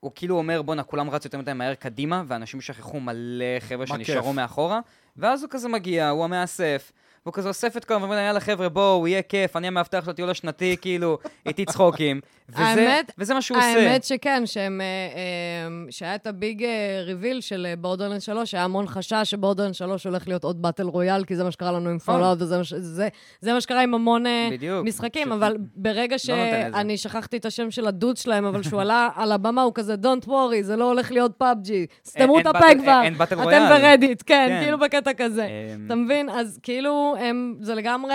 הוא כאילו אומר, בואנה, כולם רצו יותר מדי מהר קדימה, ואנשים שכחו מלא חבר'ה שנשארו. מאחורה, ואז הוא כזה מגיע, הוא המאסף, והוא כזה אוסף את כולם, ואומר, יאללה חבר'ה, בואו, יהיה כיף, אני המאבטח של הטיול השנתי, כאילו, איתי צחוקים. וזה, האמת- וזה מה שהוא עושה. האמת שכן, שהם, אה, אה, שהיה את ה big reveal של אה, בורדרלנד 3, היה המון חשש שבורדרלנד 3 הולך להיות עוד battle royale, כי זה מה שקרה לנו עם פולאאוט, וזה מה ש- זה- זה מה שקרה עם המון בדיוק. משחקים, ש- אבל ברגע לא לזה. שאני שכחתי את השם של הדוד שלהם, אבל שהוא עלה על הבמה, הוא כזה, Don't worry, זה לא הולך להיות פאבג'י, סתמו את הפה כבר, אתם רויאל." ברדיט, כן, כן. כאילו בקטע כזה. אמ, אתה מבין? אז כאילו, הם, זה לגמרי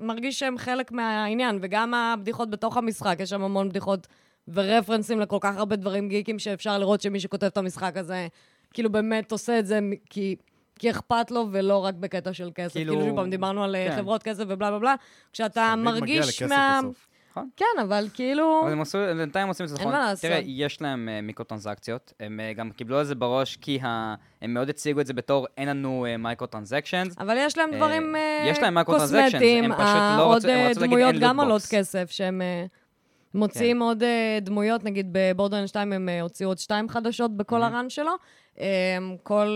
מרגיש שהם חלק מהעניין, וגם הבדיחות בתוך המשחק, יש שם המון בדיחות ורפרנסים לכל כך הרבה דברים גיקים שאפשר לראות שמי שכותב את המשחק הזה, כאילו באמת עושה את זה כי... כי אכפת לו, ולא רק בקטע של כסף. כאילו- כאילו, שוב פעם, דיברנו על אה, כן. חברות כסף ובלה בלה בלה. כשאתה מרגיש מה... בסוף. כן, אבל כאילו... אבל הם עשו, בינתיים עושים את זה אין נכון. מה לעשות. תראה, יש להם uh, מיקרו-טרנזקציות, הם uh, גם קיבלו את זה בראש כי ה... הם מאוד הציגו את זה בתור אין לנו uh, micro-transactions. אבל יש להם אה, דברים אה, יש להם קוסמטיים, הם פשוט אה, לא רצו- הם אה, רצו להגיד דמויות אין גם עולות. כסף, שהם אה, מוציאים עוד אה, דמויות, נגיד בבורדרלנד 2 הם אה, הוציאו עוד שתיים חדשות בכל Mhm. ה run שלו. אה, כל...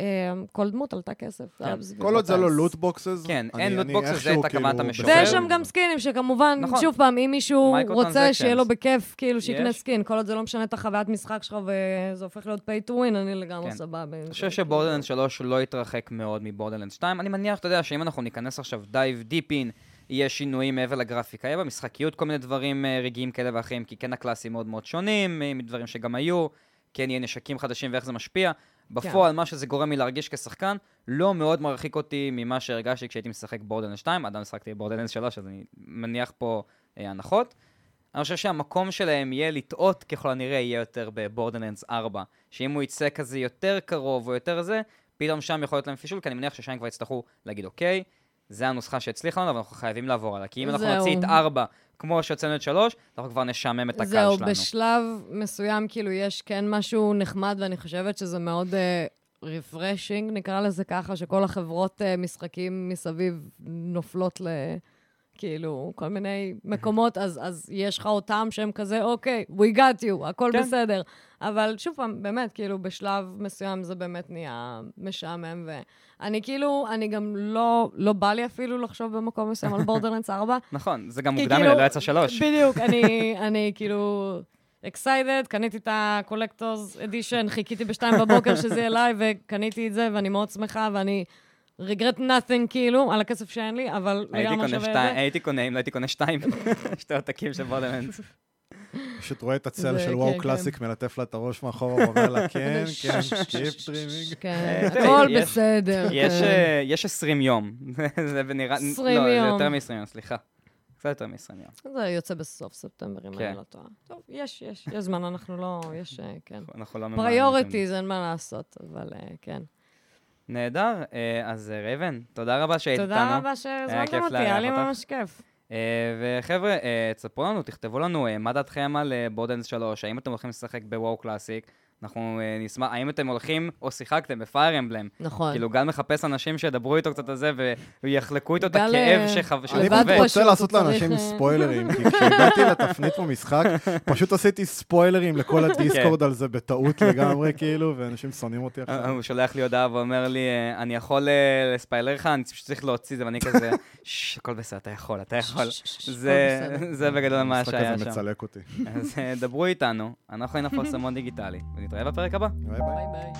אה, כל דמות עלתה כסף. כן. כל עוד זה לא אז- loot boxes, כן, אין boxes, זה הייתה כוונת כאילו המשורר. ויש שם גם. סקינים, שכמובן, נכון. שוב פעם, אם מישהו. רוצה שיהיה לו בכיף, כאילו. שיקנה סקין, כל עוד זה לא משנה את החוויית משחק שלך וזה הופך להיות pay to win, אני לגמרי כן. סבבה. אני חושב כאילו. שבורדרלנד 3 לא יתרחק מאוד מבורדרלנד 2. אני מניח, אתה יודע, שאם אנחנו ניכנס עכשיו dive deep in, יהיה שינויים מעבר לגרפיקה. יהיה במשחקיות כל מיני דברים אה, רגעיים כאלה ואחרים, כי כן הקלאסים מאוד מאוד שונים אה, מדברים שגם היו, כן יהיה נשקים חדשים ואיך זה משפיע. בפועל, מה שזה גורם לי להרגיש כשחקן, לא מאוד מרחיק אותי ממה שהרגשתי כשהייתי משחק בורדרלנד 2, עדיין משחקתי בבורדרלנד 3, אז אני מניח פה אה, הנחות. אני חושב שהמקום שלהם יהיה לטעות ככל הנראה יהיה יותר בבורדרלנדס 4. שאם הוא יצא כזה יותר קרוב או יותר זה, פתאום שם יכול להיות להם פישול, כי אני מניח ששם כבר יצטרכו להגיד, אוקיי, זה הנוסחה שהצליחה לנו, אבל אנחנו חייבים לעבור עליה. כי אם אנחנו זהו. נוציא את 4 כמו שהוצאנו את 3, אנחנו כבר נשעמם את הקהל זהו, שלנו. בשלב מסוים, כאילו, יש כן משהו נחמד, ואני חושבת שזה מאוד uh, refreshing, נקרא לזה ככה, שכל החברות uh, משחקים מסביב נופלות ל... כאילו, כל מיני מקומות, אז, אז יש לך אותם שהם כזה, אוקיי, we got you, הכל כן. בסדר. אבל שוב פעם, באמת, כאילו, בשלב מסוים זה באמת נהיה משעמם, ואני כאילו, אני גם לא, לא בא לי אפילו לחשוב במקום מסוים על בורדרלנדס 4, נכון, זה גם מוקדם, כאילו- לא יצא 3. בדיוק, אני, אני כאילו excited, קניתי את ה-collectors edition, חיכיתי בשתיים בבוקר שזה יהיה live, וקניתי את זה, ואני מאוד שמחה, ואני regret nothing, כאילו, על הכסף שאין לי, אבל הייתי לגמרי שווה את זה. הייתי קונה, אם לא הייתי קונה שתיים, שתי עותקים של בורדרלנד. פשוט רואה את הצל זה- של כן, וואו כן. קלאסיק מלטף לה את הראש מאחורה, ואומר לה, כן, כן, keep dreaming. כן, אה, הכל בסדר. יש, כן. אה, יש 20 יום. זה נראה... 20 לא, זה יום. יותר מ-20 יום, סליחה. קצת יותר מ-20 יום. זה יוצא בסוף ספטמבר, אם כן. אני לא טועה. טוב, יש, יש, יש זמן, אנחנו לא, יש, אה, כן. אנחנו לא ממהרים. priorities, אין מה לעשות, אבל אה, כן. נהדר, אה, אז אה, רייבן, תודה רבה שהיית איתנו. תודה רבה שהזמנתם אותי, היה לי. ממש כיף. אה, וחבר'ה, תספרו לנו, תכתבו לנו מה דעתכם על Borderlands 3, האם אתם הולכים לשחק ב WoW Classic, אנחנו אה, נשמח, האם אתם הולכים או שיחקת ב Fire Emblem, נכון. כאילו גל מחפש אנשים שידברו איתו קצת על זה ויחלקו איתו את הכאב אה, שחו- שהוא אני פשוט רוצה לעשות לאנשים צריך, אה, ספוילרים, כי כשהגעתי לתפנית במשחק, פשוט עשיתי ספוילרים לכל ה Discord על זה בטעות לגמרי, כאילו, ואנשים שונאים אותי עכשיו. הוא שולח לי הודעה ואומר לי, אני יכול לספיילר לך, אני פשוט צריך להוציא את זה, ואני כזה, ששש, הכל בסדר, אתה יכול, אתה יכול. זה בגדול מה המשחק שהיה הזה שם. מצלק אותי. אז דברו איתנו, אנחנו היינו פרסמון דיגיטלי, נתראה בפרק הבא. ביי ביי. ביי, ביי.